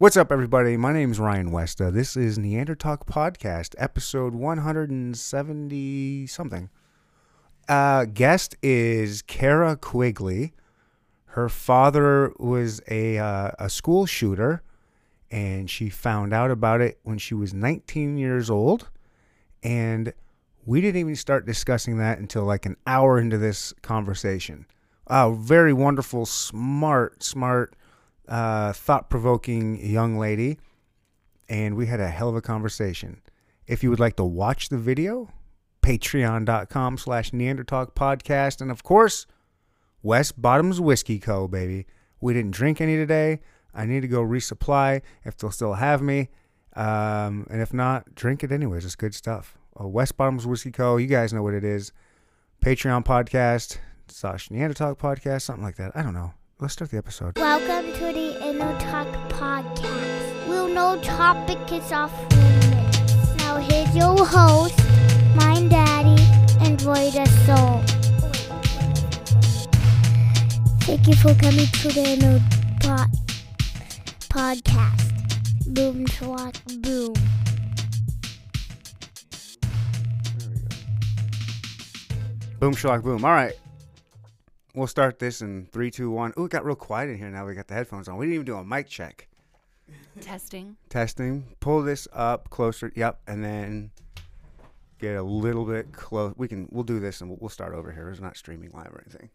What's up, everybody? My name is Ryan Westa. This is Neandertalk Podcast, episode 170 something. Uh, guest is Kara Quigley. Her father was a uh, a school shooter, and she found out about it when she was 19 years old. And we didn't even start discussing that until like an hour into this conversation. Uh, very wonderful, smart, smart uh, thought provoking young lady, and we had a hell of a conversation. If you would like to watch the video, patreon.com slash Neandertalk podcast. And of course, West Bottoms Whiskey Co., baby. We didn't drink any today. I need to go resupply if they'll still have me. Um, and if not, drink it anyways. It's good stuff. Uh, West Bottoms Whiskey Co., you guys know what it is. Patreon podcast, slash Neanderthal podcast, something like that. I don't know. Let's start the episode. Welcome to the Inner Talk Podcast. We'll no topic is off limits. Now here's your host, my daddy, and Roy the Soul. Thank you for coming to the Inner Pod Podcast. Boom, swat, boom. Boom, schlock, boom. All right. We'll start this in three, two, one. Ooh, it got real quiet in here now. We got the headphones on. We didn't even do a mic check. Testing. Testing. Pull this up closer. Yep. And then get a little bit close. We can, we'll do this and we'll, we'll start over here. It's not streaming live or anything.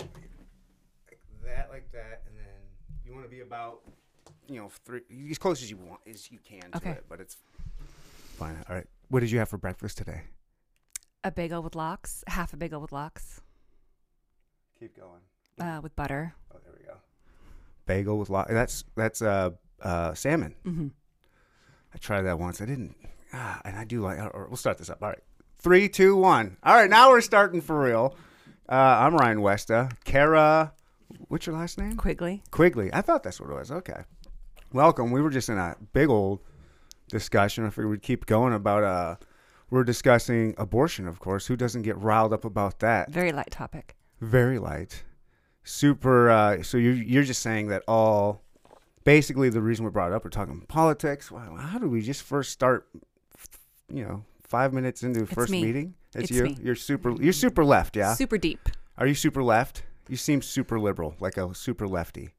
Like that, like that. And then you want to be about, you know, three, as close as you want, as you can to Okay. it, but it's fine. All right. What did you have for breakfast today? A bagel with lox, half a bagel with lox, Keep going. uh, with butter. Oh, there we go. Bagel with lot. That's that's uh uh salmon. hmm I tried that once. I didn't. Ah, and I do like. Or we'll start this up. All right. Three, two, one. All right. Now we're starting for real. Uh, I'm Ryan Westa. Kara, what's your last name? Quigley. Quigley. I thought that's what it was. Okay. Welcome. We were just in a big old discussion. I figured we'd keep going about. Uh, we're discussing abortion, of course. Who doesn't get riled up about that? Very light topic. Very light super uh so you're you're just saying that all basically the reason we brought it up we're talking politics wow how do we just first start you know five minutes into the first me. meeting it's, It's you me. you're super you're super left yeah Super deep. are you super left you seem super liberal like a super lefty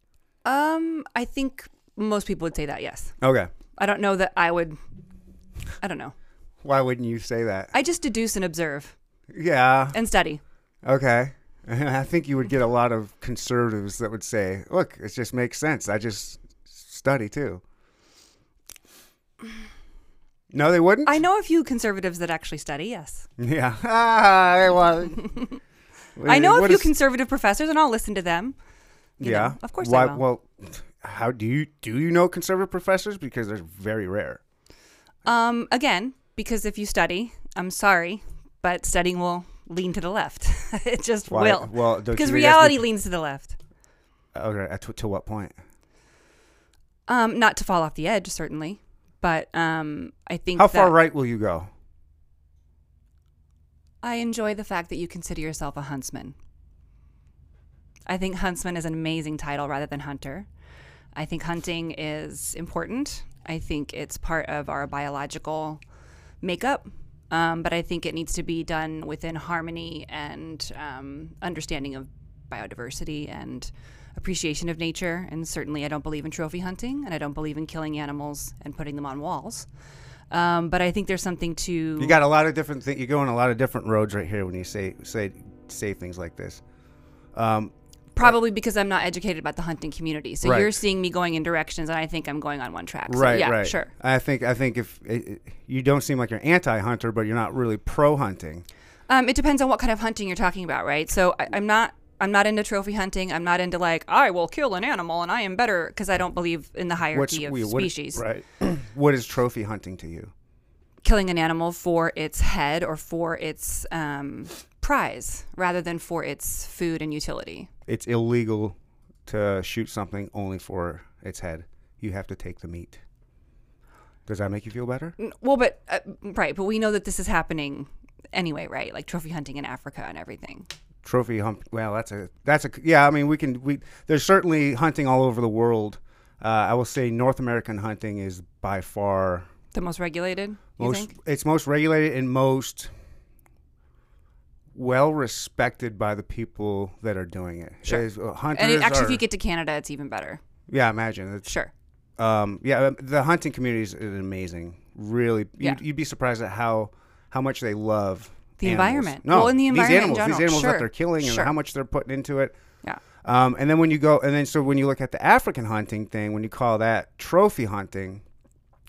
Um, I think most people would say that. Yes. okay I don't know that I would. I don't know. why wouldn't you say that I just deduce and observe yeah and study. okay i think you would get a lot of conservatives that would say look it just makes sense i just study too no they wouldn't I know a few conservatives that actually study. Yes. Yeah. Ah, well, I know a few is- conservative professors, and I'll listen to them. you know. yeah, of course Why. Well, how do you do you know conservative professors? Because they're very rare. Um, again, because if you study, I'm sorry, but studying will lean to the left. it just Why? will. Well, Because you think that's reality leans to the left. okay. To, to what point? Um, not to fall off the edge, certainly, but um, I think How far right will you go? I enjoy the fact that you consider yourself a huntsman. I think huntsman is an amazing title rather than hunter. I think hunting is important. I think it's part of our biological makeup, um, but I think it needs to be done within harmony and um, understanding of biodiversity and appreciation of nature. And certainly, I don't believe in trophy hunting, and I don't believe in killing animals and putting them on walls. Um, but I think there's something to You got a lot of different things. You go on a lot of different roads right here when you say say say things like this. Um, Probably because I'm not educated about the hunting community. So Right. you're seeing me going in directions, and I think I'm going on one track. So, right, yeah, right. sure. I think I think if it, it- you don't seem like you're anti-hunter, but you're not really pro-hunting. Um, it depends on what kind of hunting you're talking about, right? So I, I'm not. I'm not into trophy hunting. I'm not into like I will kill an animal and I am better because I don't believe in the hierarchy of what- species. right? what is trophy hunting to you? Killing an animal for its head or for its um, prize rather than for its food and utility. it's illegal to shoot something only for its head. You have to take the meat. Does that make you feel better? Well, but uh, right, but we know that this is happening anyway, right? Like trophy hunting in Africa and everything. Trophy hump. Well, that's a that's a yeah. I mean, we can we there's certainly hunting all over the world Uh, I will say North American hunting is by far The most regulated, you most. think? It's most regulated and most well respected by the people that are doing it. Sure. Is- uh, hunters And it, actually, if you get to Canada, it's even better. yeah, imagine it's Sure. um, yeah, um, the hunting community is amazing. Really, Yeah. you'd, you'd be surprised at how how much they love The animals. environment. No, Well, in the environment in animals, these animals that they're killing, and Sure. how much they're putting into it. Yeah. Um, and then when you go, and then so when you look at the African hunting thing, when you call that trophy hunting,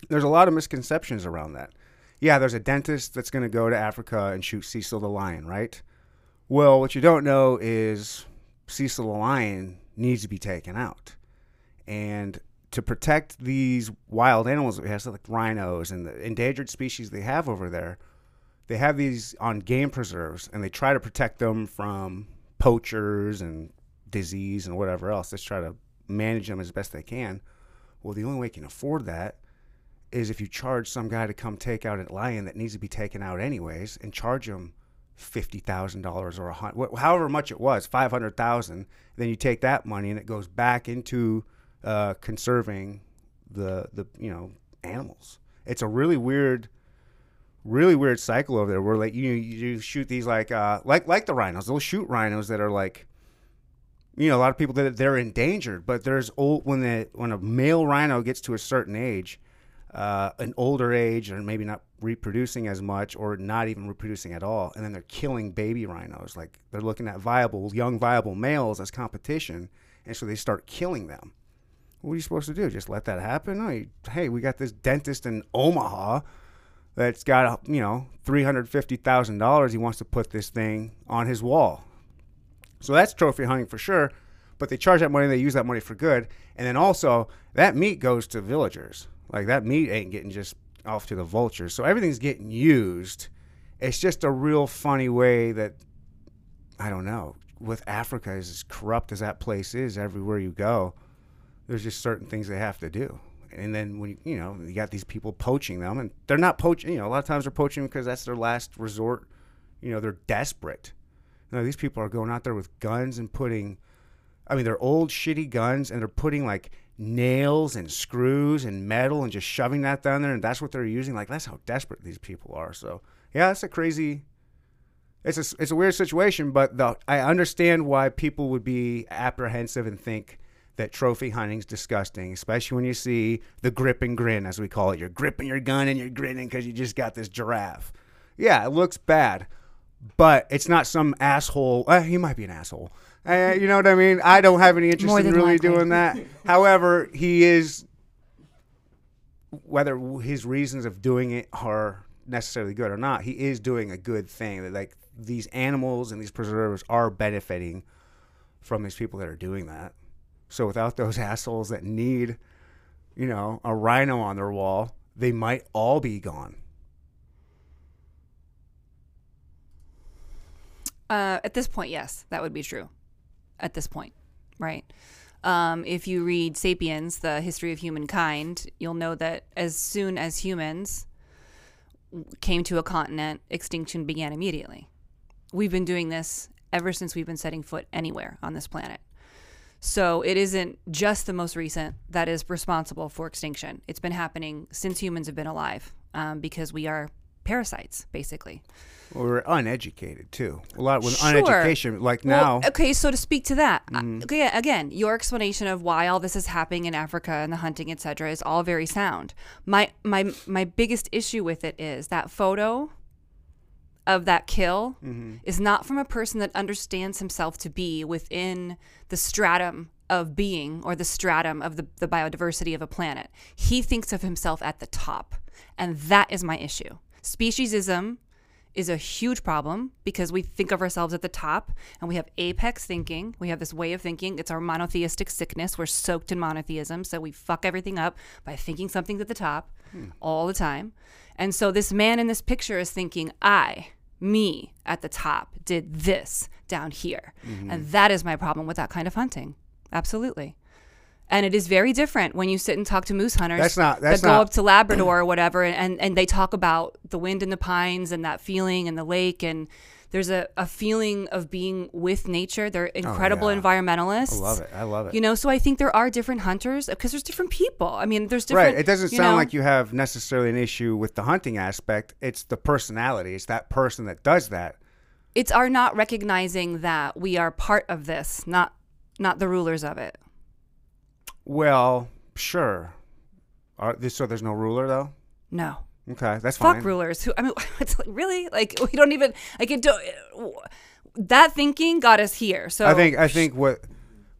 there's a lot of misconceptions around that. Yeah, there's a dentist that's going to go to Africa and shoot Cecil the lion, right? Well, what you don't know is Cecil the lion needs to be taken out. And to protect these wild animals that we have, so like rhinos and the endangered species they have over there, they have these on game preserves and they try to protect them from poachers and disease and whatever else. Let's try to manage them as best they can. Well, the only way you can afford that is if you charge some guy to come take out a lion that needs to be taken out anyways and charge him fifty thousand dollars or a hundred, however much it was, five hundred thousand. Then you take that money and it goes back into uh, conserving the the you know animals. It's a really weird, really weird cycle over there where like you you shoot these like uh like like the rhinos. They'll shoot rhinos that are like you know a lot of people that they're endangered, but there's old when the when a male rhino gets to a certain age. Uh, an older age, or maybe not reproducing as much, or not even reproducing at all, and then they're killing baby rhinos. Like they're looking at viable, young, viable males as competition, and so they start killing them. What are you supposed to do? Just let that happen? No, you, hey, we got this dentist in Omaha that's got you know three hundred fifty thousand dollars. He wants to put this thing on his wall. So that's trophy hunting for sure. But they charge that money. And they use that money for good, and then also that meat goes to villagers. Like that meat ain't getting just off to the vultures. So everything's getting used. It's just a real funny way that I don't know. With Africa, as corrupt as that place is, everywhere you go, there's just certain things they have to do. And then when you, you know you got these people poaching them, and they're not poaching. You know, a lot of times they're poaching because that's their last resort. You know, they're desperate. These people are going out there with guns and putting. I mean, they're old shitty guns, and they're putting like nails and screws and metal and just shoving that down there, and that's what they're using. Like that's how desperate these people are. So yeah, it's a crazy. It's a it's a weird situation, but the I understand why people would be apprehensive and think that trophy hunting's disgusting, especially when you see the grip and grin, as we call it. You're gripping your gun and you're grinning because you just got this giraffe. Yeah, it looks bad, but it's not some asshole. Uh, he might be an asshole. Uh, you know what I mean? I don't have any interest More in really likely. doing that. However, he is whether his reasons of doing it are necessarily good or not, he is doing a good thing. That like these animals and these preservers are benefiting from these people that are doing that. So without those assholes that need, you know, a rhino on their wall, they might all be gone. Uh, at this point, yes, that would be true. At this point, right? Um, if you read *Sapiens: The History of Humankind*, you'll know that as soon as humans came to a continent, extinction began immediately. We've been doing this ever since we've been setting foot anywhere on this planet. So it isn't just the most recent that is responsible for extinction. It's been happening since humans have been alive um, because we are parasites, basically. We're uneducated too. A lot with Sure. uneducation, like now. Okay, so to speak to that, uh, okay, again, your explanation of why all this is happening in Africa and the hunting, etc., is all very sound. My my my biggest issue with it is that photo of that kill is not from a person that understands himself to be within the stratum of being or the stratum of the, the biodiversity of a planet. He thinks of himself at the top. And that is my issue. Speciesism is a huge problem because we think of ourselves at the top and we have apex thinking. We have this way of thinking. It's our monotheistic sickness. We're soaked in monotheism. So we fuck everything up by thinking something's at the top hmm. all the time. And so this man in this picture is thinking, I, me at the top, did this down here. Mm-hmm. And that is my problem with that kind of hunting. Absolutely. And it is very different when you sit and talk to moose hunters That's not- that's that go not- up to Labrador or whatever, and, and they talk about the wind in the pines and that feeling and the lake, and There's a, a feeling of being with nature. They're oh, incredible Oh, yeah. environmentalists. I love it. I love it. You know, so I think there are different hunters because there's different people. I mean, there's different. right. It doesn't sound know- like you have necessarily an issue with the hunting aspect. It's the personality. It's that person that does that. it's our not recognizing that we are part of this, not not the rulers of it. Well, sure. Are, so there's no ruler though. No. Okay, that's Fuck fine. Fuck rulers. Who I mean, it's like really like we don't even like it. Don't, that thinking got us here. So I think I think what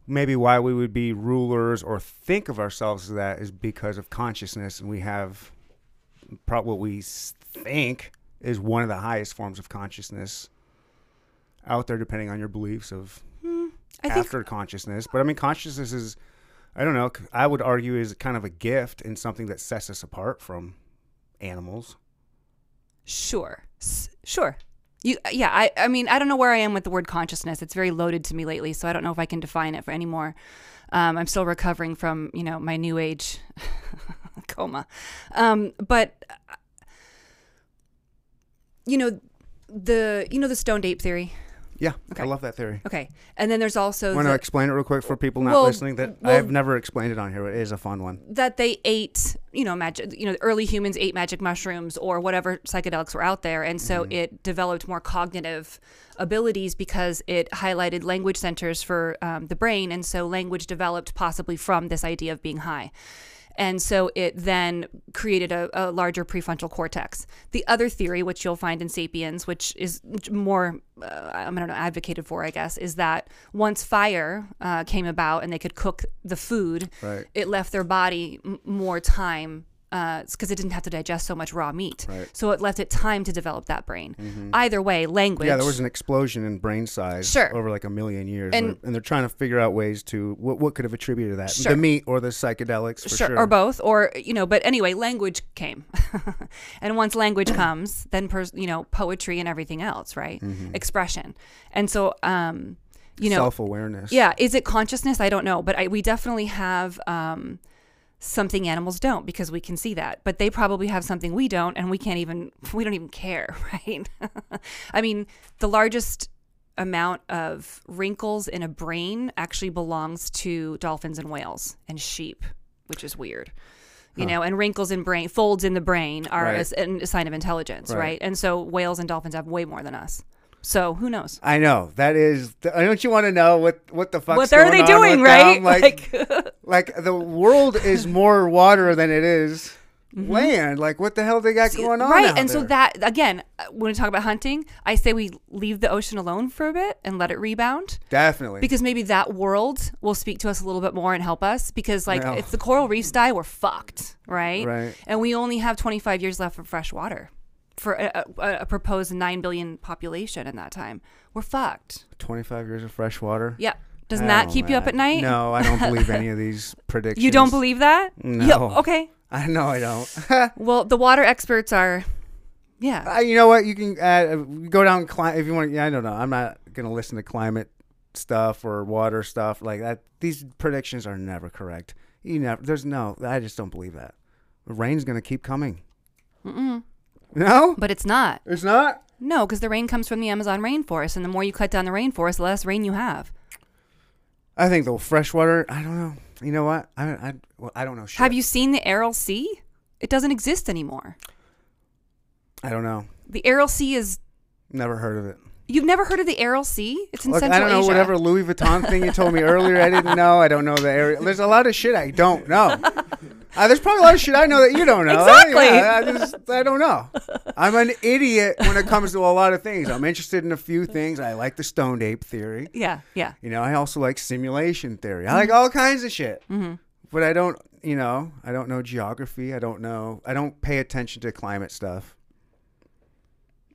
maybe why we would be rulers or think of ourselves as that is because of consciousness, and we have pro- what we think is one of the highest forms of consciousness out there, depending on your beliefs of hmm, I think after consciousness. But I mean, consciousness is I don't know. I would argue is kind of a gift and something that sets us apart from animals. Sure. S- Sure. You, yeah, I, I mean, I don't know where I am with the word consciousness. It's very loaded to me lately, so I don't know if I can define it for anymore. Um, I'm still recovering from, you know, my new age coma. Um, but, uh, you know, the, you know, the stoned ape theory. Yeah, Okay. I love that theory. Okay. And then there's also Want to explain it real quick for people not Well, listening? That well- I've never explained it on here. But it is a fun one. that they ate, you know, magic, you know, early humans ate magic mushrooms or whatever psychedelics were out there. And so it developed more cognitive abilities because it highlighted language centers for um, the brain. And so language developed possibly from this idea of being high. And so it then created a, a larger prefrontal cortex. The other theory, which you'll find in Sapiens, which is more, uh, I don't know, advocated for, I guess, is that once fire uh, came about and they could cook the food, Right. it left their body m- more time because it didn't have to digest so much raw meat. Right. Mm-hmm. So it left it time to develop that brain. Either way, language. Yeah, there was an explosion in brain size Sure. over like a million years, And- and, they're trying to figure out ways to what what could have attributed to that, Sure. the meat or the psychedelics, for sure, sure, or both, or you know. But anyway, language came, and once language comes, then pers- you know poetry and everything else, right? Expression, and so um, you know, self awareness. Yeah, is it consciousness? I don't know, but I, we definitely have um, something animals don't because we can see that. But they probably have something we don't, and we can't even we don't even care, right? I mean, the largest amount of wrinkles in a brain actually belongs to dolphins and whales and sheep, which is weird. You know, and wrinkles in brain, folds in the brain are a, Right. s- a sign of intelligence, Right. right? And so whales and dolphins have way more than us. So who knows? I know that is. I don't you want to know what what the fuck? what are they doing, right? Like, like the world is more water than it is land. Like, what the hell they got going on? Mm-hmm. right and so that again when we talk about hunting i say we leave the ocean alone for a bit and let it rebound definitely because maybe that world will speak to us a little bit more and help us because like if the coral reefs die we're fucked right Right. and we only have 25 years left for fresh water for a, a, a proposed 9 billion population in that time we're fucked twenty five years of fresh water. yeah doesn't that keep you up at night No, I don't believe any of these predictions. you don't believe that No. Yeah, okay I know I don't. well the water experts are yeah Uh, you know what? You can uh, go down cli- if you want. Yeah, I don't know. I'm not gonna listen to climate stuff or water stuff like that. These predictions are never correct. You never. There's no. I just don't believe that. The rain's gonna keep coming. Mm-mm. No, but it's not it's not. No, because the rain comes from the Amazon rainforest, and the more you cut down the rainforest, the less rain you have. I think the freshwater. I don't know. You know what? I I well, I don't know. Shit. Have you seen the Aral Sea? It doesn't exist anymore. I don't know. The Aral Sea is. Never heard of it. You've never heard of the Aral Sea? It's in Look, Central I don't know Asia. whatever Louis Vuitton thing you told me earlier. I didn't know. I don't know the area. There's a lot of shit I don't know. Uh, there's probably a lot of shit I know that you don't know. Exactly. Yeah, I, just, I don't know. I'm an idiot when it comes to a lot of things. I'm interested in a few things. I like the stoned ape theory. Yeah, yeah. You know, I also like simulation theory. I like all kinds of shit. But I don't, you know, I don't know geography. I don't know. I don't pay attention to climate stuff.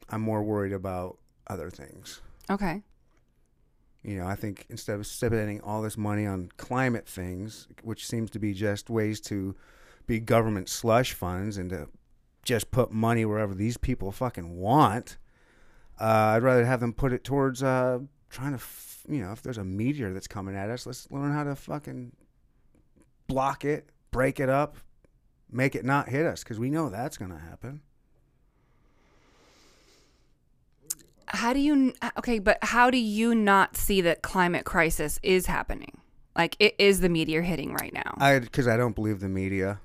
I'm more worried about other things. Okay. You know, I think instead of spending all this money on climate things, which seems to be just ways to be government slush funds and to just put money wherever these people fucking want, uh, I'd rather have them put it towards uh, trying to, f- you know, if there's a meteor that's coming at us, let's learn how to fucking block it, break it up, make it not hit us, because we know that's going to happen. How do you uh, okay, but how do you not see that climate crisis is happening? Like it is the meteor hitting right now. I because I don't believe the media.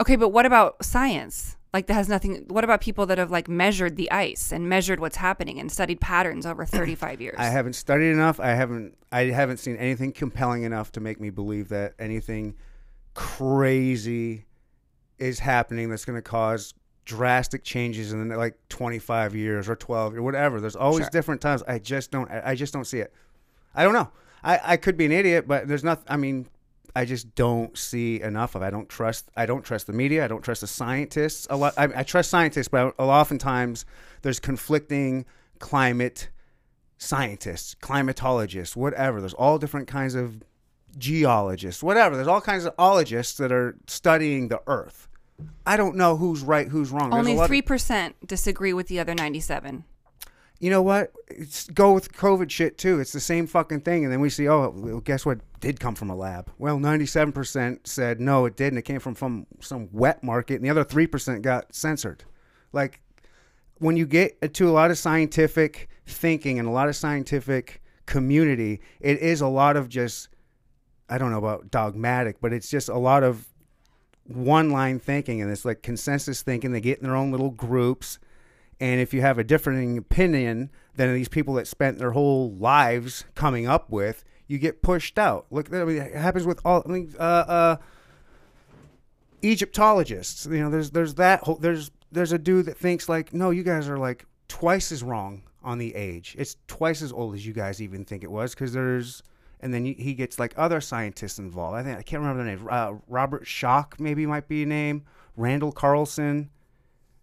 Okay, but what about science? Like that has nothing what about people that have like measured the ice and measured what's happening and studied patterns over 35 years? I haven't studied enough. I haven't. I haven't seen anything compelling enough to make me believe that anything crazy is happening that's going to cause drastic changes in like 25 years or 12 or whatever. There's always Sure. different times. I just don't. I I just don't see it. I don't know. I I could be an idiot, but there's not. I mean. I just don't see enough of. it. I don't trust. I don't trust the media. I don't trust the scientists. A lot. I, I trust scientists, but oftentimes there's conflicting climate scientists, climatologists, whatever. There's all different kinds of geologists, whatever. There's all kinds of ologists that are studying the Earth. I don't know who's right, who's wrong. There's Only a lot of- 3% disagree with the other 97. you know what? It's, go with COVID shit too. It's the same fucking thing. And then we see, oh, well, guess what? Did come from a lab. Well, 97% said no, it didn't. It came from, from some wet market, and the other 3% got censored. Like, when you get to a lot of scientific thinking and a lot of scientific community, it is a lot of just, I don't know about dogmatic, but it's just a lot of one line thinking and it's like consensus thinking. They get in their own little groups. And if you have a differing opinion than these people that spent their whole lives coming up with, you get pushed out. Look, I mean, it happens with all. I mean, uh, uh, Egyptologists. You know, there's there's that whole, there's there's a dude that thinks like, no, you guys are like twice as wrong on the age. It's twice as old as you guys even think it was because there's. And then he gets like other scientists involved. I think I can't remember the name. Uh, Robert Schoch maybe might be a name. Randall Carlson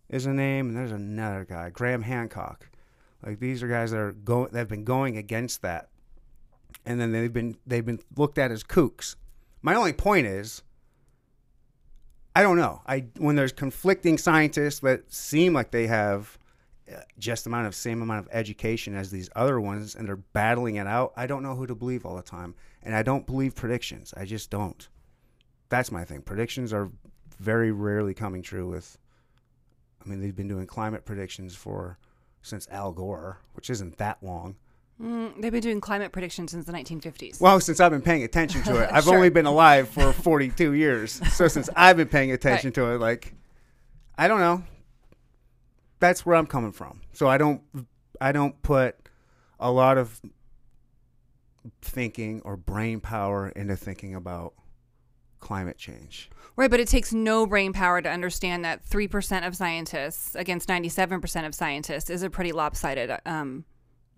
is a name, and there's another guy, Graham Hancock. Like these are guys that are going, that have been going against that, and then they've been they've been looked at as kooks. My only point is, I don't know. I when there's conflicting scientists that seem like they have just amount of same amount of education as these other ones, and they're battling it out. I don't know who to believe all the time, and I don't believe predictions. I just don't. That's my thing. Predictions are very rarely coming true with I mean, they've been doing climate predictions for since Al Gore, which isn't that long. Mm, they've been doing climate predictions since the 1950s. Well, since I've been paying attention to it, I've Sure. only been alive for 42 years. So since I've been paying attention to it, like, I don't know. That's where I'm coming from. So I don't, I don't put a lot of thinking or brain power into thinking about climate change. Right, but it takes no brain power to understand that 3% of scientists against 97% of scientists is a pretty lopsided um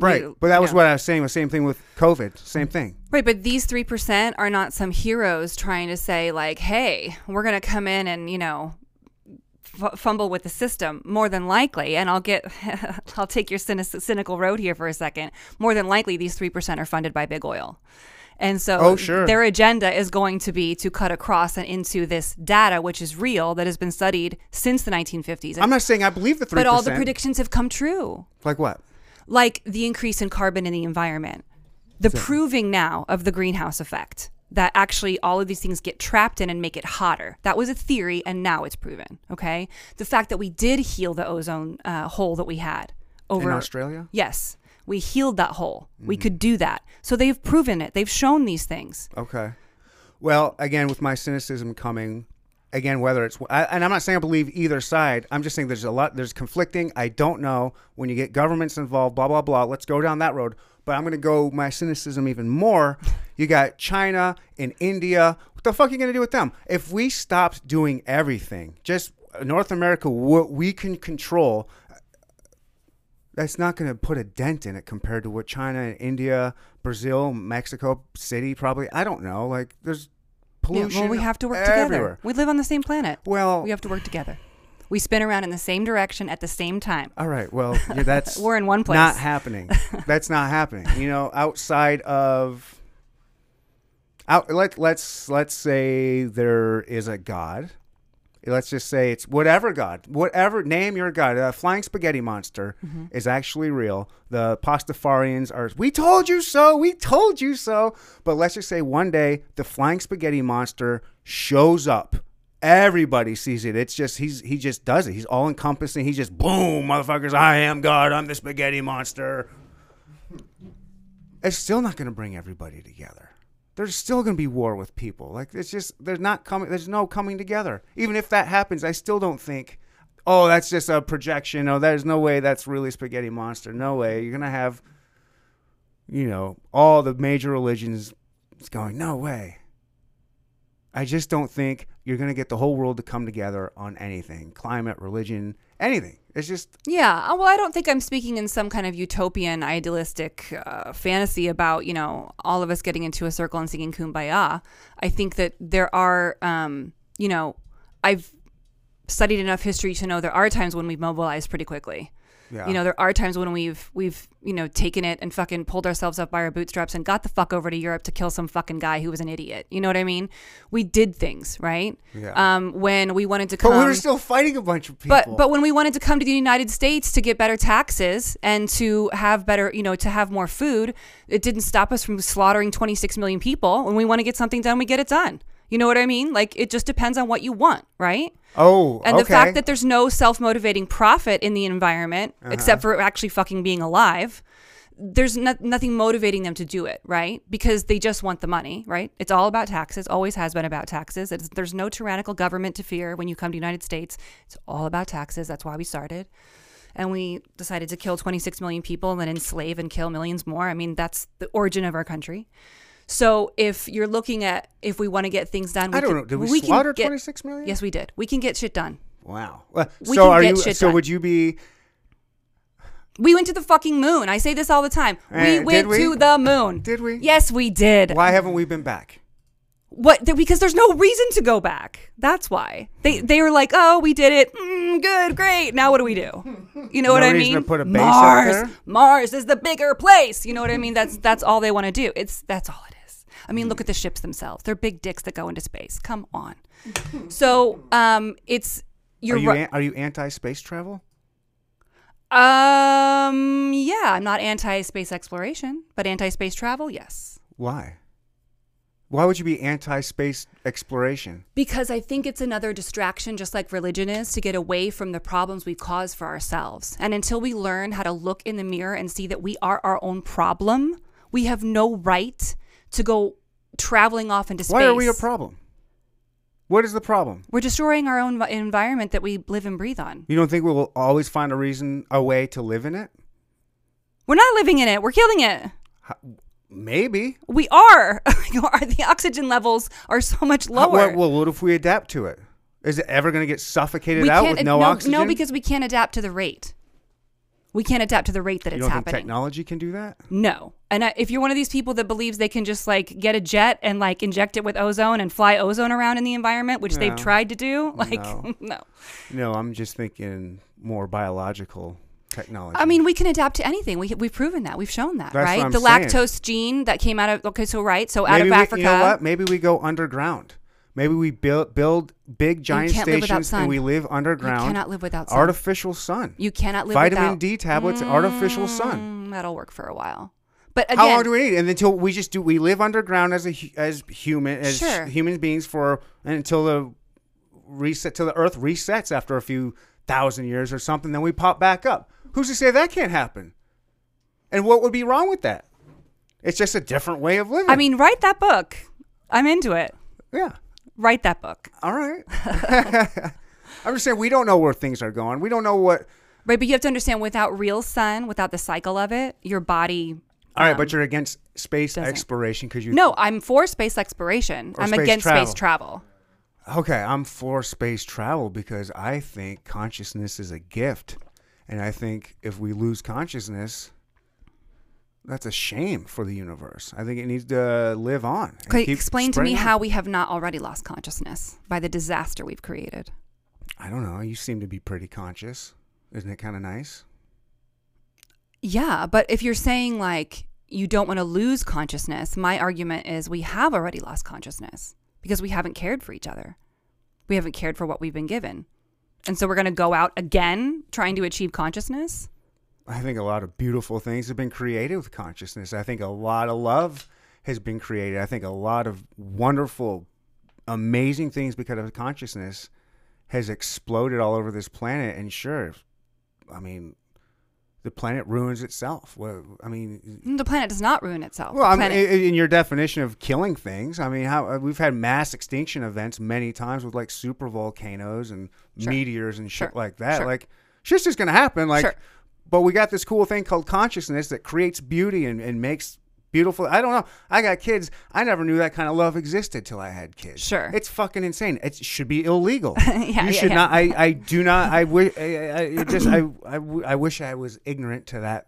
Right. you- But that was know. what I was saying. The same thing with COVID. Same thing. Right, but these 3% are not some heroes trying to say like, "Hey, we're going to come in and, you know, f- fumble with the system." More than likely, and I'll get I'll take your cynic- cynical road here for a second. More than likely these 3% are funded by big oil. And so Oh, sure. their agenda is going to be to cut across and into this data which is real that has been studied since the 1950s. And- I'm not saying I believe the 3%. but all the predictions have come true Like what? like the increase in carbon in the environment, the proving now of the greenhouse effect that actually all of these things get trapped in and make it hotter. That was a theory, and now it's proven. Okay, the fact that we did heal the ozone uh, hole that we had over In Australia? Yes, we healed that hole. We could do that. So they've proven it. They've shown these things. Okay. Well, again, with my cynicism coming, again, whether it's, I, and I'm not saying I believe either side. I'm just saying there's a lot, there's conflicting. I don't know. When you get governments involved, blah, blah, blah, let's go down that road. But I'm going to go my cynicism even more. You got China and India. What the fuck are you going to do with them? If we stopped doing everything, just North America, what we can control, that's not going to put a dent in it compared to what China and India, Brazil, Mexico City probably. I don't know. Like there's Yeah, pollution. well, we have to work everywhere. together. We live on the same planet. Well, We have to work together. We spin around in the same direction at the same time. all right. Well, yeah, that's We're in one place. not happening. that's not happening. You know, outside of out let let's let's say there is a god. Let's just say it's whatever god, whatever name your god. A flying spaghetti monster Mm-hmm. is actually real. The Pastafarians are. We told you so. We told you so. But let's just say one day the flying spaghetti monster shows up Everybody sees it. It's just he's he just does it. He's all encompassing. He just boom, motherfuckers. I am God. I'm the spaghetti monster. It's still not going to bring everybody together. There's still going to be war with people. Like it's just there's not coming. There's no coming together. Even if that happens, I still don't think. Oh, that's just a projection. Oh, there's no way that's really spaghetti monster. No way. You're gonna have, you know, all the major religions It's going. No way. I just don't think you're going to get the whole world to come together on anything climate, religion, anything. It's just, Yeah. uh, Well, I don't think I'm speaking in some kind of utopian, idealistic uh, fantasy about, you know, all of us getting into a circle and singing kumbaya. I think that there are, um, you know, I've studied enough history to know there are times when we've mobilized pretty quickly. Yeah. You know, there are times when we've we've you know taken it and fucking pulled ourselves up by our bootstraps and got the fuck over to Europe to kill some fucking guy who was an idiot. You know what I mean? We did things right. Yeah. Um, when we wanted to but we were still fighting a bunch of people. but but when we wanted to come to the United States to get better taxes and to have better, you know, to have more food, it didn't stop us from slaughtering 26 million people. When we want to get something done, we get it done. You know what I mean? Like it just depends on what you want, right? oh, And okay. the fact that there's no self-motivating profit in the environment Uh-huh. except for actually fucking being alive, there's no, nothing motivating them to do it, right? Because they just want the money, right? It's all about taxes. Always has been about taxes. It's, there's no tyrannical government to fear when you come to the United States. It's all about taxes. That's why we started. And we decided to kill 26 million people and then enslave and kill millions more. I mean, that's the origin of our country. So if you're looking at if we want to get things done, we I don't can- know. Did we, can slaughter get- 26 million? Yes, we did. We can get shit done. Wow. Well, We so are you? So done. would you be? We went to the fucking moon. I say this all the time. Eh, we went we? to the moon. Did we? Yes, we did. Why haven't we been back? What? Because there's no reason to go back. That's why Hmm. they they were like, oh, we did it. Mm, good, great. Now what do we do? You know what I mean? to put a base up Mars. there? Mars is the bigger place. You know what I mean? That's that's all they want to do. It's that's all. I mean, look at the ships themselves. They're big dicks that go into space. Come on. So, um, it's you're are you right. an, are you anti space travel? Um, yeah, I'm not anti space exploration, but anti space travel, yes. Why? Why would you be anti space exploration? Because I think it's another distraction, just like religion is, to get away from the problems we cause for ourselves. And until we learn how to look in the mirror and see that we are our own problem, we have no right to go traveling off into space. Why are we a problem? What is the problem? We're destroying our own environment that we live and breathe on. You don't think we'll always find a reason, a way to live in it? We're not living in it. We're killing it. Maybe. We are. The oxygen levels are so much lower. well, what if we adapt to it? Is it ever going to get suffocated we out with no, oxygen? No, because we can't adapt to the rate. We can't adapt to the rate that you it's don't happening. think technology can do that? no. And I, if you're one of these people that believes they can just like get a jet and like inject it with ozone and fly ozone around in the environment, which they've tried to do, like No. no. No, I'm just thinking more biological technology. I mean, we can adapt to anything. We we've proven that. We've shown that, That's right? the saying. lactose gene that came out of okay, so right, so out maybe of we, Africa. You know what? Maybe we go underground. Maybe we build build big giant can't live without stations and we live You underground. cannot live without sun. artificial sun. you cannot live Vitamin without vitamin D tablets, artificial sun. Mm, that'll work for a while. But again, How long do we need? And until we just do, we live underground as a as human as Sure. human beings for until the reset till the Earth resets after a few thousand years or something. Then we pop back up. Who's to say that can't happen? And what would be wrong with that? It's just a different way of living. I mean, write that book. I'm into it. yeah. Write that book. All right. I'm just saying we don't know where things are going. We don't know what. Right, but you have to understand without real sun, without the cycle of it, your body. All right, um, but you're against space doesn't. exploration because you. No, I'm for space exploration. Or I'm space against travel. space travel. Okay, I'm for space travel because I think consciousness is a gift. And I think if we lose consciousness, that's a shame for the universe. I think it needs to live on. Okay, explain to me how we have not already lost consciousness by the disaster we've created. I don't know. You seem to be pretty conscious. Isn't it kind of nice? Yeah, but if you're saying like you don't want to lose consciousness, my argument is we have already lost consciousness because we haven't cared for each other. We haven't cared for what we've been given. And so we're going to go out again trying to achieve consciousness. I think a lot of beautiful things have been created with consciousness. I think a lot of love has been created. I think a lot of wonderful amazing things because of consciousness has exploded all over this planet. And sure, I mean, the planet ruins itself. Well, I mean, The planet does not ruin itself. well, I mean, in your definition of killing things, I mean, how uh, we've had mass extinction events many times with like super volcanoes and Sure. meteors and shit Sure. like that. Sure. Like, shit's just gonna happen. Like, Sure. But we got this cool thing called consciousness that creates beauty and, and makes beautiful. I don't know. I got kids. I never knew that kind of love existed till I had kids. Sure. it's fucking insane. It should be illegal. Yeah, you yeah, should yeah. not. I, I do not. I wish. I, I, just. I, I. I wish I was ignorant to that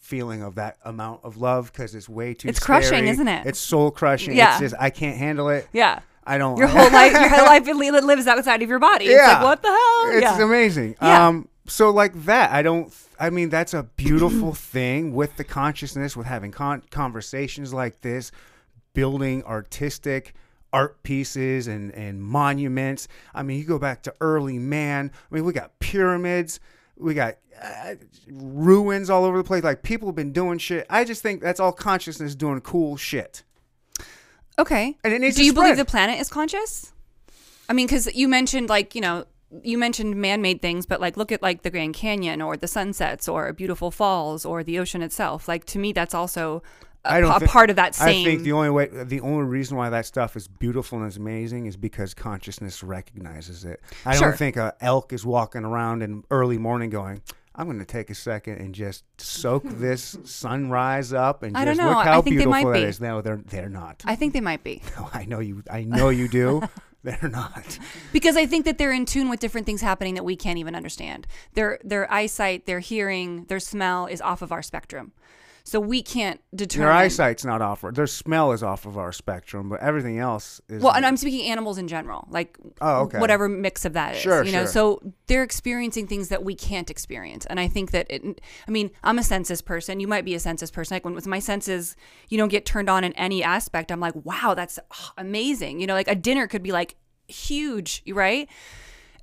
feeling of that amount of love because it's way too. It's crushing, isn't it? It's soul crushing. Yeah. It's just I can't handle it. yeah. I don't. Your whole life, your whole life lives outside of your body. It's Yeah. like, what the hell? It's yeah. amazing. Yeah. Um. So like that, I don't. I mean, that's a beautiful thing with the consciousness, with having con- conversations like this, building artistic art pieces and and monuments. I mean, you go back to early man. I mean, we got pyramids. We got uh, ruins all over the place. Like people have been doing shit. I just think that's all consciousness doing cool shit. Okay. And it needs Do you believe the planet is conscious? I mean, because you mentioned like you know you mentioned man-made things, but like look at like the Grand Canyon or the sunsets or beautiful falls or the ocean itself. Like to me, that's also a, I don't a think- part of that same. I think the only way, the only reason why that stuff is beautiful and is amazing is because consciousness recognizes it. I Sure. don't think a elk is walking around in early morning going, "I'm going to take a second and just soak this sunrise up and I don't just know. look I how beautiful that be. is." No, they're they're not. I think they might be No, I know you. I know you do. they're not. because I think that they're in tune with different things happening that we can't even understand. Their their eyesight, their hearing, their smell is off of our spectrum, so we can't determine. Their eyesight's not off. Their smell is off of our spectrum, but everything else is. Well, and I'm speaking animals in general, like Oh, okay. whatever mix of that is. Sure, you know, sure. so they're experiencing things that we can't experience, and I think that it. I mean, I'm a census person. You might be a census person. Like when with my senses, you don't get turned on in any aspect. I'm like, wow, that's amazing. You know, like a dinner could be like huge, right?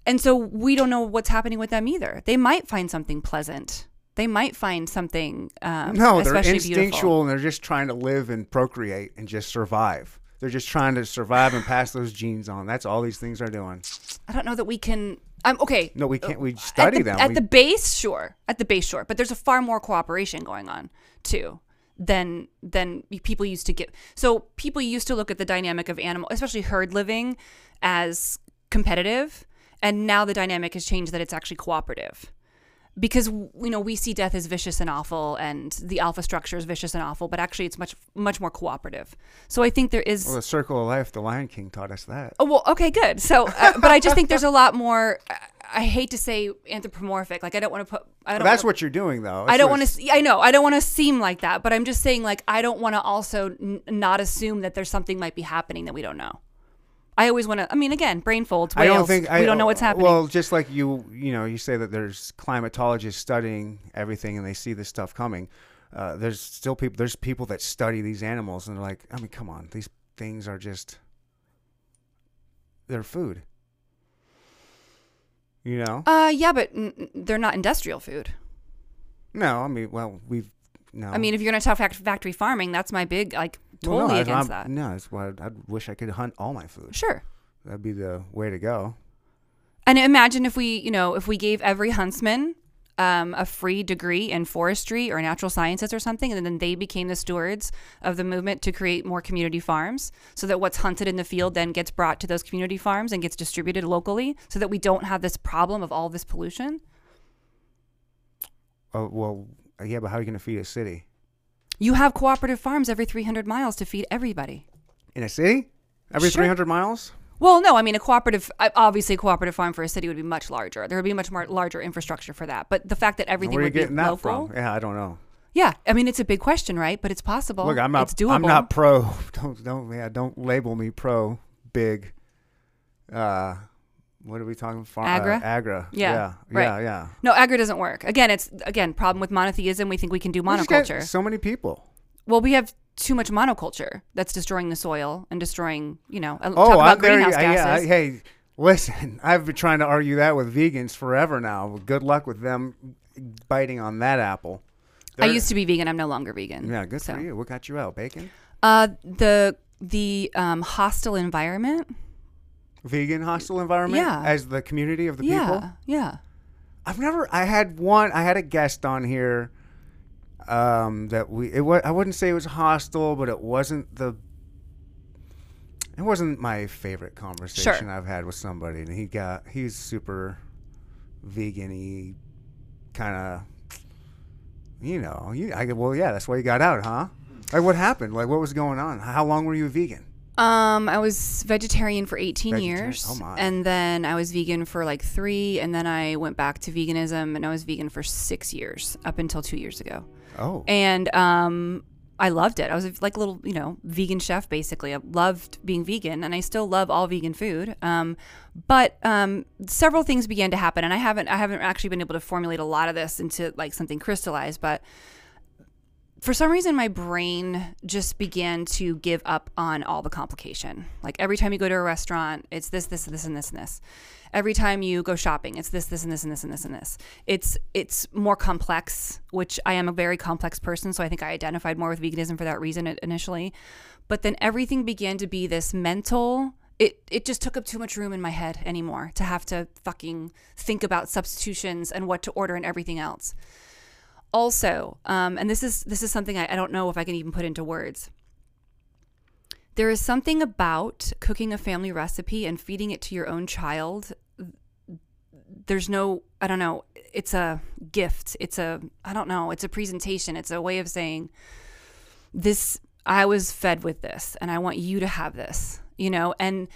And so we don't know what's happening with them either. They might find something pleasant. They might find something um, No, they're instinctual beautiful. and they're just trying to live and procreate and just survive. They're just trying to survive and pass those genes on. That's all these things are doing. I don't know that we can. I'm okay. No, we can't. We study at the, them. at We- the base sure at the base sure but there's a far more cooperation going on too than than people used to get so people used to look at the dynamic of animal especially herd living as competitive and now the dynamic has changed that it's actually cooperative because you know we see death as vicious and awful and the alpha structure is vicious and awful but actually it's much much more cooperative so i think there is well, the circle of life. The Lion King taught us that. Oh, well, okay, good. So, uh, but I just think there's a lot more. I, hate to say anthropomorphic. Like, I don't want to put. I don't. That's wanna, what you're doing, though. I don't want to. I know. I don't want to seem like that. But I'm just saying, like, I don't want to also n- not assume that there's something might be happening that we don't know. I always want to. I mean, again, brain folds. I don't think we I, don't know what's happening. Well, just like you, you know, you say that there's climatologists studying everything and they see this stuff coming. Uh, there's still people. There's people that study these animals and they're like, I mean, come on, these things are just they're food. You know? uh, yeah, but n- they're not industrial food. No, I mean, well, we've no. I mean, if you're going to talk fact- factory farming, that's my big like Well, totally no, against that. No, that's why I wish I could hunt all my food. Sure. That'd be the way to go. And imagine if we, you know, if we gave every huntsman um, a free degree in forestry or natural sciences or something, and then they became the stewards of the movement to create more community farms, so that what's hunted in the field then gets brought to those community farms and gets distributed locally, so that we don't have this problem of all this pollution. Oh well, yeah, but how are you going to feed a city? You have cooperative farms every 300 miles to feed everybody. In a city? Every Sure. 300 miles? Well, no, I mean a cooperative. Obviously, a cooperative farm for a city would be much larger. There would be much more larger infrastructure for that. But the fact that everything Where are you would be getting that local, from? Yeah, I don't know. yeah, I mean it's a big question, right? But it's possible. Look, I'm not. It's doable. I'm not pro. Don't don't yeah. Don't label me pro. Big. Uh, what are we talking? about? Agra? Uh, agra. Yeah, Yeah. right. Yeah. Yeah. No, agri doesn't work. Again, it's again problem with monotheism. We think we can do monoculture. So many people. Well, we have too much monoculture that's destroying the soil and destroying, you know, uh, Oh, talk about I'm very. greenhouse yeah, gases. Hey, listen. I've been trying to argue that with vegans forever now. Good luck with them biting on that apple. I They're- used to be vegan. I'm no longer vegan. Yeah, good so. for you. What got you out? Bacon? Uh, the the um, hostile environment. Vegan hostile environment Yeah. as the community of the yeah, people. yeah. I've never. I had one. I had a guest on here. Um, that we. It was. I wouldn't say it was hostile, but it wasn't the. It wasn't my favorite conversation I've had with somebody, and he got. He's super vegan-y, kind of. You know. You. I. Well, yeah. That's why you got out, huh? Like, what happened? Like, what was going on? How long were you vegan? Um, I was vegetarian for 18 Vegetarian. years. Oh, my. And then I was vegan for like three. And then I went back to veganism and I was vegan for six years up until two years ago. Oh. And um, I loved it. I was like a little, you know, vegan chef basically. I loved being vegan and I still love all vegan food. Um, but um, several things began to happen and I haven't I haven't actually been able to formulate a lot of this into like something crystallized, but for some reason my brain just began to give up on all the complication. Like every time you go to a restaurant it's this this this and this and this. Every time you go shopping it's this this and this and this and this and this. It's it's more complex which i am a very complex person so i think i identified more with veganism for that reason initially. But then everything began to be this mental it it just took up too much room in my head anymore to have to fucking think about substitutions and what to order and everything else also um, and this is this is something I, I don't know if i can even put into words. There is something about cooking a family recipe and feeding it to your own child. There's no i don't know it's a gift. It's a i don't know it's a presentation. It's a way of saying this i was fed with this and i want you to have this you know? And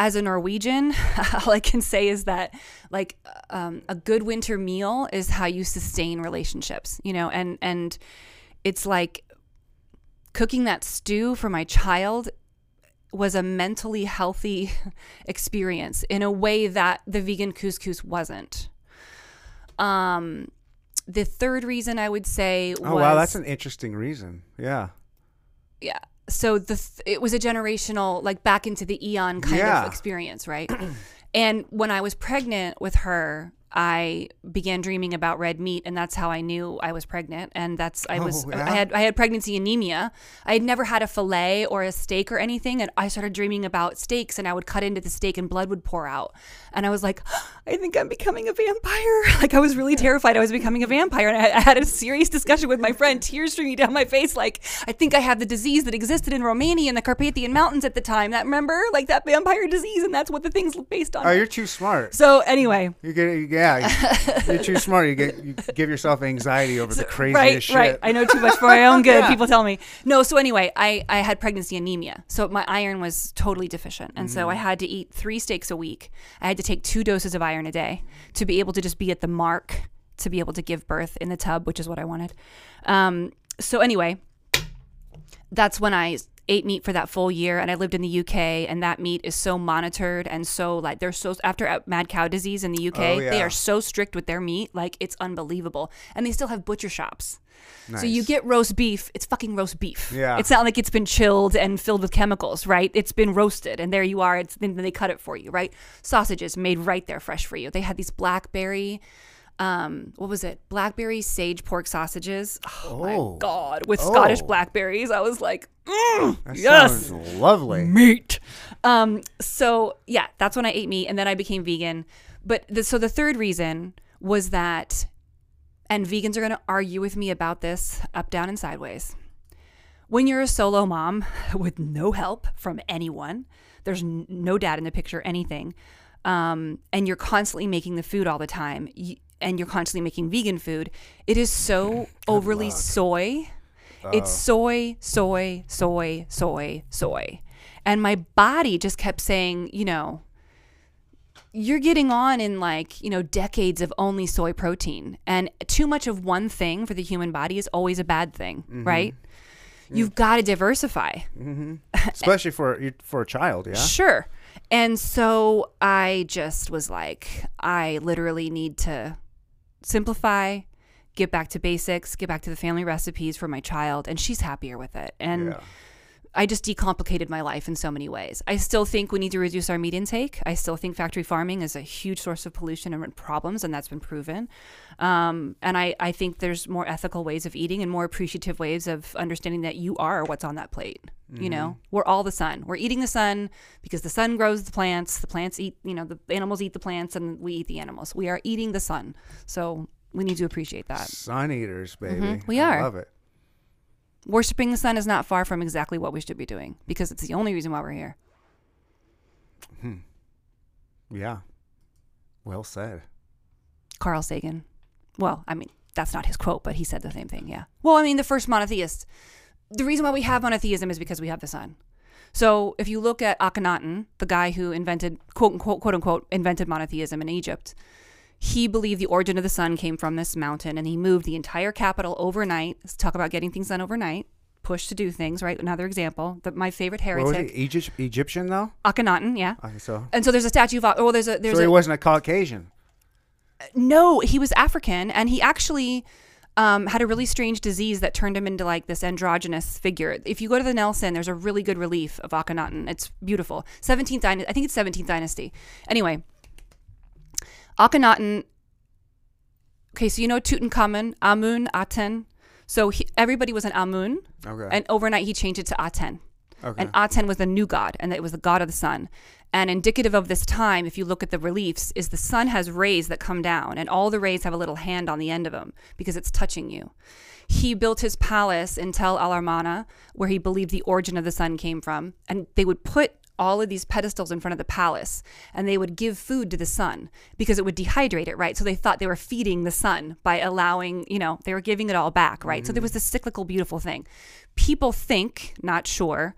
as a Norwegian, all I can say is that like um, a good winter meal is how you sustain relationships, you know, and and it's like cooking that stew for my child was a mentally healthy experience in a way that the vegan couscous wasn't. Um, the third reason I would say was oh wow, that's an interesting reason. Yeah. yeah so the th- it was a generational like back into the eon kind Yeah. of experience right and when i was pregnant with her i began dreaming about red meat and that's how i knew i was pregnant and that's i oh, was Oh, yeah? i had i had pregnancy anemia i had never had a fillet or a steak or anything and i started dreaming about steaks and i would cut into the steak and blood would pour out and i was like i think i'm becoming a vampire like i was really terrified i was becoming a vampire and I, I had a serious discussion with my friend tears streaming down my face like i think i have the disease that existed in romania in the carpathian mountains at the time that remember like that vampire disease and that's what the thing's based on Oh, you're too smart. so anyway You get, yeah, you're too smart. You get, you give yourself anxiety over the craziest right, shit. right. I know too much for my own good. People tell me. No, so anyway, I, I had pregnancy anemia. So my iron was totally deficient. And so I Mm. had to eat three steaks a week. I had to take two doses of iron a day to be able to just be at the mark to be able to give birth in the tub, which is what I wanted. Um, so anyway, that's when I ate meat for that full year and I lived in the UK and that meat is so monitored and so like they're so after mad cow disease in the UK Oh, they are so strict with their meat like it's unbelievable. And they still have butcher shops so you get roast beef it's fucking roast beef Yeah. it's not like it's been chilled and filled with chemicals right it's been roasted and there you are it's then they cut it for you right sausages made right there fresh for you they had these blackberry um, what was it? Blackberry sage pork sausages. Oh, Oh. my god, with Scottish Oh. blackberries. I was like, mm, That yes, lovely. meat. Um, so yeah, that's when I ate meat, and then I became vegan. But the, so the third reason was that, and vegans are going to argue with me about this up, down, and sideways. When you're a solo mom with no help from anyone, there's no dad in the picture, anything, um, and you're constantly making the food all the time, and you're constantly making vegan food, it is so overly soy. It's soy, soy, soy, soy, soy. And my body just kept saying, you know, you're getting on in like, you know, decades of only soy protein. And too much of one thing for the human body is always a bad thing, mm-hmm. right? Mm. You've got to diversify. Mm-hmm. Especially for for a child, yeah. Sure. And so I just was like, I literally need to simplify, get back to basics, get back to the family recipes for my child, and she's happier with it. And Yeah. I just decomplicated my life in so many ways. I still think we need to reduce our meat intake. I still think factory farming is a huge source of pollution and problems, and that's been proven. Um, and I, I think there's more ethical ways of eating and more appreciative ways of understanding that you are what's on that plate. You know, we're all the sun. We're eating the sun because the sun grows the plants. The plants eat, you know, the animals eat the plants, and we eat the animals. We are eating the sun. So we need to appreciate that. Sun eaters, baby. Mhm, we I are. love it. Worshipping the sun is not far from exactly what we should be doing because it's the only reason why we're here. Hmm. Yeah. Well said. Carl Sagan. Well, I mean, that's not his quote, but he said the same thing. Yeah. Well, I mean, the first monotheist. The reason why we have monotheism is because we have the sun. So if you look at Akhenaten, the guy who invented, quote unquote, quote unquote, invented monotheism in Egypt, he believed the origin of the sun came from this mountain and he moved the entire capital overnight. Let's talk about getting things done overnight. Push to do things, right? Another example. The, my favorite What was he? Egypt, Egyptian though. Akhenaten, yeah. Okay, so And so there's a statue of, oh, there's a, there's so he a, wasn't a Caucasian. no, he was African, and he actually um, had a really strange disease that turned him into like this androgynous figure. If you go to the Nelson, there's a really good relief of Akhenaten. It's beautiful. 17th dynasty, I think it's 17th dynasty. Anyway, Akhenaten. Okay, so you know Tutankhamun, Amun, Aten. So he, everybody was an Amun, Okay. and overnight he changed it to Aten. okay. And Aten was the new god, and it was the god of the sun. And indicative of this time, if you look at the reliefs, is the sun has rays that come down, and all the rays have a little hand on the end of them because it's touching you. He built his palace in Tel Al Armana, where he believed the origin of the sun came from, and they would put all of these pedestals in front of the palace and they would give food to the sun because it would dehydrate it right? So they thought they were feeding the sun by allowing you know they were giving it all back right? So there was this cyclical beautiful thing. People think not sure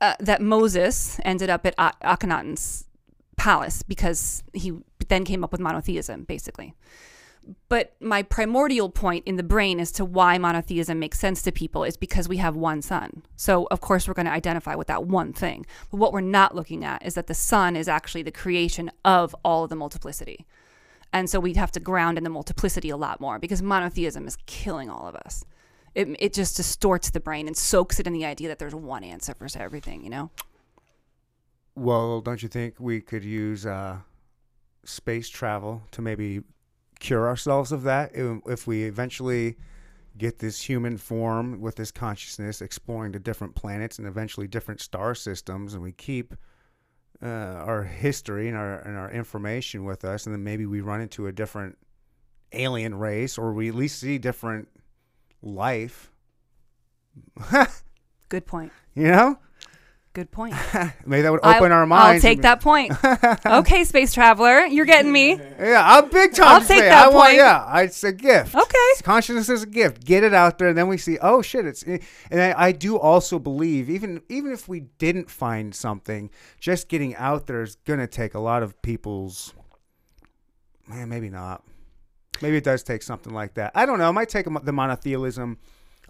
uh, that Moses ended up at Akhenaten's palace because he then came up with monotheism, basically. But my primordial point in the brain as to why monotheism makes sense to people is because we have one sun. So, of course, we're going to identify with that one thing. But what we're not looking at is that the sun is actually the creation of all of the multiplicity. And so we'd have to ground in the multiplicity a lot more because monotheism is killing all of us. It, it just distorts the brain and soaks it in the idea that there's one answer for everything, you know? Well, don't you think we could use uh, space travel to maybe cure ourselves of that if we eventually get this human form with this consciousness exploring the different planets and eventually different star systems and we keep uh, our history and our and our information with us and then maybe we run into a different alien race or we at least see different life Good point. you know Good point. maybe that would I- open our minds I'll take that point. okay, space traveler, you're getting me. Yeah, I'm big time. I'll take that I want, point. yeah, it's a gift. Okay. consciousness is a gift. Get it out there, and then we see. Oh shit! It's eh, and I, I do also believe even even if we didn't find something, just getting out there is gonna take a lot of people's. Man, maybe not. Maybe it does take something like that. I don't know. It might take the monotheism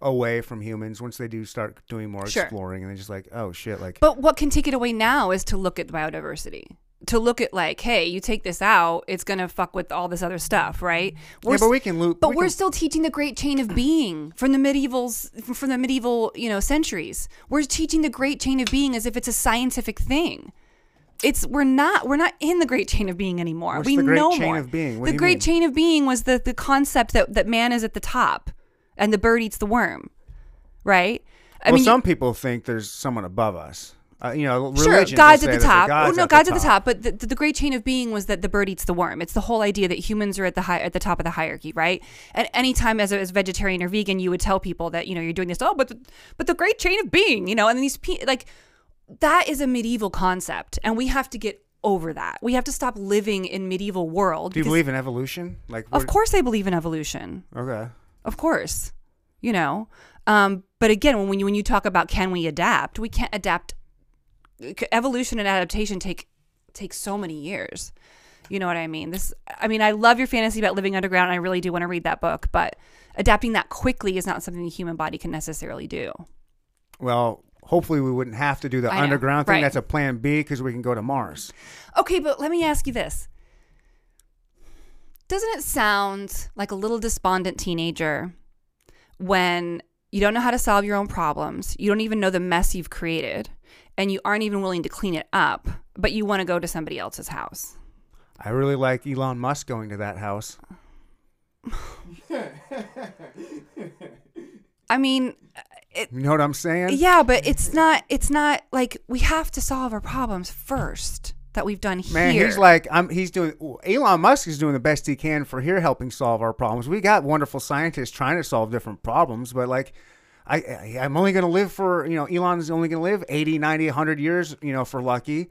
away from humans once they do start doing more Sure. exploring, and they're just like, oh shit, like But what can take it away now is to look at biodiversity. To look at like, hey, you take this out, it's gonna fuck with all this other stuff, right? yeah, but we can loop. But we we're can- still teaching the great chain of being from the medievals, from the medieval, you know, centuries. We're teaching the great chain of being as if it's a scientific thing. It's we're not we're not in the great chain of being anymore. What's we the great know chain more. of being? What the do you great mean? chain of being was the the concept that that man is at the top, and the bird eats the worm, right? I well, you- some people think there's someone above us. Uh, you know, Sure, God's at the top. God's oh no, at God's the at the top. But the, the, the great chain of being was that the bird eats the worm. It's the whole idea that humans are at the high, at the top of the hierarchy, right? And anytime as a as a vegetarian or vegan, you would tell people that you know you're doing this. Oh, but the, but the great chain of being, you know, and these pe- like that is a medieval concept, and we have to get over that. We have to stop living in medieval world. Do you believe in evolution? Like, Of course, I believe in evolution. Okay. Of course, you know. Um, but again, when you when you talk about can we adapt, we can't adapt. Evolution and adaptation take take so many years. You know what I mean? This. I mean, I love your fantasy about living underground. And I really do want to read that book, but adapting that quickly is not something the human body can necessarily do. Well, hopefully we wouldn't have to do the I know, underground thing. right. That's a plan B because we can go to Mars. Okay, but let me ask you this. Doesn't it sound like a little despondent teenager when you don't know how to solve your own problems, you don't even know the mess you've created, and you aren't even willing to clean it up, but you want to go to somebody else's house. I really like Elon Musk going to that house. I mean, You know what I'm saying? yeah, but it's not it's not like we have to solve our problems first that we've done here. Man, he's like, I'm. He's doing. Elon Musk is doing the best he can for here, helping solve our problems. We got wonderful scientists trying to solve different problems, but like, I, I I'm only going to live for you know, Elon's only going to live 80, 90, 100 years. You know, for lucky.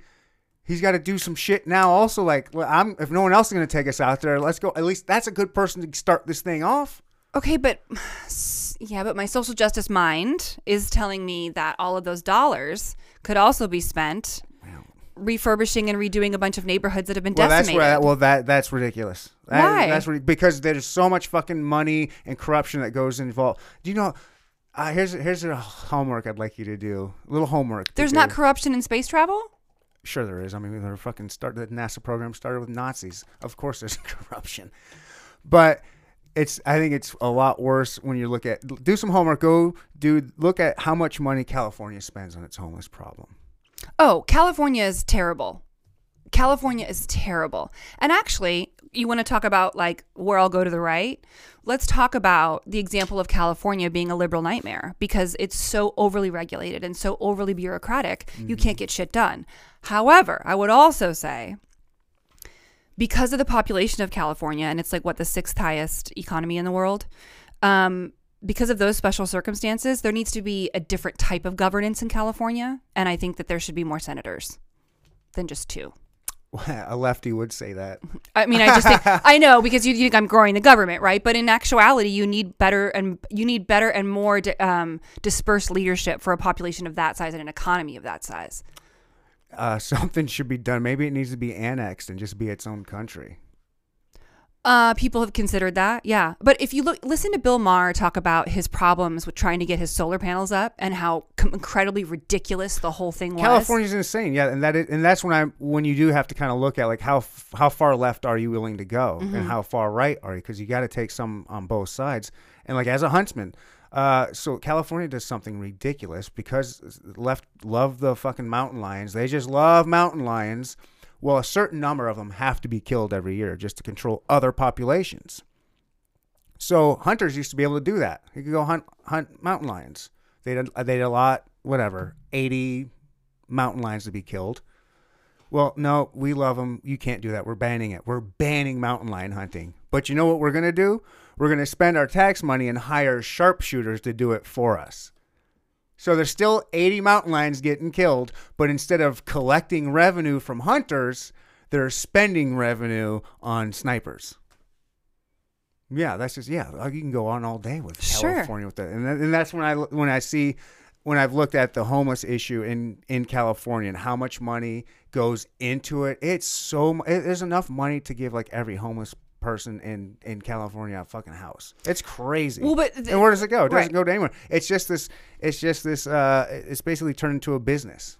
He's got to do some shit now. Also, like, I'm if no one else is going to take us out there, let's go. At least that's a good person to start this thing off. Okay, but yeah, but my social justice mind is telling me that all of those dollars could also be spent refurbishing and redoing a bunch of neighborhoods that have been Well, that's decimated. where. Well, that that's ridiculous. That- Why? That's because there's so much fucking money and corruption that goes involved. Do you know? Uh, here's here's a homework I'd like you to do. A little homework. There's do. not corruption in space travel? Sure, there is. I mean, the fucking start the NASA program started with Nazis. Of course, there's corruption, but it's. I think it's a lot worse when you look at. Do some homework. Go do look at how much money California spends on its homeless problem. Oh, California is terrible. California is terrible. And actually, you want to talk about like where I'll go to the right? Let's talk about the example of California being a liberal nightmare because it's so overly regulated and so overly bureaucratic, you can't get shit done. However, I would also say because of the population of California, and it's like what the sixth highest economy in the world, um, because of those special circumstances, there needs to be a different type of governance in California. And I think that there should be more senators than just two. a lefty would say that. I mean, I just think I know because you think I'm growing the government, right? But in actuality, you need better and you need better and more di- um, dispersed leadership for a population of that size and an economy of that size. Uh, something should be done. Maybe it needs to be annexed and just be its own country. Uh, people have considered that, yeah. But if you look, listen to Bill Maher talk about his problems with trying to get his solar panels up and how com- incredibly ridiculous the whole thing was. California's insane, yeah, and that is, and that's when I when you do have to kind of look at like how f- how far left are you willing to go Mm-hmm. and how far right are you because you got to take some on both sides. And like as a huntsman, uh, so California does something ridiculous because left love the fucking mountain lions. They just love mountain lions. Well, a certain number of them have to be killed every year just to control other populations. So hunters used to be able to do that. You could go hunt hunt mountain lions. They would they would a lot whatever eighty mountain lions to be killed. Well, no, we love them. You can't do that. We're banning it. We're banning mountain lion hunting. But you know what we're gonna do? We're gonna spend our tax money and hire sharpshooters to do it for us. So there's still 80 mountain lions getting killed, but instead of collecting revenue from hunters, they're spending revenue on snipers. Yeah, that's just yeah. You can go on all day with Sure. California with that, and, that, and that's when I when I see when I've looked at the homeless issue in in California and how much money goes into it. It's so it, there's enough money to give like every homeless person in in California a fucking house. It's crazy. Well, but th- and where does it go? It doesn't right. go to anywhere. It's just this. It's just this. Uh, it's basically turned into a business.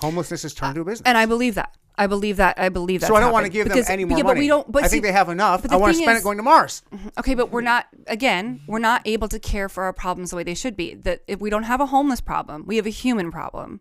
Homelessness has turned into a business. and I believe that. I believe that. I believe that. so I don't want to give them any more yeah, money. But we don't. But I see- think they have enough. but I want to spend is- it going to Mars. Okay, but we're not again, we're not able to care for our problems the way they should be. That if we don't have a homeless problem, we have a human problem.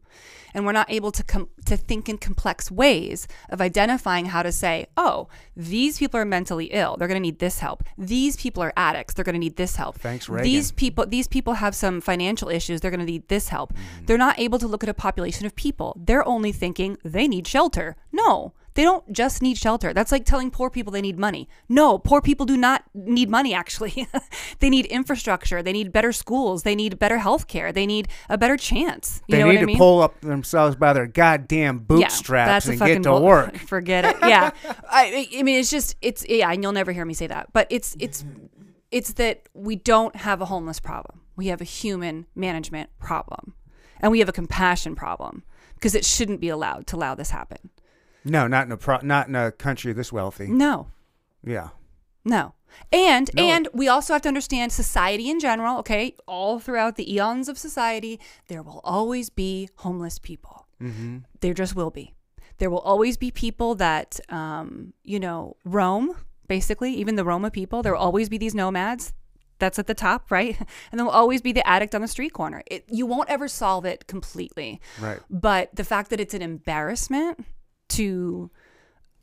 And we're not able to com- to think in complex ways of identifying how to say, "Oh, these people are mentally ill. They're going to need this help. These people are addicts. They're going to need this help. Thanks, Reagan. These people these people have some financial issues. They're going to need this help." Mm-hmm. They're not able to look at a population of people. They're only thinking they need shelter. No. They don't just need shelter. That's like telling poor people they need money. No, poor people do not need money, actually. they need infrastructure. They need better schools. They need better health care. They need a better chance. You They know need what I to mean? pull up themselves by their goddamn bootstraps and get to bull- work. Forget it. Yeah. I, I mean, it's just, it's, yeah, and you'll never hear me say that. But it's, it's, it's that we don't have a homeless problem. We have a human management problem. And we have a compassion problem because it shouldn't be allowed to allow this happen. No, not in a pro- not in a country this wealthy. No. Yeah. No. And No. and we also have to understand society in general, okay? All throughout the eons of society, there will always be homeless people. Mm-hmm. There just will be. There will always be people that um, you know, roam, basically, even the Roma people. There will always be these nomads that's at the top, right? And then we'll always be the addict on the street corner. It, you won't ever solve it completely. Right. But the fact that it's an embarrassment to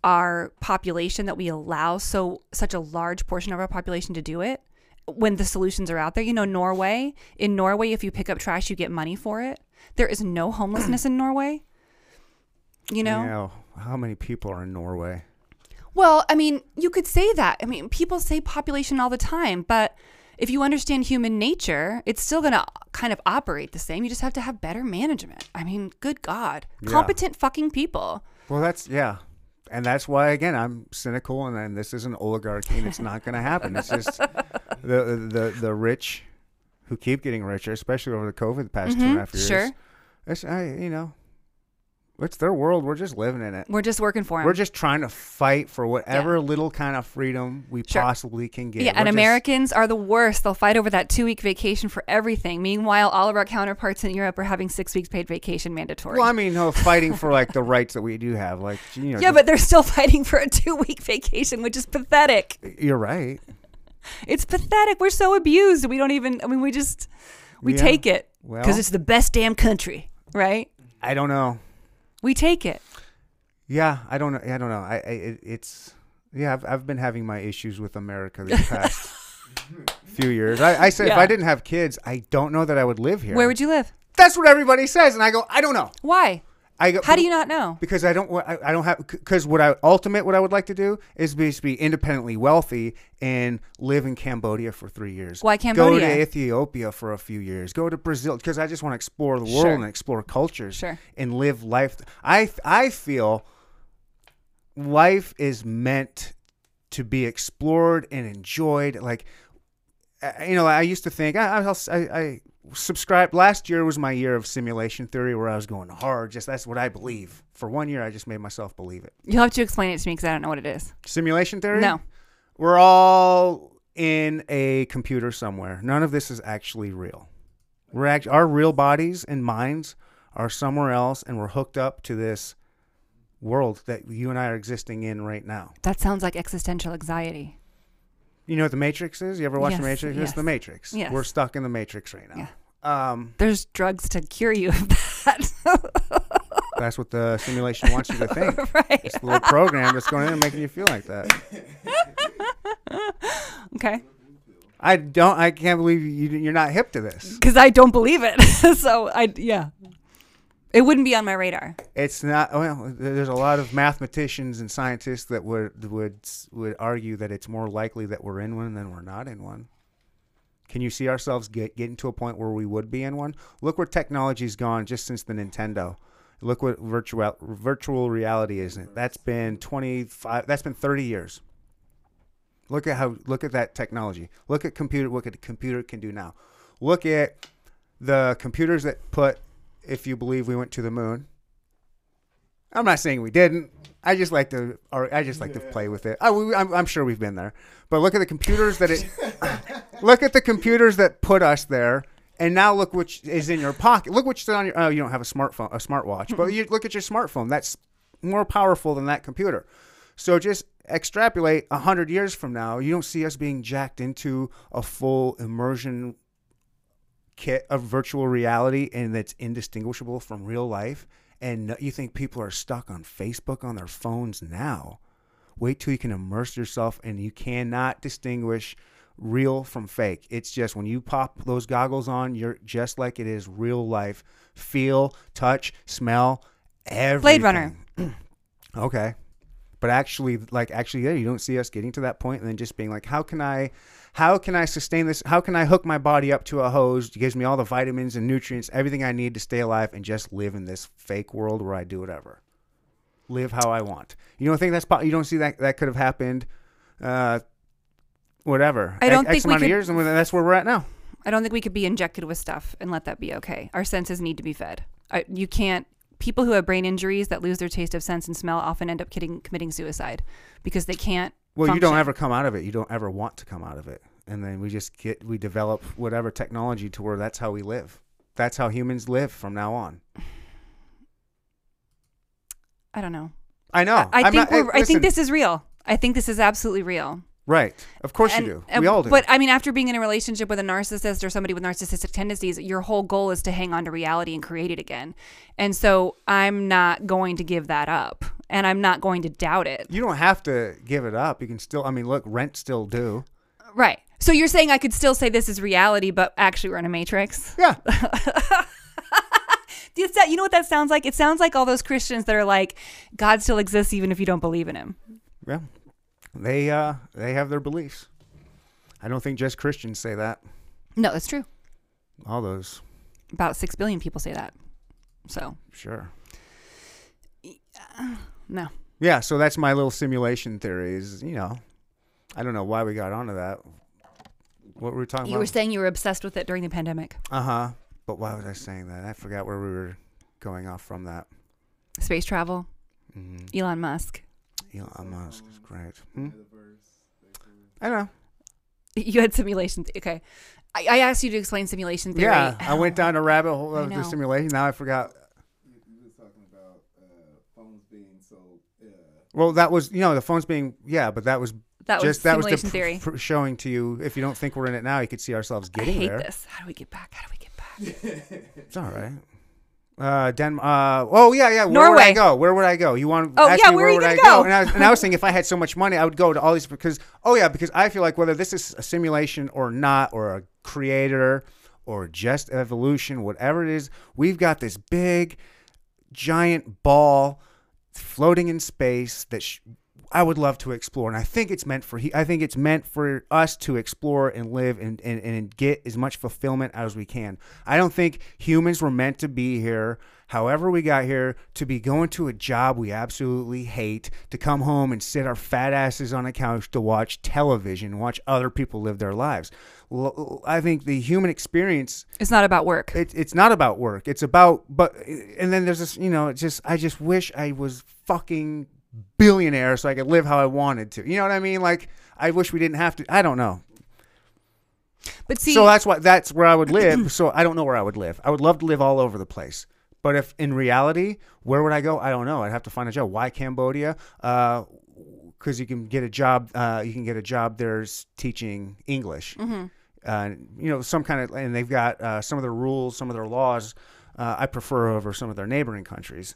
our population that we allow so such a large portion of our population to do it when the solutions are out there. You know, Norway, in Norway if you pick up trash you get money for it. There is no homelessness in Norway. You know? Yeah, how many people are in Norway? Well, I mean, you could say that. I mean, people say population all the time, but if you understand human nature, it's still going to kind of operate the same. You just have to have better management. I mean, good God. Yeah. Competent fucking people. Well, that's yeah, and that's why again I'm cynical, and, and this is an oligarchy, and it's not going to happen. It's just the the the rich who keep getting richer, especially over the COVID the past two and a half years. Mm-hmm. Sure. It's I you know, it's their world. We're just living in it. We're just working for them. We're just trying to fight for whatever little kind of freedom we Sure. possibly can get. yeah, We're and just- Americans are the worst. They'll fight over that two week vacation for everything. Meanwhile, all of our counterparts in Europe are having six weeks paid vacation mandatory. Well, I mean, no, fighting for like the rights that we do have, like you know. yeah, but they're still fighting for a two week vacation, which is pathetic. you're right. It's pathetic. We're so abused. We don't even, I mean, we just, we Yeah. take it Well- because it's the best damn country, right? I don't know. We take it. Yeah, I don't know. I don't know. I, I it, it's yeah. I've I've been having my issues with America these past few years. I, I said if I didn't have kids, I don't know that I would live here. Where would you live? That's what everybody says, and I go, I don't know. Why? I How do you not know? Because I don't. I, I don't have. Because what I ultimate what I would like to do is be, is be independently wealthy and live in Cambodia for three years. Why Cambodia? Go to Ethiopia for a few years. Go to Brazil because I just want to explore the world Sure. and explore cultures Sure. and live life. I I feel life is meant to be explored and enjoyed. Like you know, I used to think I, I, I subscribed. Last year was my year of simulation theory, where I was going hard. Just that's what I believe. For one year, I just made myself believe it. You'll have to explain it to me because I don't know what it is. Simulation theory. No. we're all in a computer somewhere. None of this is actually real. We're act- our real bodies and minds are somewhere else, and we're hooked up to this world that you and I are existing in right now. That sounds like existential anxiety. You know what the Matrix is? You ever watch the Yes, Matrix? It's the Matrix. Yes. We're stuck in the Matrix right now. Um, There's drugs to cure you of that. that's what the simulation wants you to think. right. It's a little program that's going in and making you feel like that. Okay. I don't. I can't believe you, you're not hip to this. Because I don't believe it. so I, yeah. It wouldn't be on my radar. It's not. Well, there's a lot of mathematicians and scientists that would would would argue that it's more likely that we're in one than we're not in one. Can you see ourselves get getting to a point where we would be in one? Look where technology's gone just since the Nintendo. Look what virtual virtual reality is. That's been 25. That's been 30 years. Look at how look at that technology. Look at computer. Look at the computer can do now. Look at the computers that put. If you believe we went to the moon, I'm not saying we didn't. I just like to, or I just like to play with it. I, I'm, I'm sure we've been there, but look at the computers that it. look at the computers that put us there, and now look which is in your pocket. Look what's on your. Oh, you don't have a smartphone, a smartwatch, but you look at your smartphone. That's more powerful than that computer. So just extrapolate a hundred years from now, you don't see us being jacked into a full immersion kit of virtual reality and that's indistinguishable from real life and you think people are stuck on Facebook on their phones now? Wait till you can immerse yourself and you cannot distinguish real from fake. It's just when you pop those goggles on you're just like it is real life. Feel touch smell everything Blade Runner. okay but actually like actually yeah you don't see us getting to that point and then just being like how can i how can i sustain this how can i hook my body up to a hose it gives me all the vitamins and nutrients everything i need to stay alive and just live in this fake world where i do whatever live how i want you don't think that's po- you don't see that that could have happened uh whatever I don't X think we amount of could- years and that's where we're at now I don't think we could be injected with stuff and let that be okay. Our senses need to be fed. I, you can't. People who have brain injuries that lose their taste of sense and smell often end up kidding, committing suicide because they can't. well you don't ever come out of it you don't ever want to come out of it and then we just get we develop whatever technology to where that's how we live that's how humans live from now on I don't know. I know. I, I think not- I think this is real. I think this is absolutely real. Right. Of course And- you do. and- we all do. But I mean, after being in a relationship with a narcissist or somebody with narcissistic tendencies, your whole goal is to hang on to reality and create it again. And so I'm not going to give that up, and I'm not going to doubt it. you don't have to give it up. You can still. I mean, look, rent still due. Right. So you're saying I could still say this is reality, but actually we're in a matrix? Yeah. You know what that sounds like? It sounds like all those Christians that are like, God still exists even if you don't believe in him. yeah. They uh they have their beliefs. I don't think just Christians say that. No, that's true. All those, About 6 billion people say that. So, sure. no. Yeah. So that's my little simulation theory. Is you know, I don't know why we got onto that. What were we talking about. You were saying you were obsessed with it during the pandemic. Uh huh. But why was I saying that? I forgot where we were going off from that. Space travel, Mm-hmm. Elon Musk. Elon Musk is great. Hmm? I know. You had simulation. th- okay. I, I asked you to explain simulation theory. Yeah, I went down a rabbit hole I of the know. simulation. Now I forgot. You, you was talking about uh, phones being so. Uh, Well, that was you know the phones being yeah, but that was That was just that was simulation the theory. pr- showing to you. If you don't think we're in it now, you could see ourselves I getting hate there. this. How do we get back? How do we get back? It's all right. Uh, Den. Uh, oh yeah, yeah. Where would I go? Where would I go? You want? Oh, ask yeah, me where you would I gonna go? And I, was, and I was saying if I had so much money, I would go to all these because oh yeah, because I feel like whether this is a simulation or not, or a creator, or just evolution, whatever it is, we've got this big, giant ball floating in space that. Sh- I would love to explore, and I think it's meant for he. I think it's meant for us to explore and live and, and, and get as much fulfillment as we can. I don't think humans were meant to be here. However, we got here to be going to a job we absolutely hate, to come home and sit our fat asses on a couch to watch television, watch other people live their lives. I think the human experience It's not about work. it, it's not about work. It's about but and then there's this you know it's just I just wish I was fucking billionaire so I could live how I wanted to. You know what I mean? Like I wish we didn't have to. I don't know. but see, so that's why that's where I would live. so I don't know where I would live. I would love to live all over the place. But if in reality, where would I go? I don't know. I'd have to find a job. Why Cambodia? Because you can get a job. Uh, you can get a job there's teaching English. Uh, you know, some kind of, and they've got uh, some of their rules, some of their laws. Uh, I prefer over some of their neighboring countries.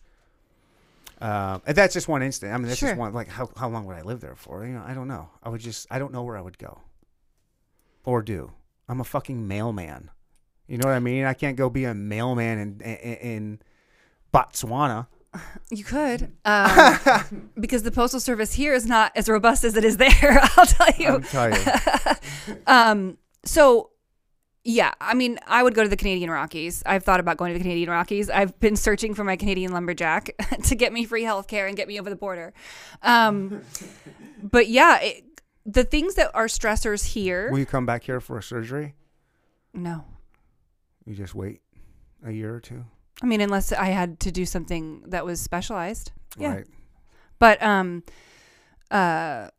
Uh, and that's just one instant. I mean, that's Sure. just one. Like, how how long would I live there for? You know, I don't know. I would just, I don't know where I would go or do. I'm a fucking mailman. You know what I mean? I can't go be a mailman in in, in Botswana. you could, um, because the postal service here is not as robust as it is there. I'll tell you. I'll tell you. Um, so yeah, I mean, I would go to the Canadian Rockies. I've thought about going to the Canadian Rockies. I've been searching for my Canadian lumberjack to get me free health care and get me over the border. Um, but yeah, it, the things that are stressors here. Will you come back here for a surgery? no. You just wait a year or two. I mean, unless I had to do something that was specialized. Yeah. Right. But um, uh,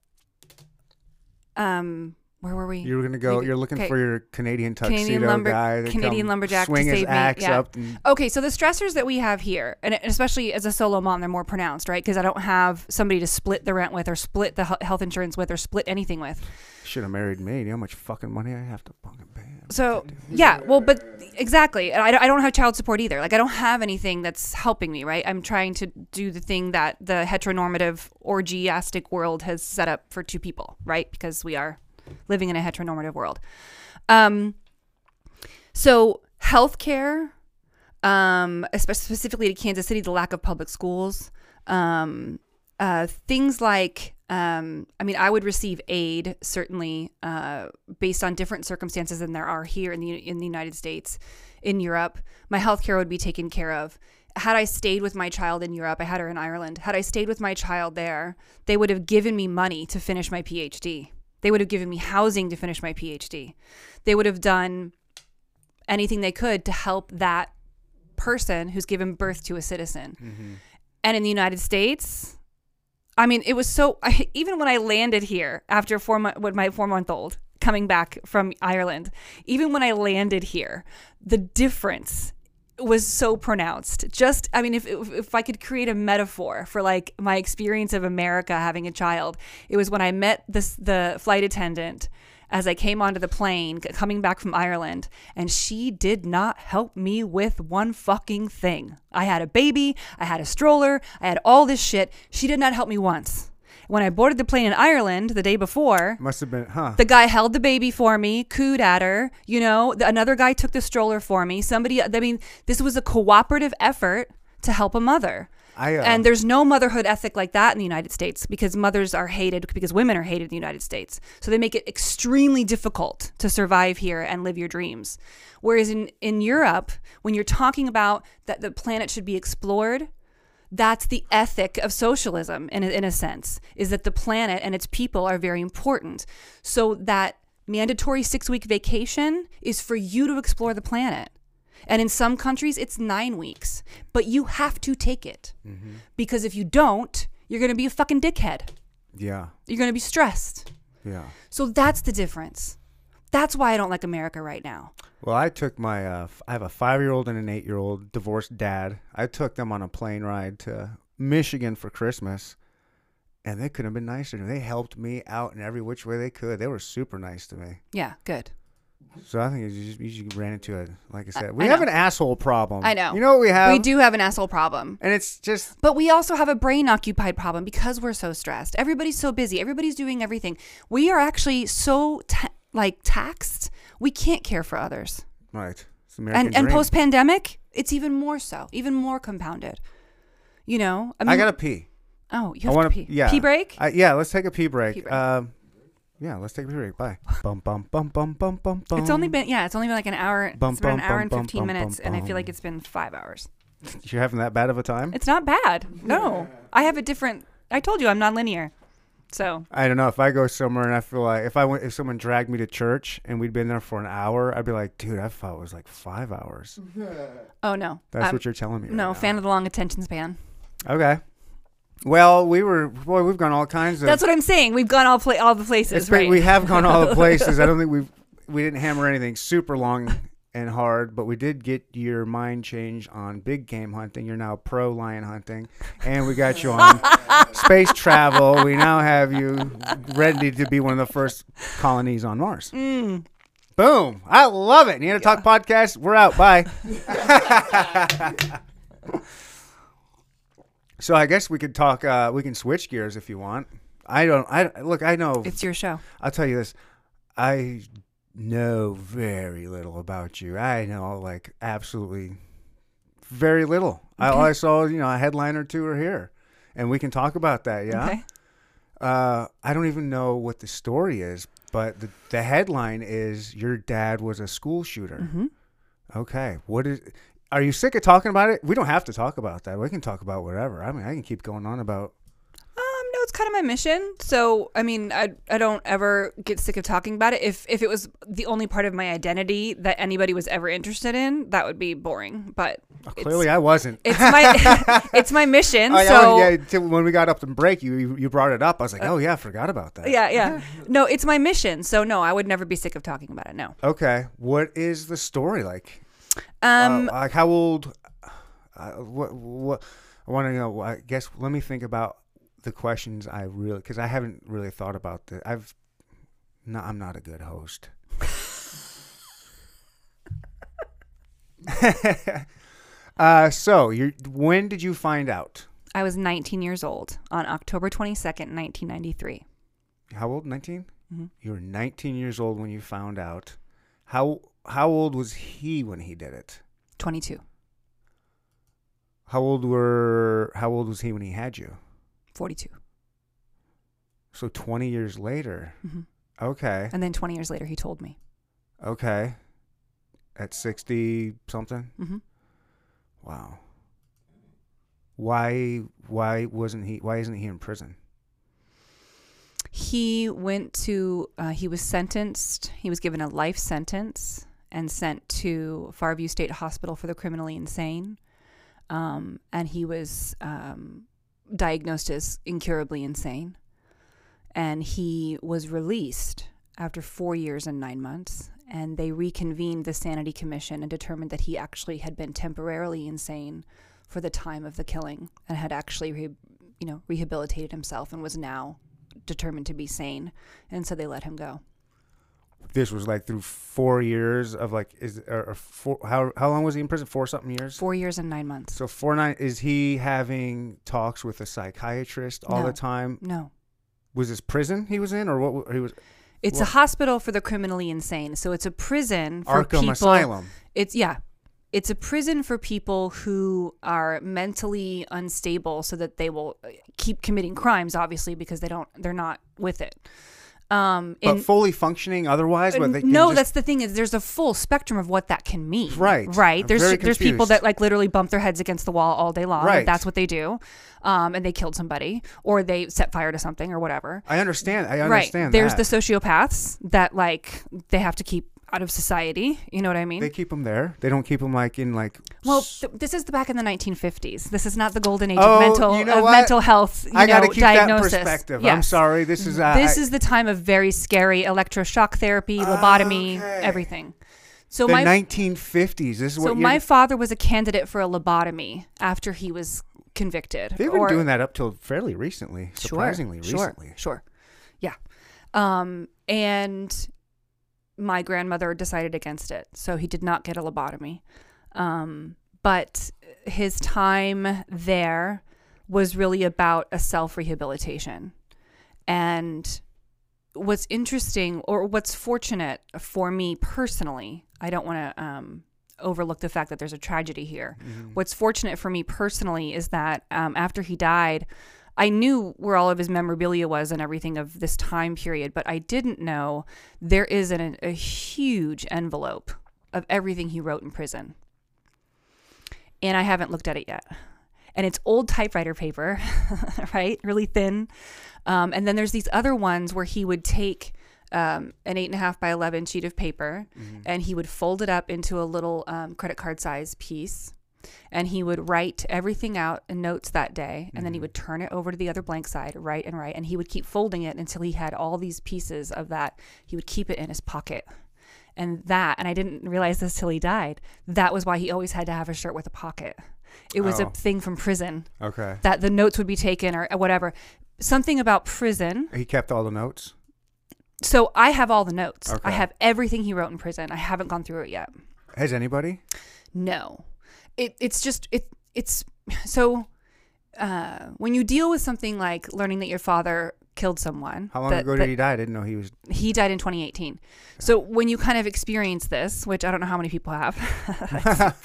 um, where were we? You were gonna go. You're looking okay. for your Canadian tuxedo Canadian lumber- guy. Canadian lumberjack to swing his save me, axe yeah. up. And, Okay, so the stressors that we have here, and especially as a solo mom, they're more pronounced, right? Because I don't have somebody to split the rent with, or split the health insurance with, or split anything with. should have married me. You know how much fucking money I have to fucking pay. So yeah, well, but exactly, and I, I don't have child support either. Like I don't have anything that's helping me, right? I'm trying to do the thing that the heteronormative orgiastic world has set up for two people, right? Because we are living in a heteronormative world. Um, so healthcare, um, espe- specifically to Kansas City, the lack of public schools, um, uh, things like, um, I mean, I would receive aid certainly uh, based on different circumstances than there are here in the in the United States, in Europe. My healthcare would be taken care of. Had I stayed with my child in Europe, I had her in Ireland. Had I stayed with my child there, they would have given me money to finish my PhD. They would have given me housing to finish my PhD. They would have done anything they could to help that person who's given birth to a citizen. Mm-hmm. And in the United States, I mean, it was so. I, even when I landed here after four month, with my four month old coming back from Ireland, even when I landed here, the difference was so pronounced. Just, I mean, if, if if I could create a metaphor for like my experience of America having a child, it was when I met this the flight attendant as I came onto the plane coming back from Ireland, and she did not help me with one fucking thing. I had a baby, I had a stroller, I had all this shit. She did not help me once. When I boarded the plane in Ireland the day before, Must have been, huh? the guy held the baby for me, cooed at her. You know, the, another guy took the stroller for me. Somebody, I mean, this was a cooperative effort to help a mother. I, uh, and there's no motherhood ethic like that in the United States because mothers are hated because women are hated in the United States. So they make it extremely difficult to survive here and live your dreams. Whereas in, in Europe, when you're talking about that the planet should be explored, that's the ethic of socialism in a, in a sense is that the planet and its people are very important. So that mandatory six week vacation is for you to explore the planet. And in some countries it's nine weeks. But you have to take it. Mm-hmm. Because if you don't you're going to be a fucking dickhead. Yeah, you're going to be stressed. Yeah. so that's the difference that's why i don't like america right now Well, I took my, uh, I have a five year old and an eight year old divorced dad. I took them on a plane ride to Michigan for Christmas, and they couldn't have been nicer. They helped me out in every which way they could. They were super nice to me. yeah good So I think you just, you just ran into it. Like I said, we I have an asshole problem. I know. You know what we have? we do have an asshole problem And it's just, But we also have a brain occupied problem because we're so stressed. Everybody's so busy. Everybody's doing everything. We are actually so ta- like taxed. We can't care for others. right. It's the American And and post pandemic, it's even more so, even more compounded. You know, I, mean, I got to pee. Oh, you I have want to pee. Yeah. Pee break. Uh, yeah, let's take a pee break. Pee break. Um, yeah, let's take a pee break. Bye. bum bum bum bum bum bum bum. it's only been yeah, it's only been like an hour. Bum, it's been an hour bum, and fifteen minutes, and I feel like it's been five hours. You're having that bad of a time? It's not bad. No, I have a different. I told you I'm non-linear. So I don't know. If I go somewhere and I feel like if I went, if someone dragged me to church and we'd been there for an hour, I'd be like, dude, I thought it was like five hours. oh no, That's I'm- what you're telling me. right no now. fan of the long attention span. Okay. Well, we were boy. We've gone all kinds of. That's what I'm saying. We've gone all pla- all the places, been- right? We have gone all the places. I don't think we've we didn't hammer anything super long and hard, but we did get your mind change on big game hunting. You're now pro lion hunting, and we got you on space travel. We now have you ready to be one of the first colonies on Mars. Mm. Boom! I love it. Neanderthal Talk podcast. We're out. Bye. so I guess we could talk. Uh, we can switch gears if you want. I don't. I look. I know. It's your show. I'll tell you this. I know very little about you. I know like absolutely very little. I, all I saw, you know, a headline or two are here, and we can talk about that. Yeah. Okay. Uh, I don't even know what the story is, but the the headline is your dad was a school shooter. Mhm. Okay. What is? Are you sick of talking about it? We don't have to talk about that. We can talk about whatever. I mean, I can keep going on about. No, it's kind of my mission. So, I mean, I I don't ever get sick of talking about it. If if it was the only part of my identity that anybody was ever interested in, that would be boring. But it's- Clearly, I wasn't. it's my it's my mission. Oh, yeah, so yeah, till when we got up to break, you you you brought it up. I was like, oh yeah, I forgot about that. yeah, yeah. No, it's my mission. So no, I would never be sick of talking about it. No. Okay, what is the story like? Um, uh, like how old? Uh, what what? I want to know. I guess let me think about the questions I really because I haven't really thought about this. I've no, I'm not a good host. uh, so you when did you find out? I was 19 years old on October 22nd, 1993. How old? 19 Mhm. You were 19 years old when you found out. How how old was he when he did it? 22, How old were how old was he when he had you? 42. So 20 years later. hmm Okay. And then 20 years later, he told me. Okay. At 60 something? hmm Wow. Why why wasn't he why isn't he in prison? He went to, uh, he was sentenced, he was given a life sentence and sent to Farview State Hospital for the criminally insane. Um, and he was um, diagnosed as incurably insane. And he was released after four years and nine months. and they reconvened the Sanity Commission and determined that he actually had been temporarily insane for the time of the killing and had actually, re- you know, rehabilitated himself and was now determined to be sane. And so they let him go. This was like through four years of like is or, or four, how how long was he in prison? Four something years. Four years and nine months. So four nine is he having talks with a psychiatrist all No. the time? No. Was this prison he was in or what? He was It's Well- a hospital for the criminally insane. So it's a prison for Arkham people. Asylum. It's yeah. It's a prison for people who are mentally unstable so that they will uh, keep committing crimes obviously because they don't they're not with it. Um But in- fully functioning otherwise, but they can no, just- that's the thing is there's a full spectrum of what that can mean. Right. Right. I'm there's there's people that like literally bump their heads against the wall all day long. Right. that's what they do. Um, and they killed somebody or they set fire to something or whatever. I understand. I Right. understand. There's the sociopaths that like they have to keep out of society. You know what I mean? They keep them there. They don't keep them like in like. well, th- this is the back in the 1950s. This is not the golden age Oh, of mental you know of mental health. You I got to keep diagnosis. that perspective. I'm sorry. This is. Uh, this I- is the time of very scary electroshock therapy, lobotomy, Okay. everything. So the my 1950s. This is so what my father was a candidate for a lobotomy after he was convicted. They've been or- doing that up till fairly recently. Surprisingly sure, recently. Sure, yeah. Um, and my grandmother decided against it, so he did not get a lobotomy. Um, but his time there was really about a self rehabilitation, and what's interesting or what's fortunate for me personally, I don't want to um, overlook the fact that there's a tragedy here. What's fortunate for me personally is that um, after he died, I knew where all of his memorabilia was and everything of this time period, but I didn't know there is an, a huge envelope of everything he wrote in prison. And I haven't looked at it yet. And it's old typewriter paper, right? Really thin. Um, and then there's these other ones where he would take um, an eight and a half by 11 sheet of paper and he would fold it up into a little um, credit card size piece. And he would write everything out in notes that day. And then he mm-hmm. would turn it over to the other blank side, write and write. And he would keep folding it until he had all these pieces of that. He would keep it in his pocket. And that, and I didn't realize this till he died, that was why he always had to have a shirt with a pocket. It was Oh. a thing from prison Okay. that the notes would be taken or uh, whatever. Something about prison. He kept all the notes. So I have all the notes. okay. I have everything he wrote in prison. I haven't gone through it yet. Has anybody? No. It it's just it it's so uh when you deal with something like learning that your father killed someone. How long that- ago did he die? I didn't know he was. he died in 2018. So when you kind of experience this, which I don't know how many people have,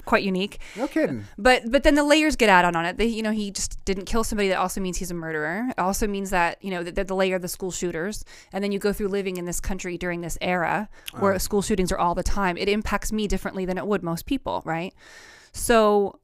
quite unique. No kidding. But but then the layers get added on it. They, you know, he just didn't kill somebody. That also means he's a murderer. It also means that you know that, that the layer of the school shooters. And then you go through living in this country during this era where school shootings are all the time. It impacts me differently than it would most people, right? So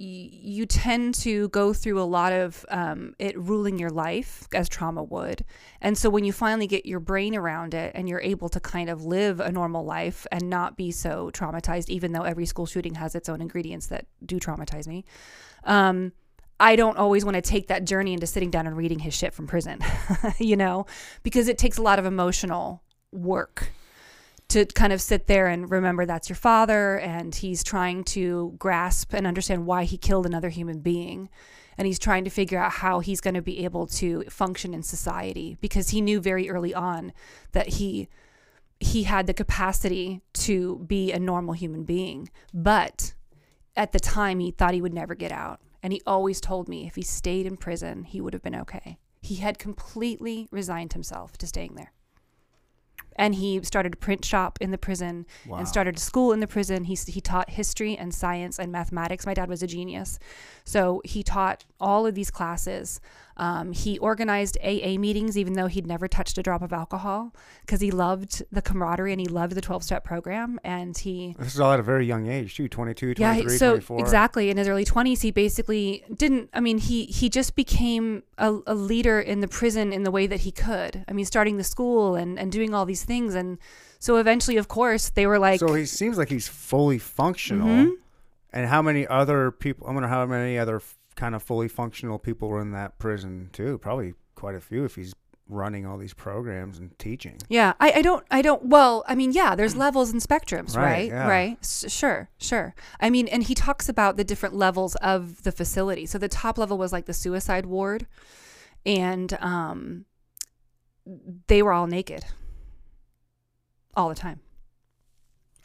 you tend to go through a lot of um, it ruling your life as trauma would. And so when you finally get your brain around it and you're able to kind of live a normal life and not be so traumatized, even though every school shooting has its own ingredients that do traumatize me. Um, I don't always want to take that journey into sitting down and reading his shit from prison, you know, because it takes a lot of emotional work to kind of sit there and remember that's your father and he's trying to grasp and understand why he killed another human being. And he's trying to figure out how he's going to be able to function in society because he knew very early on that he he had the capacity to be a normal human being. But at the time he thought he would never get out. And he always told me if he stayed in prison he would have been okay. He had completely resigned himself to staying there and he started a print shop in the prison Wow. and started a school in the prison. He, he taught history and science and mathematics. My dad was a genius. So he taught all of these classes. Um, he organized AA meetings, even though he'd never touched a drop of alcohol, because he loved the camaraderie and he loved the 12 step program. And he, This is all at a very young age, too. 22, yeah, so 24. exactly in his early 20s, he basically didn't. I mean, he he just became a, a leader in the prison in the way that he could. I mean, starting the school and and doing all these things, and so eventually, of course, they were like, So he seems like he's fully functional. Mhm. And how many other people? I wonder how many other kind of fully functional people were in that prison too. Probably quite a few if he's running all these programs and teaching. Yeah, I, I don't, I don't, well, I mean, yeah, there's levels and spectrums, Right, right? yeah. Right. S- sure, sure. I mean, and he talks about the different levels of the facility. So the top level was like the suicide ward, and um, they were all naked all the time.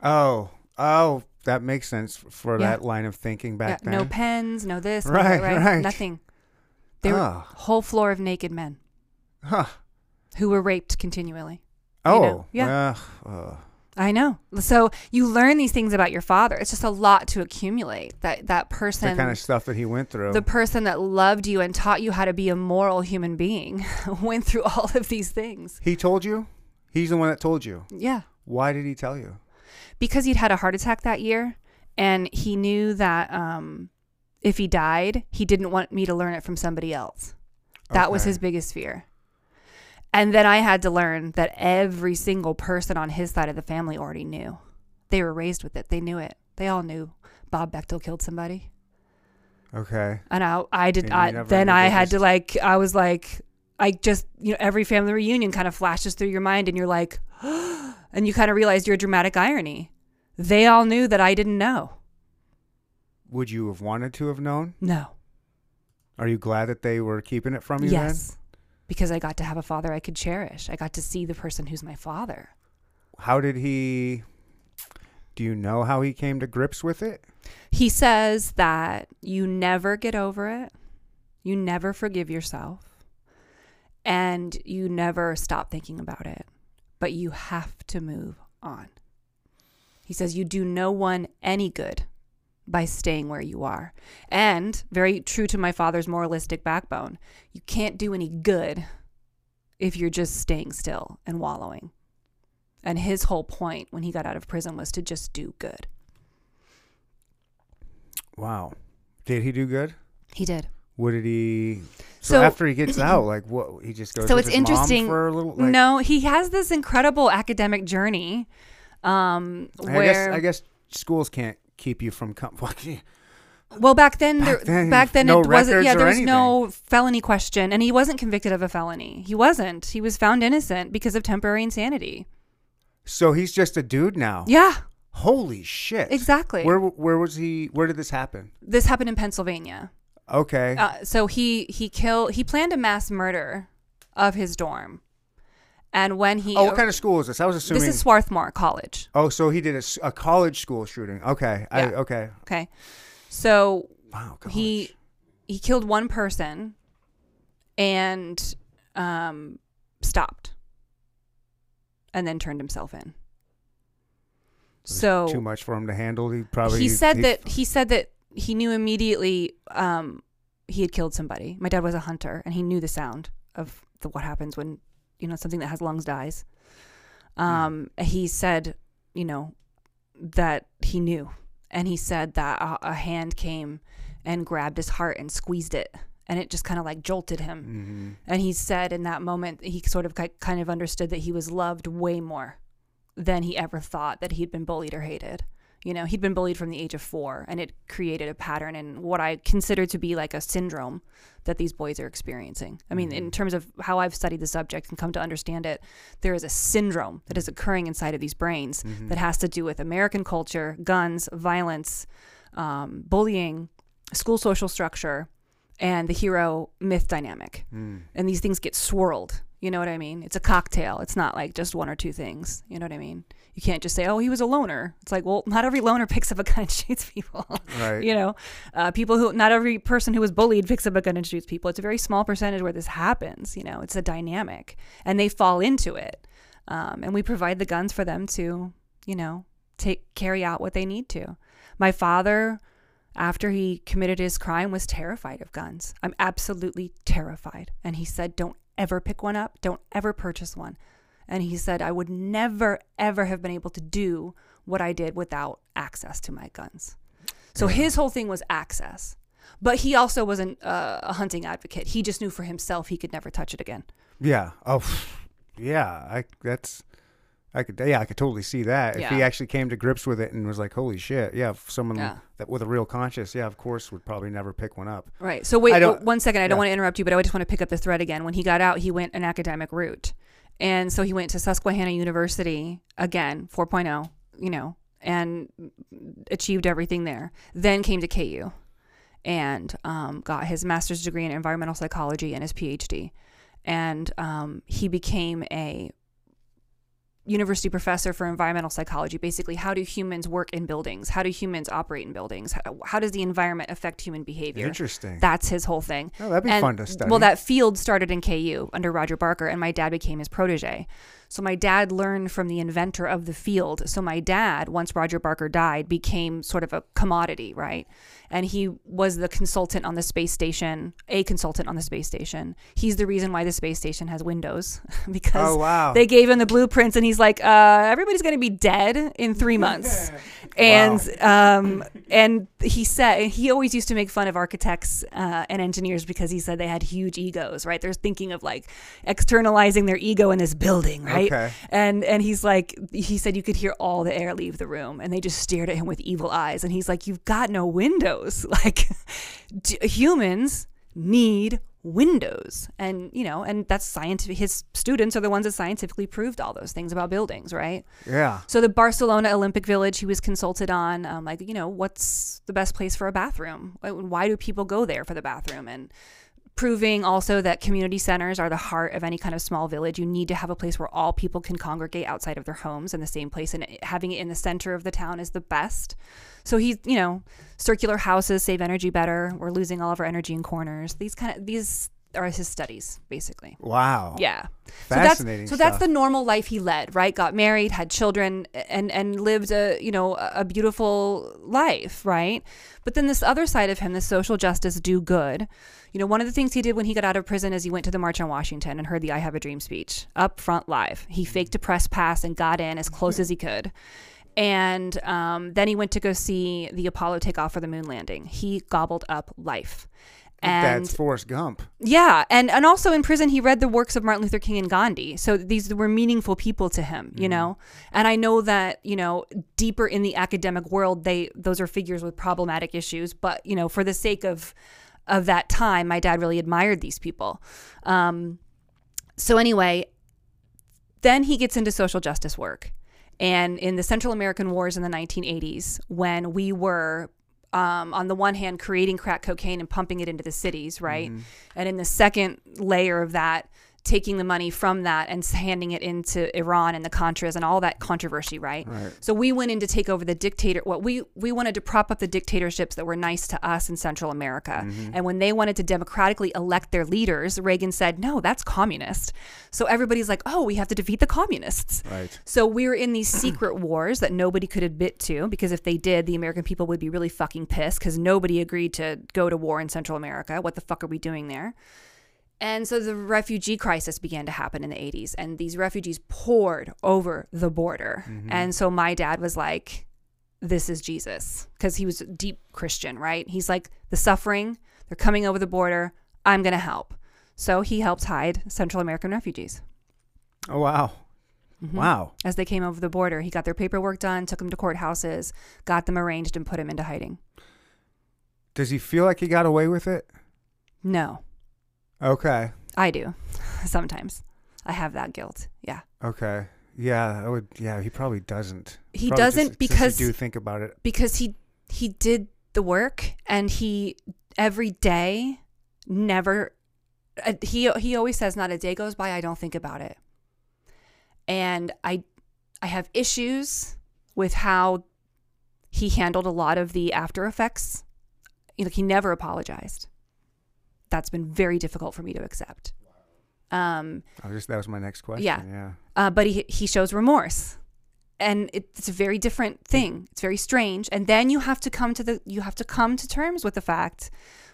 Oh, oh, that makes sense for Yeah. that line of thinking back yeah, then. no pens, no this, Right, that, right? right. Nothing. They were Ah. whole floor of naked men Huh. who were raped continually. Oh, know, yeah. well, uh, I know. So you learn these things about your father. It's just a lot to accumulate. That that person, the kind of stuff that he went through. the person that loved you and taught you how to be a moral human being, went through all of these things. he told you? He's the one that told you. Yeah, Why did he tell you? Because he'd had a heart attack that year, and he knew that um, if he died, he didn't want me to learn it from somebody else. That was his biggest fear. And then I had to learn that every single person on his side of the family already knew. They were raised with it. They knew it. They all knew Bob Bechtel killed somebody. Okay. And I, I did. I, then I had to like. I was like, I just, you know, every family reunion kind of flashes through your mind, and you're like, and you kind of realize your dramatic irony. They all knew that I didn't know. Would you have wanted to have known? No. Are you glad that they were keeping it from you Yes. Because I got to have a father I could cherish. I got to see the person who's my father. How did he Do you know how he came to grips with it? He says that you never get over it, you never forgive yourself, and you never stop thinking about it, but you have to move on. He says you do no one any good by staying where you are. And very true to my father's moralistic backbone, you can't do any good if you're just staying still and wallowing. And his whole point when he got out of prison was to just do good. Wow. Did he do good? He did. What did he? So, So- after he gets out, like what? He just goes. So it's his mom interesting. for a little. Like, no, he has this incredible academic journey. Um, I where guess I guess schools can't keep you from. Com- well back then, Back there, then, back then no it wasn't. Yeah, there was no felony question, and he wasn't convicted of a felony. He wasn't. He was found innocent because of temporary insanity. so he's just a dude now. Yeah, Holy shit. exactly. Where where was he? Where did this happen? this happened in Pennsylvania. Okay. Uh, so he he killed. He planned a mass murder of his dorm, and when he oh, what kind of school is this? I was assuming. this is Swarthmore College. oh, so he did a college school shooting. Okay. I, okay. Okay, so Wow. College. he he killed one person and um stopped and then turned himself in so too much for him to handle. He probably. he said that he said that he knew immediately um he had killed somebody my dad was a hunter and he knew the sound of the, what happens when you know something that has lungs dies. Um he said you know that he knew. And he said that a, a hand came and grabbed his heart and squeezed it. And it just kind of like jolted him. Mhm. and he said in that moment he sort of kind of understood that he was loved way more than he ever thought that he'd been bullied or hated. You know, he'd been bullied from the age of four, and it created a pattern in what I consider to be like a syndrome that these boys are experiencing. I mean, in mm-hmm. terms of how I've studied the subject and come to understand it, there is a syndrome that is occurring inside of these brains mm-hmm. that has to do with American culture, guns, violence, um, bullying, school social structure, and the hero myth dynamic. Mm. And these things get swirled. You know what I mean? It's a cocktail. It's not like just one or two things. You know what I mean? You can't just say, "Oh, he was a loner." It's like, well, not every loner picks up a gun and shoots people. Right. you know, uh, people who not every person who was bullied picks up a gun and shoots people. It's a very small percentage where this happens. You know, it's a dynamic, and they fall into it. Um, and we provide the guns for them to, you know, take carry out what they need to. My father, after he committed his crime, was terrified of guns. I'm absolutely terrified, and he said, "Don't ever pick one up. Don't ever purchase one." And he said, I would never, ever have been able to do what I did without access to my guns. So his whole thing was access. But he also wasn't uh, a hunting advocate. He just knew for himself he could never touch it again. Yeah. Oh, yeah. I. That's. I could, yeah, I could totally see that. If he actually came to grips with it and was like, "Holy shit!" Yeah, if someone Yeah. that with a real conscience, yeah, of course, would probably never pick one up. Right. So wait one second. I don't want to interrupt you, but I just want to pick up the thread again. When he got out, he went an academic route. And so he went to Susquehanna University again, 4.0, you know, and achieved everything there. Then came to KU and um, got his master's degree in environmental psychology and his PhD. And um, he became a university professor for environmental psychology basically how do humans work in buildings how do humans operate in buildings how, how does the environment affect human behavior Interesting. that's his whole thing. Oh, that'd be And- fun to study. Well, that field started in KU under Roger Barker, and my dad became his protege. So my dad learned from the inventor of the field. So my dad, once Roger Barker died, became sort of a commodity, right? And he was the consultant on the space station, a consultant on the space station. He's the reason why the space station has windows because Oh, wow. they gave him the blueprints, and he's like, uh, "Everybody's going to be dead in three months." and um, and he said he always used to make fun of architects uh, and engineers because he said they had huge egos, right? They're thinking of like externalizing their ego in this building, right? Okay. And and he's like, he said you could hear all the air leave the room, and they just stared at him with evil eyes. And he's like, you've got no windows. Like d- humans need windows and you know and that's scientific his students are the ones that scientifically proved all those things about buildings right yeah. so the Barcelona Olympic Village, he was consulted on, um, like you know, what's the best place for a bathroom? Why- Why do people go there for the bathroom? And proving also that community centers are the heart of any kind of small village. You need to have a place where all people can congregate outside of their homes in the same place, and having it in the center of the town is the best. So he's, you know, circular houses save energy better. We're losing all of our energy in corners. These kind of these are his studies, basically. Wow. Yeah. Fascinating So that's so that's the normal life he led, right? Got married, had children, and and lived a you know a beautiful life, right? But then this other side of him, this social justice do good. You know, one of the things he did when he got out of prison is he went to the March on Washington and heard the "I Have a Dream" speech up front live. He faked a press pass and got in as close as he could. And um, then he went to go see the Apollo takeoff for the moon landing. He gobbled up life. And That's Forrest Gump. yeah, and and also in prison he read the works of Martin Luther King and Gandhi. So these were meaningful people to him, you know. And I know that, you know, deeper in the academic world they those are figures with problematic issues, but you know, for the sake of of that time, my dad really admired these people. Um so anyway, then he gets into social justice work. And in the Central American Wars in the 1980s, when we were, um, on the one hand, creating crack cocaine and pumping it into the cities, right? And in the second layer of that, taking the money from that and handing it into Iran and the Contras and all that controversy, right? So we went in to take over the dictator. What we we wanted to prop up the dictatorships that were nice to us in Central America. Mm-hmm. And when they wanted to democratically elect their leaders, Reagan said, "No, that's communist." So everybody's like, "Oh, we have to defeat the communists." Right. So we were in these secret wars that nobody could admit to because if they did, the American people would be really fucking pissed because nobody agreed to go to war in Central America. What the fuck are we doing there? And so the refugee crisis began to happen in the 80s, and these refugees poured over the border. And so my dad was like, This is Jesus, because he was a deep Christian, right? He's like, The suffering, they're coming over the border. I'm going to help. So he helped hide Central American refugees Oh wow. Mm-hmm. Wow. as they came over the border. He got their paperwork done, took them to courthouses, got them arranged, and put them into hiding. Does he feel like he got away with it? No, Okay. I do sometimes. I have that guilt. Yeah. Okay. Yeah, I would. Yeah, he probably doesn't. He Probably doesn't just- because- you do think about it. because he he did the work and he every day never uh, he he always says not a day goes by I don't think about it. And I I have issues with how he handled a lot of the after effects. You know, he never apologized. That's been very difficult for me to accept. Um, I was just that was my next question. Yeah. Yeah. uh, but he he shows remorse, and it's a very different thing. It's very strange. And then you have to come to the you have to come to terms with the fact,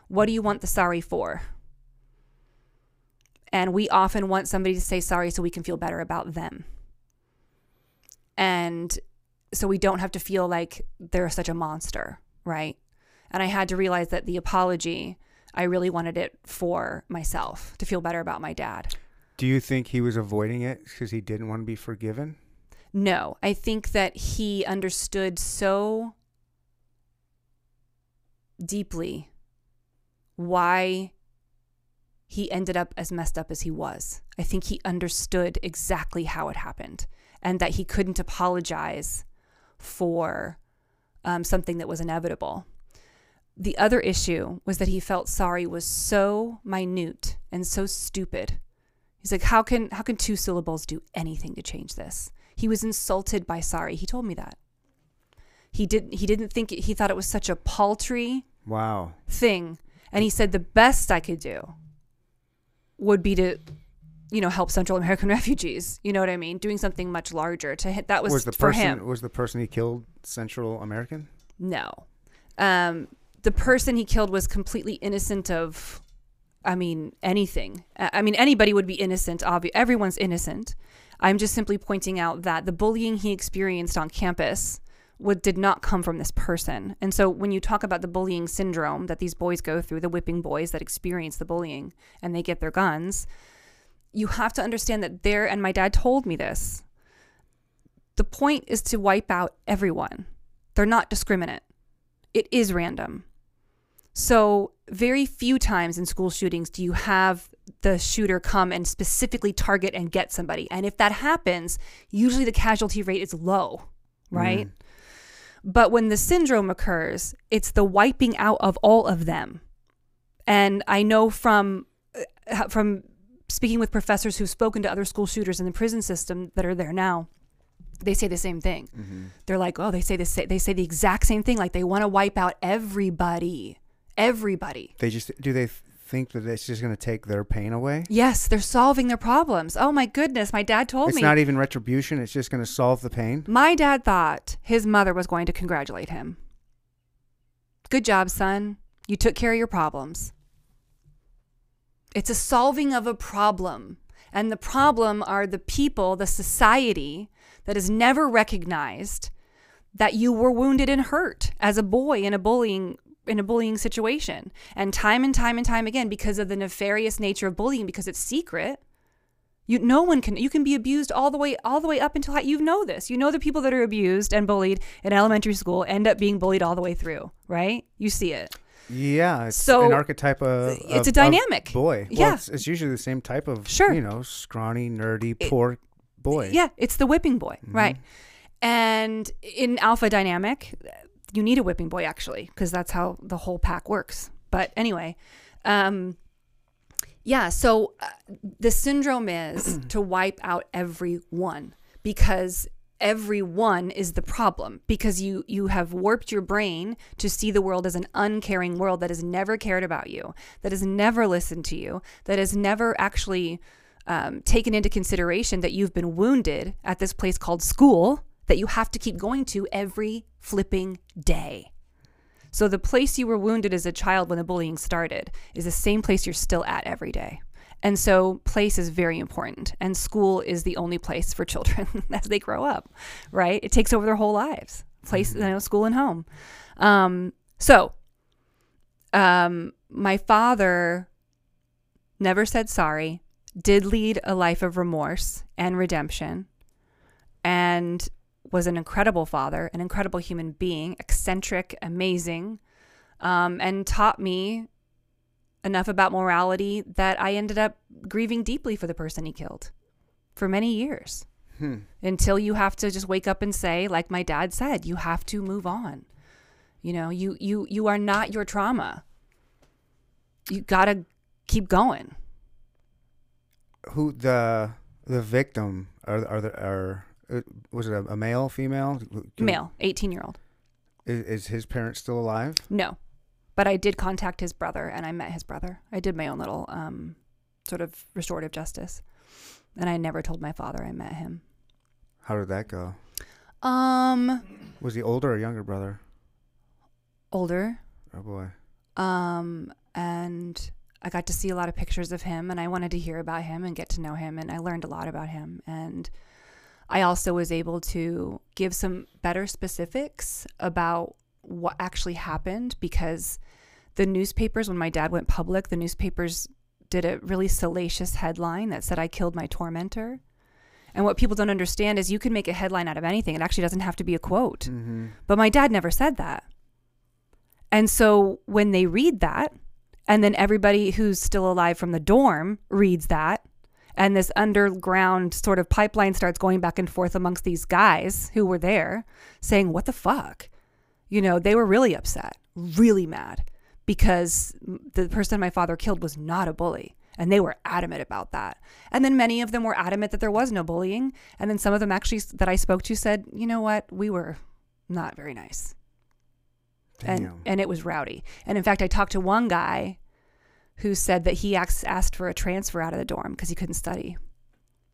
what do you want the sorry for? And we often want somebody to say sorry so we can feel better about them, and so we don't have to feel like they're such a monster, right? And I had to realize that the apology. I really wanted it for myself to feel better about my dad. Do you think he was avoiding it because he didn't want to be forgiven? No, I think that he understood so deeply why he ended up as messed up as he was. I think he understood exactly how it happened and that he couldn't apologize for um, something that was inevitable. The other issue was that he felt sorry was so minute and so stupid. He's like, how can how can two syllables do anything to change this? He was insulted by sorry. He told me that. He didn't he didn't think it, he thought it was such a paltry Wow. thing. And he said the best I could do would be to, you know, help Central American refugees. You know what I mean? Doing something much larger to hit. That was, Was the for person him. was the person he killed Central American? No. Um, the person he killed was completely innocent of, I mean, anything. I mean, anybody would be innocent. Everyone's innocent. I'm just simply pointing out that the bullying he experienced on campus would, did not come from this person. And so when you talk about the bullying syndrome that these boys go through, the whipping boys that experience the bullying and they get their guns, you have to understand that there, and my dad told me this, the point is to wipe out everyone. They're not discriminate it is random. So, very few times in school shootings do you have the shooter come and specifically target and get somebody. And if that happens, usually the casualty rate is low, right? But when the syndrome occurs, it's the wiping out of all of them. And I know from uh, from speaking with professors who've spoken to other school shooters in the prison system that are there now, they say the same thing. They're like, oh, they say the sa- they say the exact same thing. Like they want to wipe out everybody, everybody. They just do they think that it's just going to take their pain away? Yes, they're solving their problems. Oh my goodness, my dad told It's me. It's not even retribution. It's just going to solve the pain. my dad thought his mother was going to congratulate him. Good job, son. You took care of your problems. It's a solving of a problem. And the problem are the people, the society that has never recognized that you were wounded and hurt as a boy in a bullying in a bullying situation. And time and time and time again because of the nefarious nature of bullying because it's secret. You no one can you can be abused all the way all the way up until high. You know this. You know the people that are abused and bullied in elementary school end up being bullied all the way through, right? You see it. Yeah, it's So, an archetype of it's of- a dynamic. boy. Yeah. well, it's, it's usually the same type of Sure. you know scrawny, nerdy, poor boy. Yeah, it's the whipping boy, right? Mm-hmm. And in alpha dynamic, you need a whipping boy actually, because that's how the whole pack works. But anyway, um, yeah. So uh, the syndrome is to wipe out everyone because everyone is the problem because you you have warped your brain to see the world as an uncaring world that has never cared about you that has never listened to you that has never actually um, taken into consideration that you've been wounded at this place called school that you have to keep going to every flipping day so the place you were wounded as a child when the bullying started is the same place you're still at every day. And so place is very important and school is the only place for children as they grow up, right? It takes over their whole lives. Place, you know, school and home. Um, so um, my father never said sorry, did lead a life of remorse and redemption, and was an incredible father, an incredible human being, eccentric, amazing, um, and taught me enough about morality that I ended up grieving deeply for the person he killed for many years. Until you have to just wake up and say, like my dad said, you have to move on. You know, you you you are not your trauma. You gotta keep going. Who the the victim are are the, are was it a, a male, female? Male, eighteen year old. Is, is his parents still alive? No, but I did contact his brother and I met his brother. I did my own little um, sort of restorative justice, and I never told my father I met him. How did that go? Um, Was he older or younger brother? older. Oh boy. Um, and I got to see a lot of pictures of him, and I wanted to hear about him and get to know him, and I learned a lot about him. And I also was able to give some better specifics about what actually happened because the newspapers, when my dad went public, the newspapers did a really salacious headline that said I killed my tormentor. And what people don't understand is you can make a headline out of anything. It actually doesn't have to be a quote. Mm-hmm. But my dad never said that. And so when they read that, and then everybody who's still alive from the dorm reads that, and this underground sort of pipeline starts going back and forth amongst these guys who were there saying, What the fuck? You know, they were really upset, really mad because the person my father killed was not a bully. And they were adamant about that. And then many of them were adamant that there was no bullying. And then some of them actually that I spoke to said, you know what? We were not very nice. And, and it was rowdy. And in fact, I talked to one guy who said that he asked, asked for a transfer out of the dorm because he couldn't study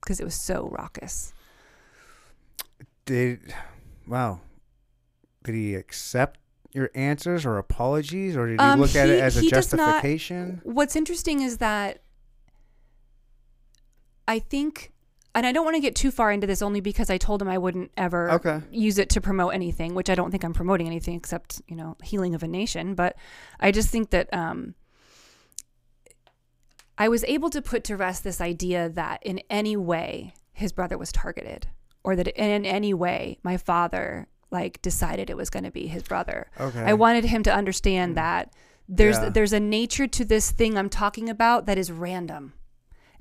because it was so raucous. Did wow? Did he accept your answers or apologies, or did he Um, look at it as a he does not- justification? What's interesting is that I think, and I don't want to get too far into this only because I told him I wouldn't ever Okay. use it to promote anything, which I don't think I'm promoting anything except, you know, healing of a nation. But I just think that um, I was able to put to rest this idea that in any way his brother was targeted or that in any way my father like decided it was going to be his brother. Okay. I wanted him to understand mm. that there's Yeah. there's a nature to this thing I'm talking about that is random.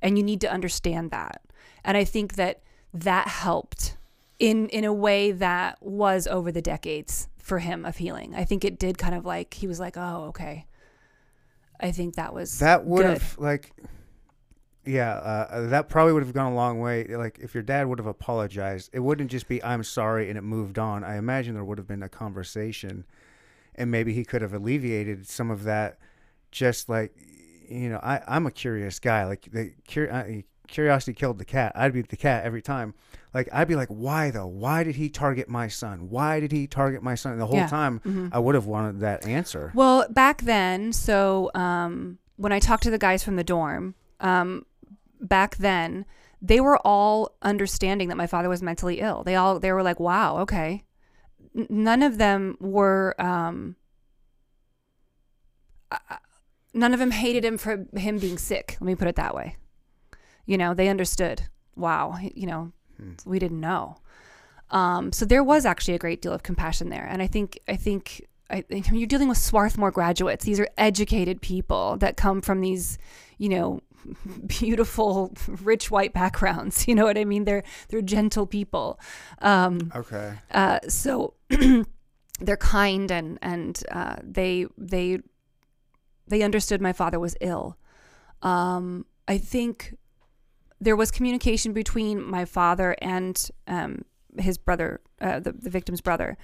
And you need to understand that. And I think that that helped in in a way that was over the decades for him of healing. I think it did kind of like he was like, "Oh, okay." I think that was that would have like yeah uh, that probably would have gone a long way. Like if your dad would have apologized it wouldn't just be i'm sorry and it moved on. I imagine there would have been a conversation and maybe he could have alleviated some of that. Just like you know i i'm a curious guy. Like the cur- uh, curiosity killed the cat i'd be the cat every time like i'd be like why though why did he target my son why did he target my son And the whole Yeah. time Mhm. i would have wanted that answer Well, back then, so um, when I talked to the guys from the dorm, um, back then they were all understanding that my father was mentally ill. They all they were like, "Wow, okay." N- none of them were. Um, uh, none of them hated him for him being sick. Let me put it that way. You know, they understood. Wow, you know, we didn't know. Um, so there was actually a great deal of compassion there, and I think I think I, think you're dealing with Swarthmore graduates. These are educated people that come from these, you know, beautiful, rich white backgrounds. You know what I mean? They're they're gentle people. Um, okay uh, so they're kind and and uh, they they they understood my father was ill. Um, I think there was communication between my father and um, his brother, uh, the, the victim's brother.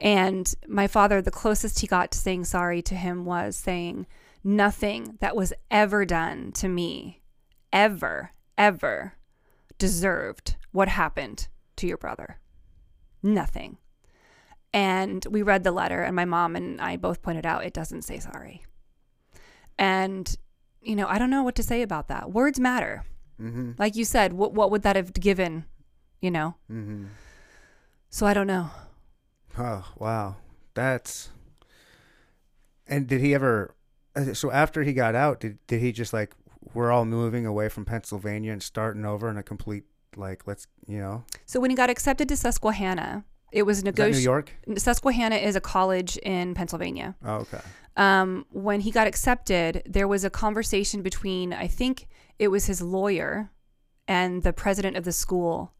And my father, the closest he got to saying sorry to him was saying, Nothing that was ever done to me, ever, ever deserved what happened to your brother. Nothing. And we read the letter, and my mom and I both pointed out it doesn't say sorry. And, you know, I don't know what to say about that. Words matter. Mm-hmm Like you said, what, what would that have given, you know? mm-hmm So I don't know. Oh wow, that's. And did he ever? uh, So after he got out, did did he just like we're all moving away from Pennsylvania and starting over in a complete like let's you know So when he got accepted to Susquehanna, it was that New. York? Susquehanna is a college in Pennsylvania. Oh okay. um, when he got accepted, there was a conversation between, I think it was his lawyer and the president of the school,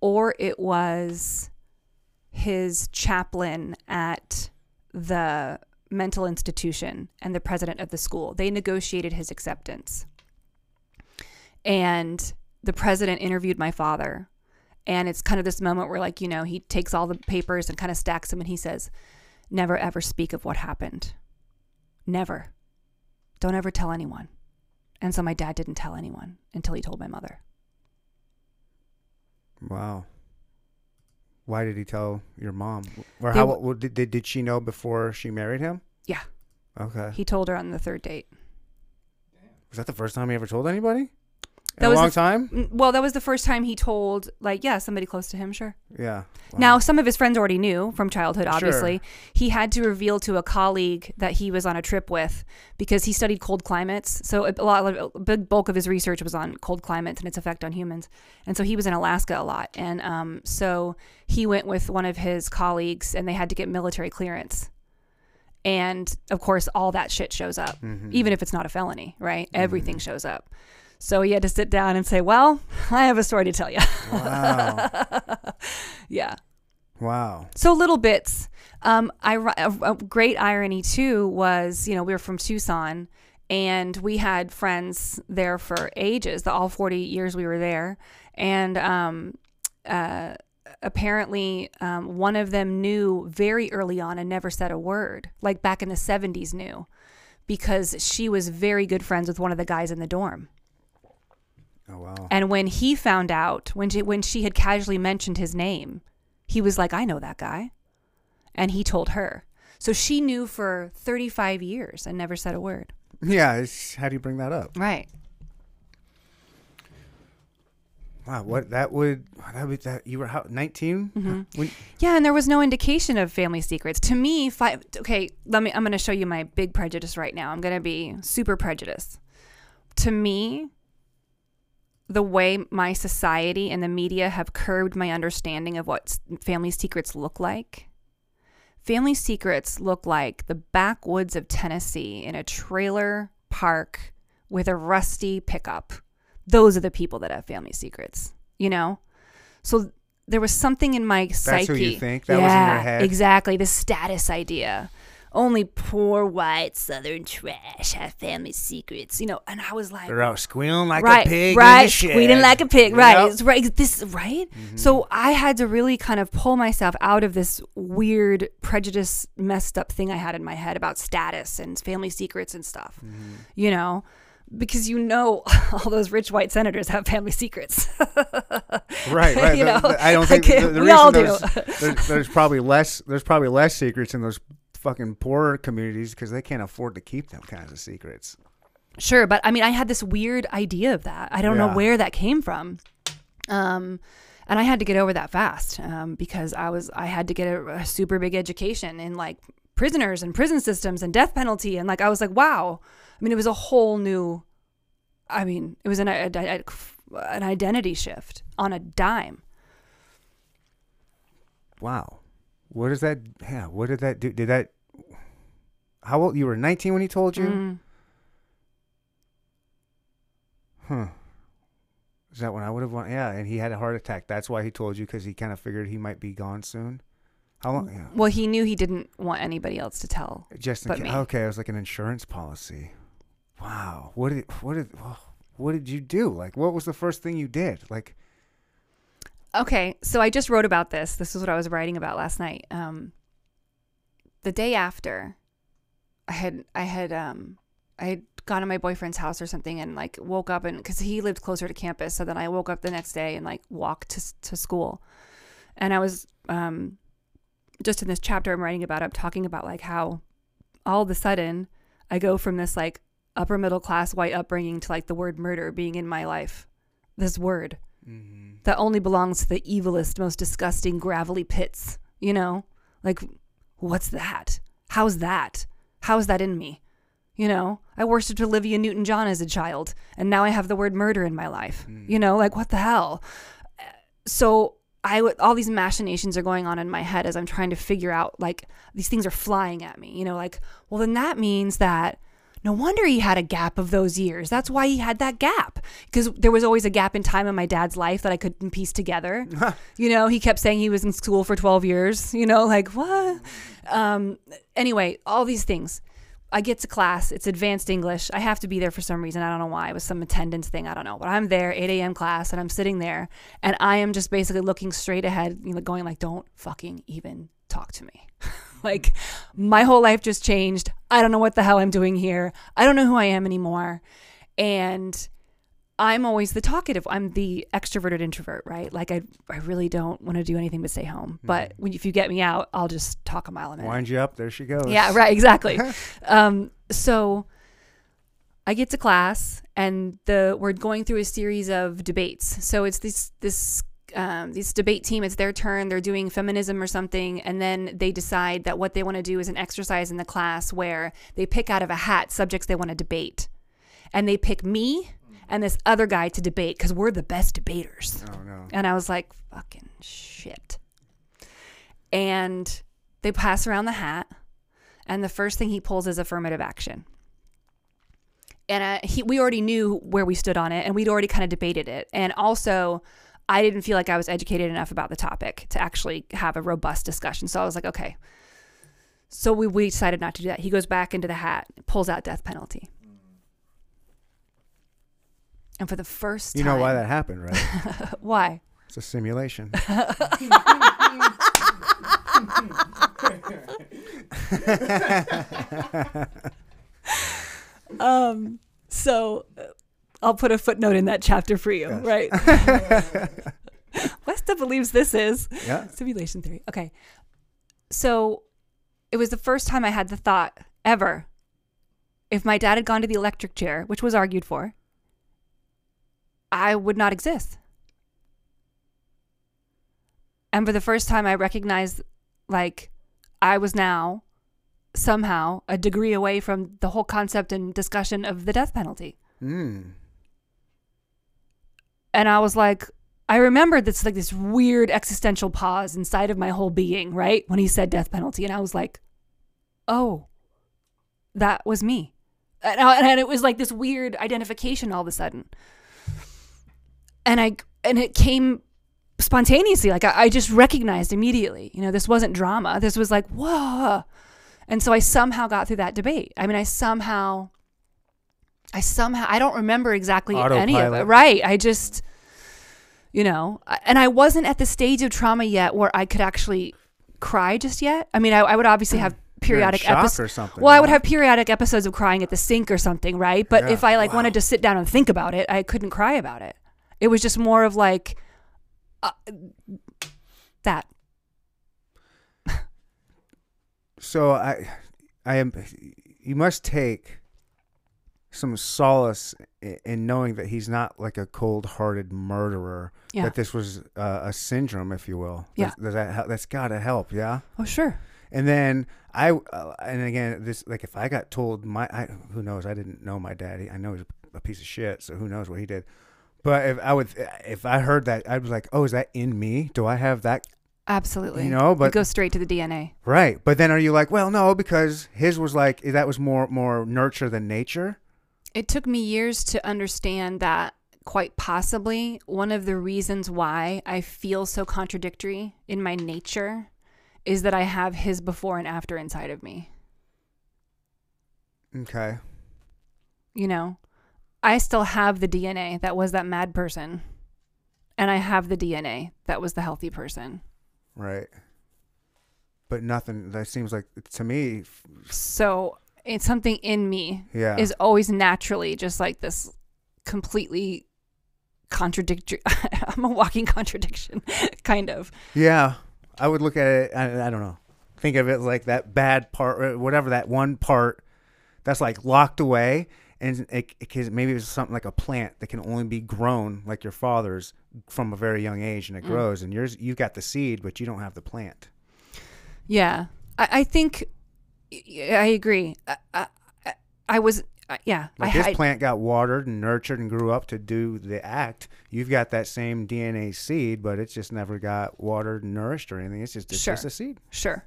or it was his chaplain at the mental institution and the president of the school. They negotiated his acceptance. And the president interviewed my father. And it's kind of this moment where, like, you know, he takes all the papers and kind of stacks them and he says, Never ever speak of what happened. Never. Don't ever tell anyone. And so my dad didn't tell anyone until he told my mother. Wow. Why did he tell your mom? Or They how w- what, did, did did she know before she married him? Yeah. Okay. He told her on the third date. Was that the first time he ever told anybody? In a was long the, time? Mm, Well, that was the first time he told, like, yeah, somebody close to him, sure. Yeah. Wow. Now, some of his friends already knew from childhood, Sure. obviously. He had to reveal to a colleague that he was on a trip with because he studied cold climates. So, a lot of, a big bulk of his research was on cold climates and its effect on humans. And so, he was in Alaska a lot. And um, so, he went with one of his colleagues and they had to get military clearance. And of course, all that shit shows up, Mm-hmm. even if it's not a felony, right? Everything shows up. So he had to sit down and say, Well, I have a story to tell you. Wow. yeah. wow. So little bits. Um, I, a, a great irony too was, you know, we were from Tucson and we had friends there for ages, the all 40 years we were there. And um, uh, apparently um, one of them knew very early on and never said a word, like back in the 70s knew, because she was very good friends with one of the guys in the dorm. Oh wow. And when he found out, when she, when she had casually mentioned his name, he was like, I know that guy. And he told her. So she knew for 35 years and never said a word. Yeah. How do you bring that up? Right. Wow. What that would that would that you were how 19? Mm-hmm. Yeah, and there was no indication of family secrets. To me, five okay, let me I'm going to show you my big prejudice right now. I'm going to be super prejudiced. To me, the way my society and the media have curbed my understanding of what family secrets look like. Family secrets look like the backwoods of Tennessee in a trailer park with a rusty pickup. Those are the people that have family secrets, you know? So there was something in my psyche. That's who you think? That was in your head? Exactly. The status idea. Only poor white southern trash have family secrets, you know. And I was like, they're out squealing like right, a pig. in right, squealing like a pig, right? Yep. Mm-hmm. It's right, this right. So I had to really kind of pull myself out of this weird prejudice, messed up thing I had in my head about status and family secrets and stuff, Mm-hmm. you know, because you know all those rich white senators have family secrets. Right, right. You know, I don't think the, the we all do. there's, there's, there's probably less. There's probably less secrets in those fucking poorer communities because they can't afford to keep them kinds of secrets. Sure, but I mean, I had this weird idea of that. I don't know where that came from. Um, and I had to get over that fast um, because I was I had to get a, a super big education in like prisoners and prison systems and death penalty and like I was like, wow. I mean, it was a whole new. I mean, it was an a, a- an identity shift on a dime. Wow, what does that? Yeah, what did that do? Did that? How old you were? 19 when he told you? Mm. Huh. Is that when I would have won? Yeah, and he had a heart attack. That's why he told you because he kind of figured he might be gone soon. How long? Yeah. Well, he knew he didn't want anybody else to tell. Just in but ca- me. okay, it was like an insurance policy. Wow. What did what did oh, what did you do? Like, what was the first thing you did? Like, Okay, so I just wrote about this. This is what I was writing about last night. Um, the day after, I had I had um, I had gone to my boyfriend's house or something and like woke up and because he lived closer to campus, so then I woke up the next day and like walked to to school, and I was um, just in this chapter I'm writing about. I'm talking about like how all of a sudden I go from this like upper middle class white upbringing to like the word murder being in my life, this word that only belongs to the evilest, most disgusting, gravelly pits. You know, like what's that? How's that? How's that in me? You know, I worshipped Olivia Newton John as a child, and now I have the word murder in my life. Hmm. You know, like what the hell? So I all these machinations are going on in my head as I'm trying to figure out like these things are flying at me. You know, like well then that means that no wonder he had a gap of those years. That's why he had that gap because there was always a gap in time in my dad's life that I couldn't piece together. you know, he kept saying he was in school for 12 years, you know, like what? Um, anyway, all these things. I get to class, it's advanced English. I have to be there for some reason. I don't know why. It was some attendance thing. I don't know. But I'm there, 8 a.m. class, and I'm sitting there, and I am just basically looking straight ahead, you know, going like, don't fucking even talk to me. like, my whole life just changed. I don't know what the hell I'm doing here. I don't know who I am anymore. And I'm always the talkative. I'm the extroverted introvert, right? Like I, I really don't want to do anything but stay home. But when, if you get me out, I'll just talk a mile a minute. wind you up. There she goes. Yeah, right, exactly. um, so I get to class and the we're going through a series of debates. So it's this this um, this debate team. It's their turn. They're doing feminism or something, and then they decide that what they want to do is an exercise in the class where they pick out of a hat subjects they want to debate, and they pick me and this other guy to debate because we're the best debaters. Oh no. And I was like, fucking shit. And they pass around the hat, and the first thing he pulls is affirmative action. And uh, he, we already knew where we stood on it, and we'd already kind of debated it. And also, I didn't feel like I was educated enough about the topic to actually have a robust discussion. So I was like, okay. So we, we decided not to do that. He goes back into the hat, pulls out death penalty. And for the first time, You know why that happened, right? why? It's a simulation. Um, so uh, I'll put a footnote in that chapter for you, right? Westa believes this is Yeah. simulation theory. Okay. So it was the first time I had the thought ever if my dad had gone to the electric chair, which was argued for, I would not exist. And for the first time, I recognized like I was now somehow a degree away from the whole concept and discussion of the death penalty. Mm. And I was like, I remembered this like this weird existential pause inside of my whole being, right? When he said death penalty, and I was like, oh, that was me, and, I, and it was like this weird identification all of a sudden, and I and it came spontaneously, like I, I just recognized immediately, you know, this wasn't drama. This was like whoa, and so I somehow got through that debate. I mean, I somehow. I somehow I don't remember exactly any of it. Right. I just you know, and I wasn't at the stage of trauma yet where I could actually cry just yet. I mean, I, I would obviously have You're periodic shock episodes. or something. Well, I would have periodic episodes of crying at the sink or something, right? But Yeah. if I like Wow. wanted to sit down and think about it, I couldn't cry about it. It was just more of like uh, that. So I, I am. You must take some solace in knowing that he's not like a cold-hearted murderer. Yeah. That this was uh, a syndrome, if you will. Yeah. Does, does that that's got to help? Yeah. Oh, sure. And then I, uh, and again, this like if I got told my, I, who knows? I didn't know my daddy. I know he's a piece of shit, so who knows what he did. But if I would, if I heard that, I'd be like, oh, is that in me? Do I have that? Absolutely. You know, but go straight to the DNA. right. But then are you like, well, no, because his was like that was more more nurture than nature. It took me years to understand that quite possibly one of the reasons why I feel so contradictory in my nature is that I have his before and after inside of me. Okay. You know, I still have the DNA that was that mad person, and I have the DNA that was the healthy person. Right. But nothing. That seems like to me. So it's something in me Yeah. is always naturally just like this completely contradictory. I'm a walking contradiction, kind of. Yeah, I would look at it. I, I don't know. Think of it like that bad part, or whatever that one part that's like locked away, and it, it can- maybe it's something like a plant that can only be grown like your father's from a very young age, and it Mm. grows. And yours, you've got the seed, but you don't have the plant. Yeah, I, I think I agree. I, I, I- was, I- yeah, Like I, his I- plant got watered and nurtured and grew up to do the act. You've got that same DNA seed, but it's just never got watered and nourished or anything. It's just it's Sure. just a seed. Sure.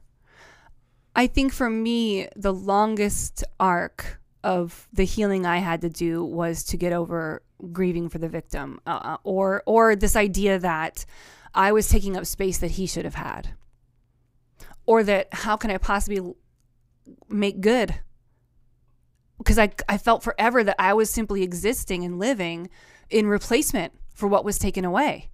I think for me, the longest arc of the healing I had to do was to get over grieving for the victim, uh, uh, or or this idea that I was taking up space that he should have had, or that how can I possibly make good? Because I I felt forever that I was simply existing and living in replacement for what was taken away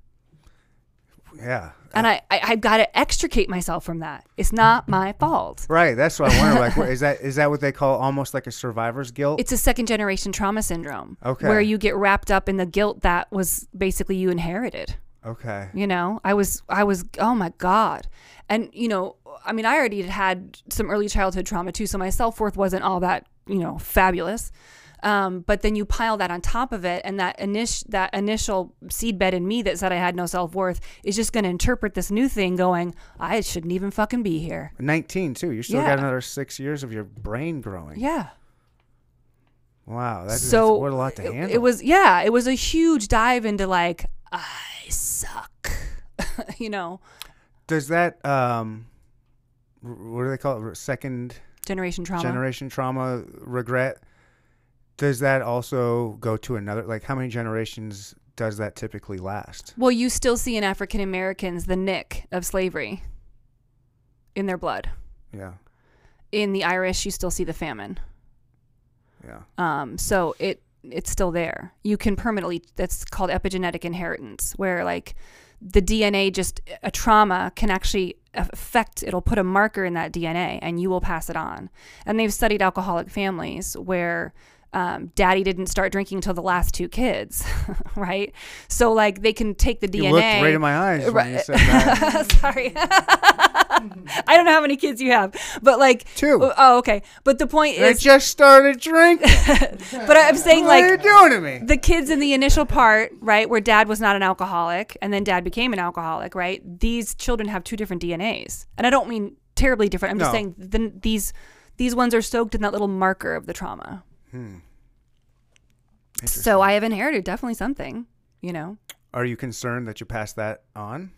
Yeah. and I, I I've got to extricate myself from that. It's not my fault. Right. That's what I wonder. Like, what- is that is that what they call almost like a survivor's guilt? It's a second generation trauma syndrome. Okay. Where you get wrapped up in the guilt that was basically you inherited. okay. You know, I was I was oh my god, and you know, I mean, I already had some early childhood trauma too, so my self worth wasn't all that you know fabulous. Um, but then you pile that on top of it, and that initial that initial seedbed in me that said I had no self worth is just going to interpret this new thing, going, I shouldn't even fucking be here. 19 too. You still Yeah. got another six years of your brain growing. Yeah. Wow, that's so what a lot to it, handle. it was yeah, it was a huge dive into like I suck, you know, Does that um, what do they call it? Second generation trauma. generation trauma regret. Does that also go to another? Like, how many generations does that typically last? well, you still see in African Americans the nick of slavery in their blood. Yeah, In the Irish, you still see the famine. yeah. Um, so it it's still there. You can permanently. That's called epigenetic inheritance, where like the DNA just a trauma can actually affect. It'll put a marker in that DNA, and you will pass it on. And they've studied alcoholic families where. Um, daddy didn't start drinking until the last two kids, right? So like they can take the DNA. You looked right in my eyes when you said that. Sorry. I don't know how many kids you have, but like Two. Oh, okay. But the point I is, I just started drinking. but I'm saying what are you like doing to me? the kids in the initial part, right, where dad was not an alcoholic and then dad became an alcoholic, right? These children have two different DNAs, and I don't mean terribly different. I'm just saying the, these these ones are soaked in that little marker of the trauma. So I have inherited definitely something, you know. Are you concerned that you passed that on?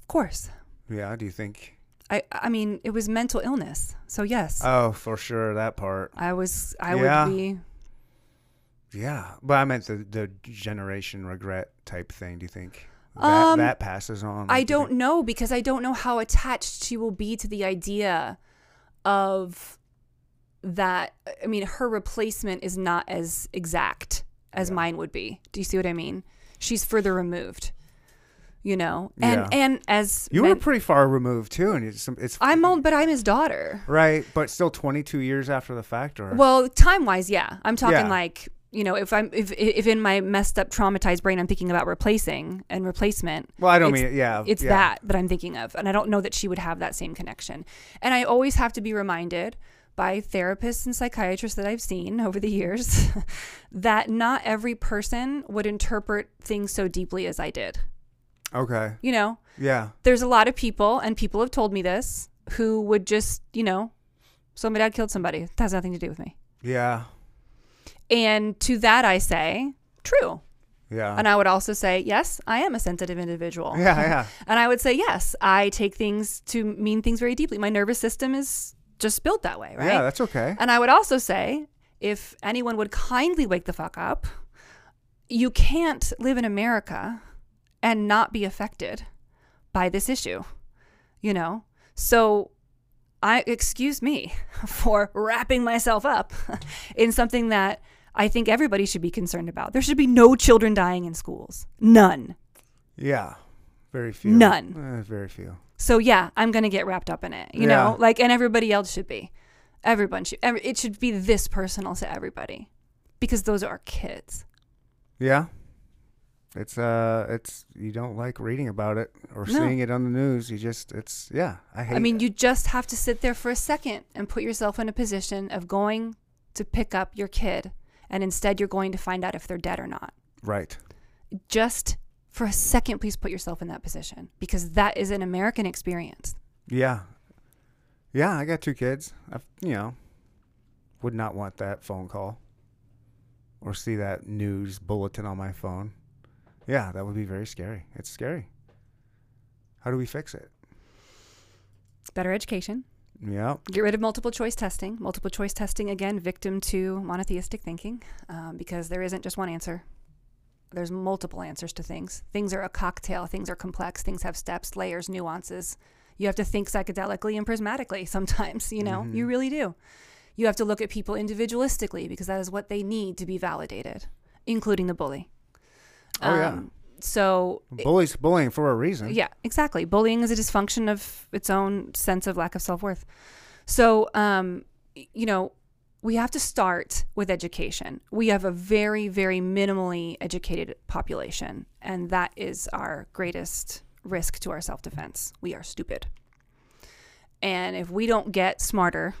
Of course. Yeah. Do you think? I I mean, it was mental illness. So yes. Oh, for sure that part. I was I Yeah. would be Yeah, but I meant the the generation regret type thing. Do you think that Um, that passes on? I don't know because I don't know how attached she will be to the idea of that. I mean, her replacement is not as exact as mine would be. Do you see what I mean? She's further removed, you know. And Yeah. and as You were pretty far removed too, and it's it's I'm old, but I'm his daughter. right, but still 22 years after the fact, or Well, time wise, yeah. I'm talking Yeah. like you know, if I'm if if in my messed up traumatized brain I'm thinking about replacing and replacement. well, I don't mean yeah, it's yeah. that that I'm thinking of. And I don't know that she would have that same connection. And I always have to be reminded by therapists and psychiatrists that I've seen over the years that not every person would interpret things so deeply as I did. Okay, You know, yeah, there's a lot of people, and people have told me this, who would just, you know, so my dad killed somebody. That has nothing to do with me. yeah, And to that I say, true. yeah, And I would also say, yes, I am a sensitive individual. yeah, yeah. And I would say, yes, I take things to mean things very deeply. My nervous system is just built that way, right? Yeah, that's okay. and I would also say, if anyone would kindly wake the fuck up, you can't live in America and not be affected by this issue, you know? So, I excuse me for wrapping myself up in something that I think everybody should be concerned about. There should be no children dying in schools. None. Yeah, very few. None. Eh, very few. So yeah, I'm gonna get wrapped up in it. You Yeah. know, like and everybody else should be. Everyone should. Every, it should be this personal to everybody, because those are our kids. Yeah. It's uh it's you don't like reading about it or No. seeing it on the news. You just it's yeah, I hate I mean, you just have to sit there for a second and put yourself in a position of going to pick up your kid, and instead you're going to find out if they're dead or not. right. Just for a second, please put yourself in that position because that is an American experience. Yeah. Yeah, I got two kids. I you know would not want that phone call or see that news bulletin on my phone. Yeah, that would be very scary. It's scary. How do we fix it? Better education. Yeah. Get rid of multiple choice testing. Multiple choice testing, again, victim to monotheistic thinking, um, because there isn't just one answer. There's multiple answers to things. Things are a cocktail, things are complex, things have steps, layers, nuances. You have to think psychedelically and prismatically sometimes, you know, you really do. You have to look at people individualistically because that is what they need to be validated, including the bully. Um, Oh, yeah. So Bullies bullying for a reason. yeah, exactly. Bullying is a dysfunction of its own sense of lack of self worth. So, um, you know, we have to start with education. We have a very, very minimally educated population, and that is our greatest risk to our self defense. We are stupid. And if we don't get smarter,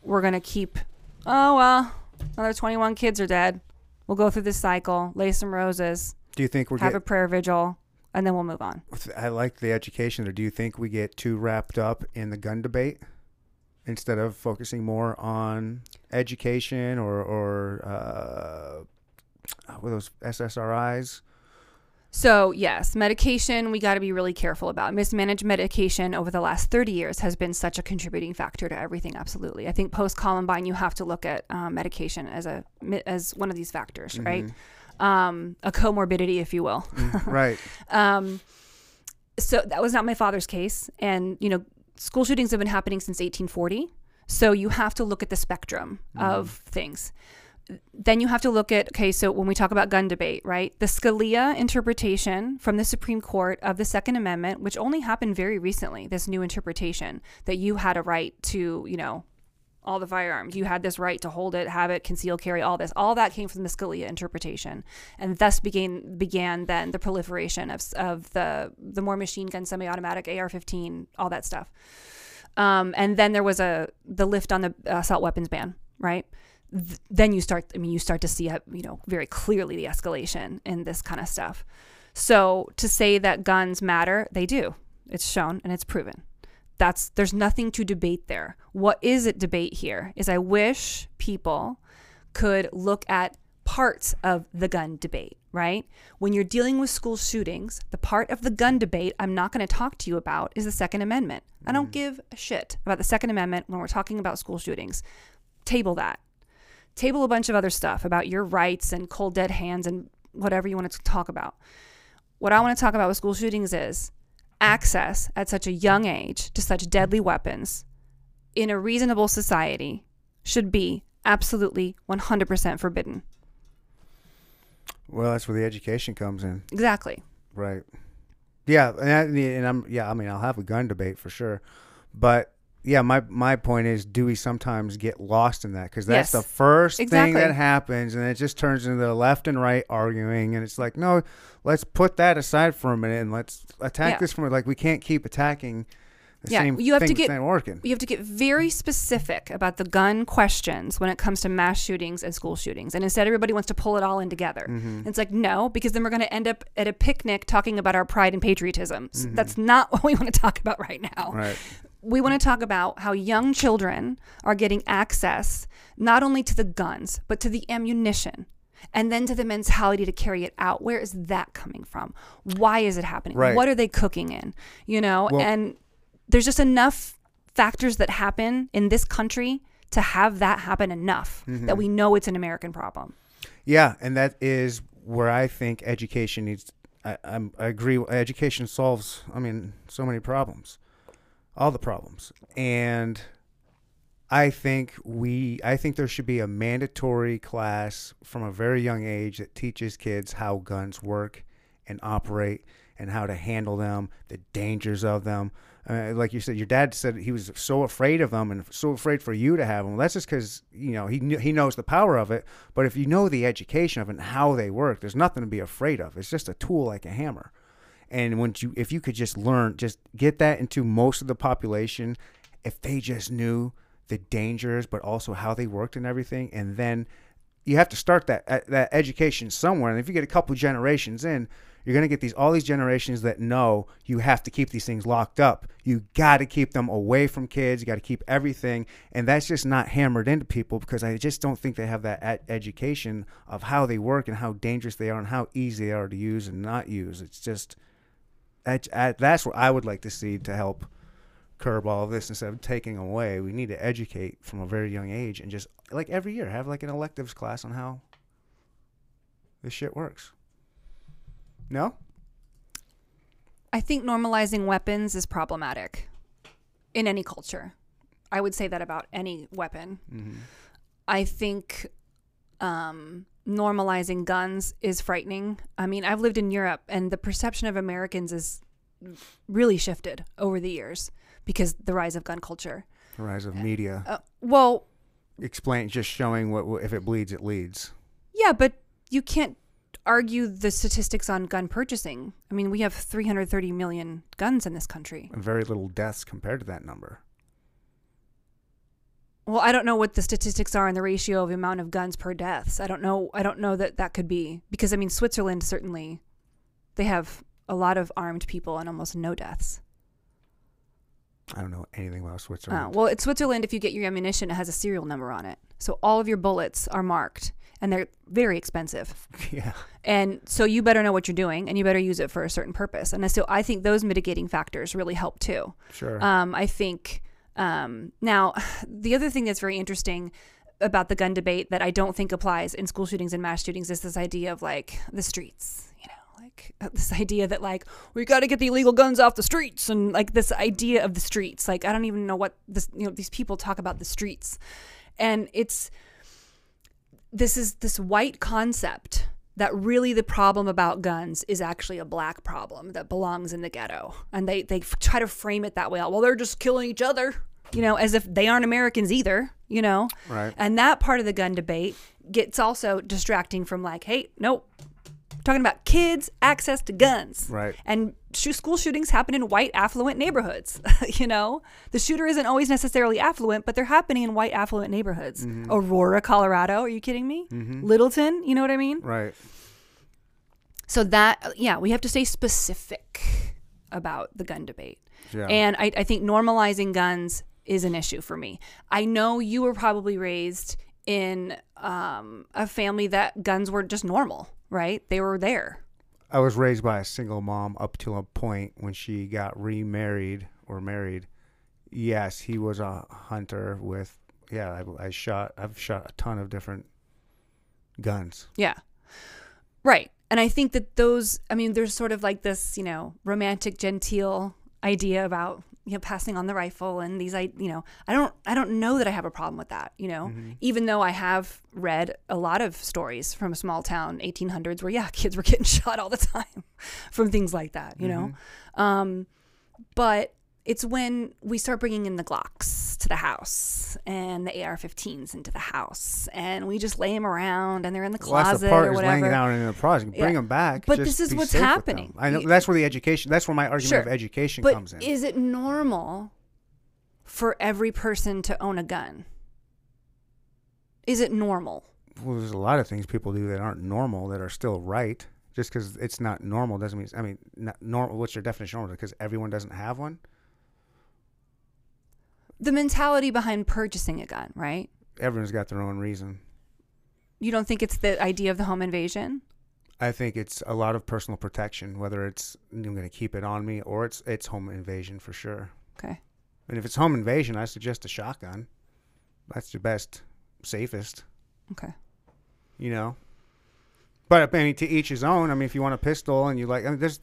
we're going to keep, oh, well, Another 21 kids are dead. We'll go through this cycle, lay some roses, Do you think we're have get, a prayer vigil, and then we'll move on. I like the education. Or do you think we get too wrapped up in the gun debate instead of focusing more on education or or uh, what are those SSRIs? So, yes, medication we got to be really careful about. Mismanaged medication over the last 30 years has been such a contributing factor to everything, absolutely. I think post Columbine, you have to look at um, medication as a as one of these factors, right? Um, a comorbidity, if you will. right. Um, so that was not my father's case. And, you know, school shootings have been happening since 1840. So you have to look at the spectrum mm-hmm. of things. Then you have to look at, okay, so when we talk about gun debate, right? The Scalia interpretation from the Supreme Court of the Second Amendment, which only happened very recently, this new interpretation that you had a right to, you know, all the firearms. You had this right to hold it, have it, conceal, carry, all this. All that came from the Scalia interpretation, and thus began began then the proliferation of of the the more machine gun, semi-automatic, AR-15, all that stuff. Um, and then there was a the lift on the assault weapons ban, right? Th- then you start. I mean, you start to see, uh, you know, very clearly the escalation in this kind of stuff. So to say that guns matter, they do. It's shown and it's proven that's there's nothing to debate there. What is it debate here is I wish people could look at parts of the gun debate, right? When you're dealing with school shootings, the part of the gun debate I'm not going to talk to you about is the Second Amendment. I don't mm. give a shit about the Second Amendment when we're talking about school shootings. Table that. Table a bunch of other stuff about your rights and cold dead hands and whatever you want to talk about. What I want to talk about with school shootings is access at such a young age to such deadly weapons in a reasonable society should be absolutely 100% forbidden. Well, that's where the education comes in. Exactly. Right. Yeah, and, I, and I'm yeah. I mean, I'll have a gun debate for sure, but yeah, my my point is, do we sometimes get lost in that? Because that's Yes. the first Exactly. thing that happens, and it just turns into the left and right arguing, and it's like, no, let's put that aside for a minute and let's attack Yeah. this from like we can't keep attacking the Yeah, same you have to get-. You have to get very specific about the gun questions when it comes to mass shootings and school shootings. And instead, everybody wants to pull it all in together. Mm-hmm. It's like, no, because then we're going to end up at a picnic talking about our pride and patriotism. S- Mm-hmm. That's not what we want to talk about right now. Right. we want to talk about how young children are getting access not only to the guns, but to the ammunition and then to the mentality to carry it out. Where is that coming from? Why is it happening? Right. What are they cooking in? You know, Well- and there's just enough factors that happen in this country to have that happen enough Mm-hmm. that we know it's an American problem. Yeah, and that is where I think education needs. I, I'm, I agree. Education solves. I mean, so many problems, all the problems, and I think we. I think there should be a mandatory class from a very young age that teaches kids how guns work and operate and how to handle them, the dangers of them. Uh, like you said, your dad said he was so afraid of them and so afraid for you to have them. That's just because you know he kn- he knows the power of it. But if you know the education of it and how they work, there's nothing to be afraid of. It's just a tool like a hammer. And once you, if you could just learn, just get that into most of the population, if they just knew the dangers, but also how they worked and everything, and then you have to start that that education somewhere. And if you get a couple generations in, you're gonna get these all these generations that know you have to keep these things locked up. You got to keep them away from kids. You got to keep everything, and that's just not hammered into people because I just don't think they have that ed- education of how they work and how dangerous they are and how easy they are to use and not use. It's just that, that- that's what I would like to see to help curb all of this instead of taking away. We need to educate from a very young age and just like every year have like an electives class on how this shit works. No? I think normalizing weapons is problematic in any culture. I would say that about any weapon. I think um, normalizing guns is frightening. I mean, I've lived in Europe, and the perception of Americans is really shifted over the years because the rise of gun culture. The rise of media. Uh, well, Explain just showing what what- if it bleeds it leads. yeah, but you can't argue the statistics on gun purchasing. I mean, we have 330 million guns in this country. And very little deaths compared to that number. Well, I don't know what the statistics are in the ratio of the amount of guns per deaths. I don't know. I don't know that that could be because I mean Switzerland certainly they have a lot of armed people and almost no deaths. I don't know anything about Switzerland. Uh, well, in Switzerland, if you get your ammunition, it has a serial number on it, so all of your bullets are marked, and they're very expensive. yeah. And so you better know what you're doing, and you better use it for a certain purpose. And so I think those mitigating factors really help too. Sure. Um, I think um, now the other thing that's very interesting about the gun debate that I don't think applies in school shootings and mass shootings is this idea of like the streets. You know, like this idea that like we got to get the illegal guns off the streets, and like this idea of the streets. Like I don't even know what this. You know, these people talk about the streets, and it's this is this white concept that really the problem about guns is actually a black problem that belongs in the ghetto. And they they try to frame it that way. Well they're just killing each other you know as if they aren't americans either you know? Right. and that part of the gun debate gets also distracting from like hey nope talking about kids access to guns. Right. and sh- school shootings happen in white affluent neighborhoods you know? The shooter isn't always necessarily affluent but they're happening in white affluent neighborhoods. Aurora colorado are you kidding me? Littleton you know what i mean? Right. so that yeah we have to stay specific about the gun debate. Yeah. and I, I think normalizing guns is an issue for me. I know you were probably raised in um, a family that guns were just normal right they were there I was raised by a single mom up to a point when she got remarried or married. Yes, he was a hunter with. Yeah, I, I shot. I've shot a ton of different guns. Yeah. Right. And I think that those, I mean, there's sort of like this, you know, romantic, genteel idea about, you know, passing on the rifle and these, I, you know, I don't, I don't know that I have a problem with that, you know, even though I have read a lot of stories from a small town, 1800s, where, yeah, kids were getting shot all the time from things like that, you know. Um, but it's when we start bringing in the Glocks to the house and the AR-15s into the house, and we just lay them around, and they're in the Well, that's closet the part or is whatever. laying down in the process. Bring Yeah. them back. But this is what's safe with them. happening. I know that's where the education. That's where my argument Sure. of education but comes in. is it normal for every person to own a gun? Is it normal? well, there's a lot of things people do that aren't normal that are still right. Just because it's not normal doesn't mean. I mean, not normal. What's your definition of normal? Because everyone doesn't have one. The mentality behind purchasing a gun, right? Everyone's got their own reason. You don't think it's the idea of the home invasion? I think it's a lot of personal protection, whether it's I'm going to keep it on me or it's it's home invasion for sure. Okay. And if it's home invasion, I suggest a shotgun. That's the best, safest, Okay. you know. But I mean, to each his own. I mean, if you want a pistol and you like, I mean, there's,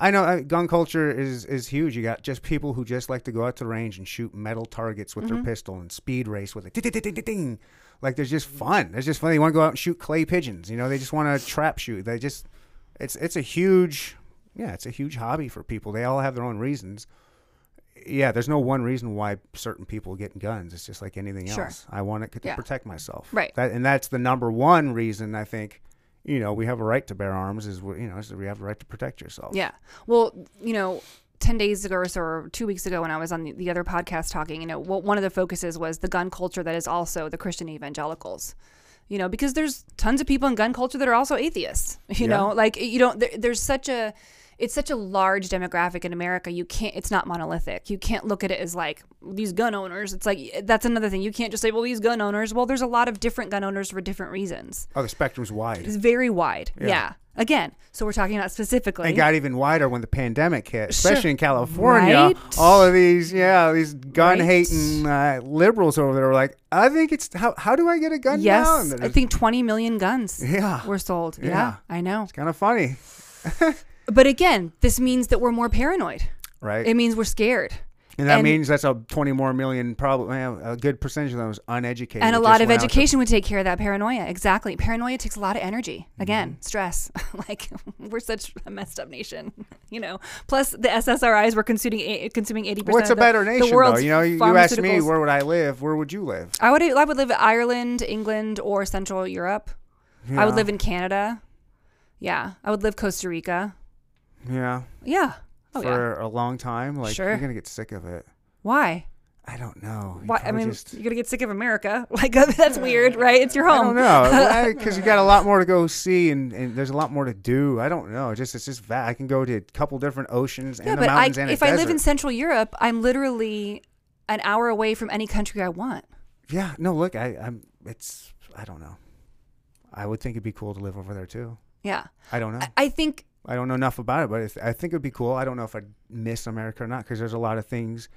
I know uh, gun culture is is huge. You got just people who just like to go out to the range and shoot metal targets with their pistol and speed race with it. Ding, ding, ding, ding, ding. Like there's just fun. There's just fun. They want to go out and shoot clay pigeons. You know, they just want to trap shoot. They just, it's it's a huge, yeah, it's a huge hobby for people. They all have their own reasons. Yeah, there's no one reason why certain people get guns. It's just like anything Sure. else. I want it to Yeah. protect myself. Right. That, and that's the number one reason I think. You know, we have a right to bear arms. Is you know, is we have a right to protect yourself. Yeah. Well, you know, 10 days ago or so, or two weeks ago when I was on the, the other podcast talking, you know, one of the focuses was the gun culture that is also the Christian evangelicals. You know, because there's tons of people in gun culture that are also atheists. You Yeah. know, like, you don't, there, there's such a, it's such a large demographic in America. You can't, it's not monolithic. You can't look at it as like these gun owners. It's like, that's another thing. You can't just say, well, these gun owners. Well, there's a lot of different gun owners for different reasons. Oh, the spectrum's wide. It's very wide. Yeah. Yeah. Again, so we're talking about specifically. It got even wider when the pandemic hit, especially in California. Right? All of these, yeah, these gun Right? hating uh, liberals over there were like, I think it's how how do I get a gun? Yes, I think 20 million guns Yeah. were sold. Yeah, Yeah. I know. it's kind of funny, But again, this means that we're more paranoid. right? It means we're scared. and that and- means that's a twenty more million, probably a good percentage of them is uneducated. And a lot of out to- education would take care of that paranoia. Exactly. Paranoia takes a lot of energy. Again, Mm-hmm. stress. like we're such a messed up nation, you know. Plus the SSRIs were consuming consuming 80% What's a of the, better the nation, though? world's You know, you, you asked me where would I live? Where would you live? I would I would live in Ireland, England, or Central Europe. I would live in Canada. Yeah, I would live Costa Rica. Yeah, Yeah. Oh yeah. for a long time. Like Sure. you're gonna get sick of it. Why? I don't know. Why, I mean, just- you're gonna get sick of America. Like that's weird, right? It's your I home. don't know because you got a lot more to go see and, and there's a lot more to do. I don't know. Just it's just that I can go to a couple different oceans Yeah, and but the I, and if I live in. Central Europe, I'm literally an hour away from any country I want. yeah, no, look, I, I'm. It's I don't know. I would think it'd be cool to live over there too. Yeah, I don't know. I, I think I don't know enough about it, but it's, I think it'd be cool. I don't know if I'd miss America or not because there's a lot of things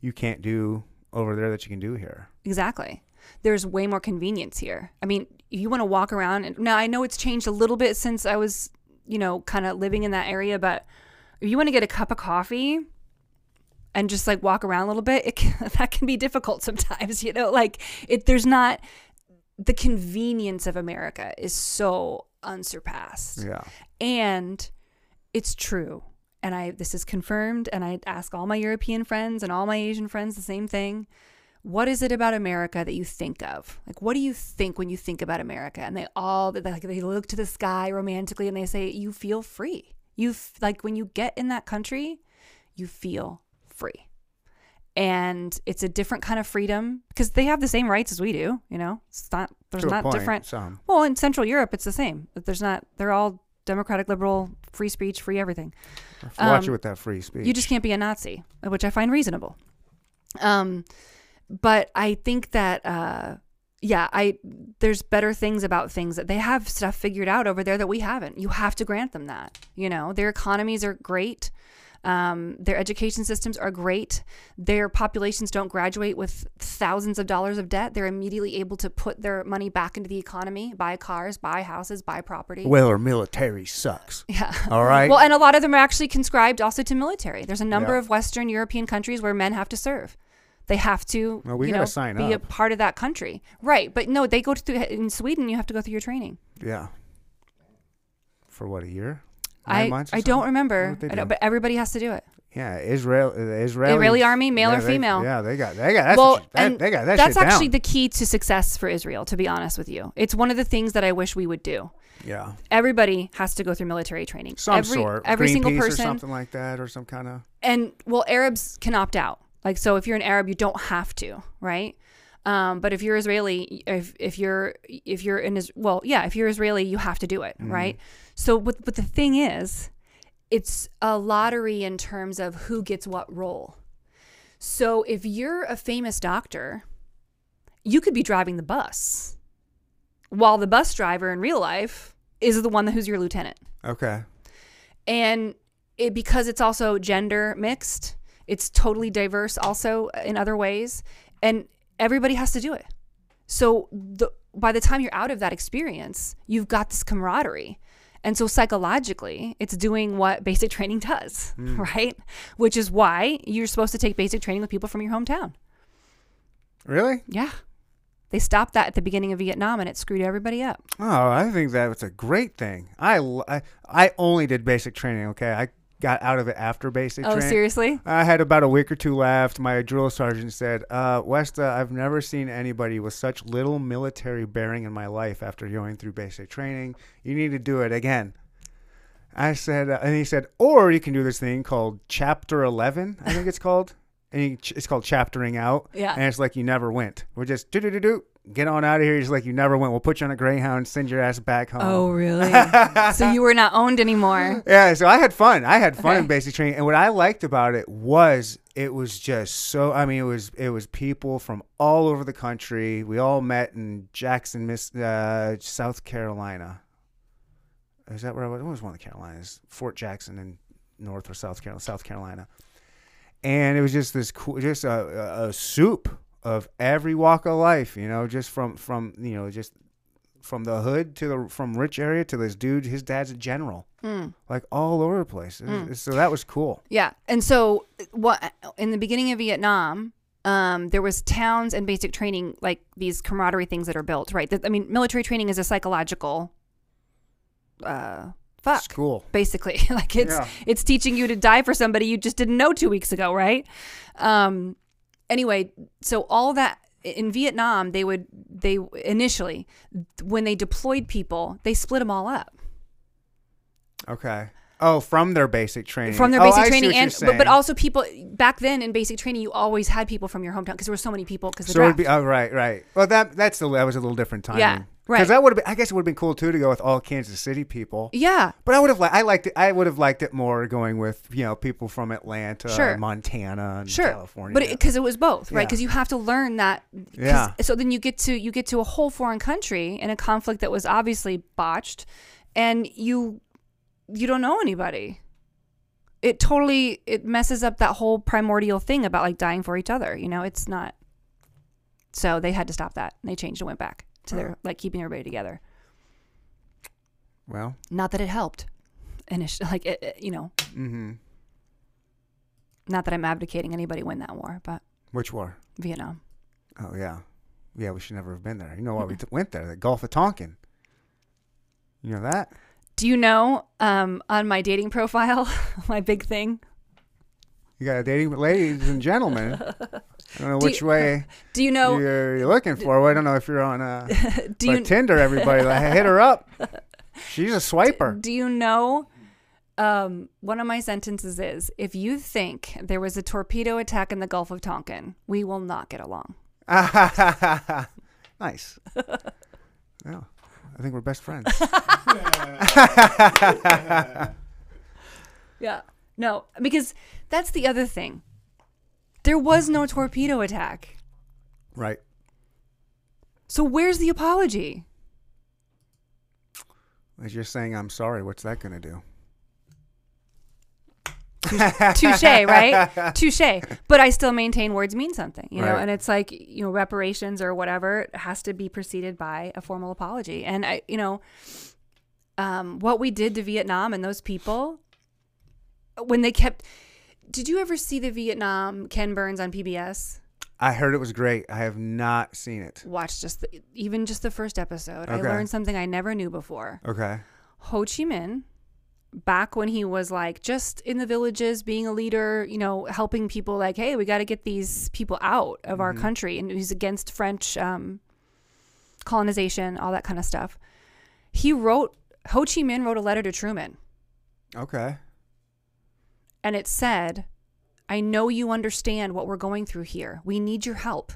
you can't do over there that you can do here. Exactly. There's way more convenience here. I mean, if you want to walk around, and now I know it's changed a little bit since I was, you know, kind of living in that area, but if you want to get a cup of coffee and just like walk around a little bit, it can, that can be difficult sometimes, you know, like it, there's not, the convenience of America is so unsurpassed. Yeah. And it's true. And I this is confirmed and I ask all my European friends and all my Asian friends the same thing. What is it about America that you think of? Like what do you think when you think about America? And they all they like they look to the sky romantically and they say you feel free. You f- like when you get in that country, you feel free. And it's a different kind of freedom because they have the same rights as we do, you know. It's not there's not point, different Some. well, in Central Europe, it's the same. There's not. They're all democratic, liberal, free speech, free everything. Watch Um, it with that free speech. You just can't be a Nazi, which I find reasonable. Um, but I think that uh, yeah, I there's better things about things that they have stuff figured out over there that we haven't. You have to grant them that. You know, their economies are great. Um, their education systems are great. Their populations don't graduate with thousands of dollars of debt. They're immediately able to put their money back into the economy, buy cars, buy houses, buy property. well, our military sucks. yeah. All right. Well, and a lot of them are actually conscribed also to military. There's a number Yeah. of Western European countries where men have to serve. They have to, Well, we you know, sign be a part of that country, right? But no, they go through in Sweden. You have to go through your training. yeah. For what a year? I I don't remember, I don't- uh, do? but everybody has to do it. Yeah, Israel, uh, the Israeli, Israeli army, male or they- female? Yeah, they got, they got. That's well, what that, they got that that's shit actually down. the key to success for Israel. To be honest with you, it's one of the things that I wish we would do. yeah, Everybody has to go through military training. some every, sort. Every single Greenpeace person. or something like that, or some kind of. and well arabs can opt out like so if you're an arab you don't have to right um, but if you're israeli if, if you're if you're in Is- well yeah if you're israeli you have to do it mm-hmm. right so but, but the thing is it's a lottery in terms of who gets what role. So if you're a famous doctor you could be driving the bus while the bus driver in real life is the one who's your lieutenant. Okay. and it because it's also gender mixed it's totally diverse also in other ways and everybody has to do it. So the, by the time you're out of that experience you've got this camaraderie and so psychologically it's doing what basic training does hmm. right which is why you're supposed to take basic training with people from your hometown Really? yeah they stopped that at the beginning of vietnam and it screwed everybody up Oh, I think that was a great thing. I I only did basic training. Okay, I got out of it after basic oh training. seriously I had about a week or two left. My drill sergeant said, uh, Westa, I've never seen anybody with such little military bearing in my life after going through basic training. You need to do it again. I said, uh, and he said, or you can do this thing called Chapter 11, I think it's called. And you, it's called chaptering out. Yeah. And it's like you never went. We're just do do do do. Get on out of here. It's like you never went. We'll put you on a Greyhound, send your ass back home. oh really so you were not owned anymore Yeah, so I had fun. I had fun in basic training, and what I liked about it was it was just so. I mean, it was it was people from all over the country. We all met in Jackson, Miss uh, South Carolina. Is that where I was? It was one of the Carolinas, Fort Jackson in North or South Carolina, South Carolina, and it was just this cool, just a, a, a soup of every walk of life. You know, just from from you know just from the hood to the from rich area to this dude. His dad's a general Mm. like all over the place. Was- So that was cool. Yeah, and so what in the beginning of Vietnam, um, there was towns and basic training, like these camaraderie things that are built, right? I mean, military training is a psychological, uh, fuck, School. basically. like it's Yeah. it's teaching you to die for somebody you just didn't know two weeks ago, right? Um, anyway, so all that in Vietnam, they would they initially when they deployed people, they split them all up. Okay. Oh, from their basic training. from their Oh, basic see training and but, but also people back then in basic training you always had people from your hometown because there were so many people because the So draft. be oh right, right. Well, that that's a, that was a little different time. Yeah, right. Because that would have been. I guess it would have been cool too to go with all Kansas City people. yeah But I would have liked. I liked it. I would have liked it more going with you know people from Atlanta, Sure. Montana, and sure California. but because it, was both right Yeah. because you have to learn that. Yeah. so then you get to you get to a whole foreign country in a conflict that was obviously botched and you you don't know anybody it totally it messes up that whole primordial thing about like dying for each other you know it's not so they had to stop that they changed and went back to their like keeping everybody together well, not that it helped initially like it, it- you know mm-hmm. not that i'm advocating anybody win that war but which war? vietnam Oh yeah, yeah. We should never have been there. You know why we t- went there? The Gulf of Tonkin. You know that? Do you know um, on my dating profile, my big thing? You got a dating, ladies and gentlemen. I don't know Do which you- way Do you know? you're, you're looking for. Well, I don't know if you're on uh, Do you Tinder. Everybody, like, hit her up. She's a swiper. do you know? Um, one of my sentences is: If you think there was a torpedo attack in the Gulf of Tonkin, we will not get along. nice. Yeah, I think we're best friends. Yeah. No, because that's the other thing. There was no torpedo attack. right. So where's the apology? As you're saying, I'm sorry. What's that going to do? Touche, right? Touche. But I still maintain words mean something, you know. Right. And it's like you know, reparations or whatever has to be preceded by a formal apology. And I, you know, um, what we did to Vietnam and those people when they kept. Did you ever see the Vietnam Ken Burns on PBS? I heard it was great. I have not seen it. Watch just the, even just the first episode. I Okay. learned something I never knew before. Okay. Ho Chi Minh, back when he was like just in the villages, being a leader, you know, helping people, like, hey, we got to get these people out of our country, and he's against French um, colonization, all that kind of stuff. He wrote Ho Chi Minh wrote a letter to Truman, Okay. And it said, "I know you understand what we're going through here. We need your help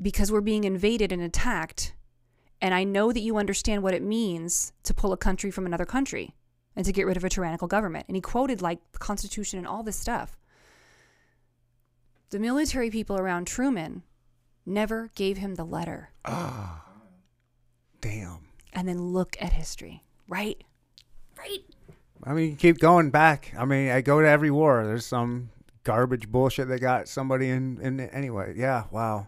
because we're being invaded and attacked." And I know that you understand what it means to pull a country from another country and to get rid of a tyrannical government. And he quoted like the Constitution and all this stuff. The military people around Truman never gave him the letter. Ah. Damn. And then look at history, right? Right. I mean, keep going back. I mean, I go to every war. There's some garbage bullshit that got somebody in, in it anyway. Yeah. Wow.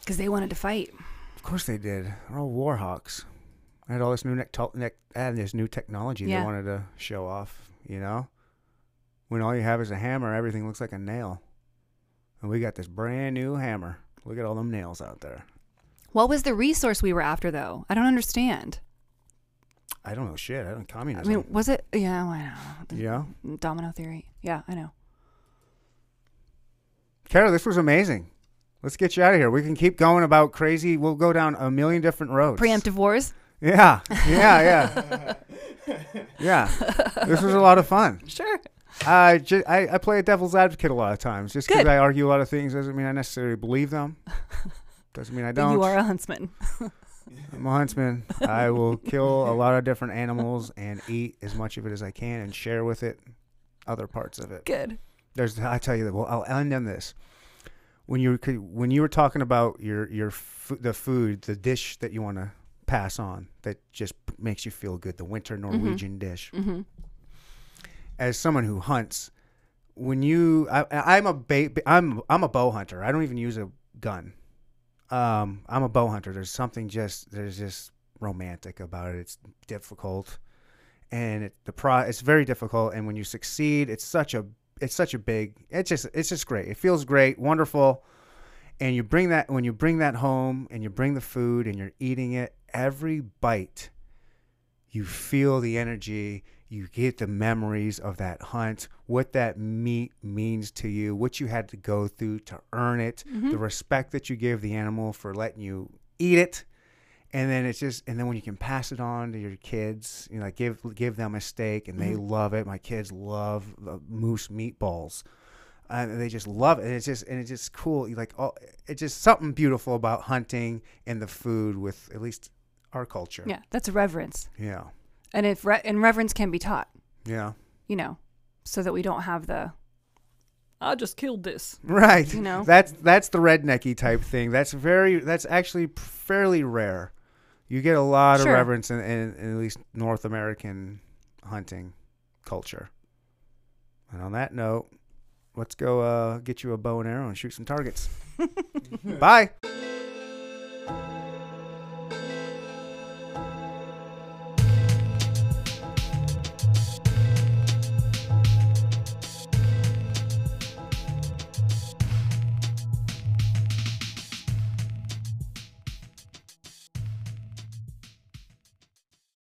Because they wanted to fight. Of course they did. They're all war hawks. I had all this new nec- nec- and this new technology Yeah. they wanted to show off. You know, when all you have is a hammer, everything looks like a nail. And we got this brand new hammer. Look at all them nails out there. What was the resource we were after, though? I don't understand. I don't know shit. I don't I mean, was it? Yeah, I know. yeah. Domino theory. Yeah, I know. Carol, this was amazing. Let's get you out of here. We can keep going about crazy. We'll go down a million different roads. Preemptive wars. Yeah, yeah, yeah, yeah. This was a lot of fun. Sure. I, I I play a devil's advocate a lot of times. Just because I argue a lot of things doesn't mean I necessarily believe them. Doesn't mean I don't. you are a huntsman. I'm a huntsman. I will kill a lot of different animals and eat as much of it as I can and share with it other parts of it. Good. There's I tell you that. Well, I'll end on this. When you were when you were talking about your your fu- the food, the dish that you want to pass on that just makes you feel good, the winter Norwegian dish. Mm-hmm. As someone who hunts, when you I, I'm a ba- I'm I'm a bow hunter. I don't even use a gun. Um, I'm a bow hunter. There's something just there's just romantic about it. It's difficult, and it, the pro it's very difficult. And when you succeed, it's such a it's such a big. It's just it's just great. It feels great, wonderful. And you bring that when you bring that home, and you bring the food, and you're eating it. Every bite, you feel the energy. You get the memories of that hunt, what that meat means to you, what you had to go through to earn it, the respect that you give the animal for letting you eat it, and then it's just and then when you can pass it on to your kids, you know, like give give them a steak and they Mhm. love it. My kids love the moose meatballs. Uh, they just love it. And it's just and it's just cool. You Like all, it's just something beautiful about hunting and the food with at least our culture. Yeah, that's reverence. Yeah. And if re- and reverence can be taught, Yeah. you know, so that we don't have the I just killed this. Right. You know? That's that's the rednecky type thing. That's very that's actually fairly rare. You get a lot Sure. of reverence in, in, in at least North American hunting culture. And on that note, let's go uh, get you a bow and arrow and shoot some targets. Bye.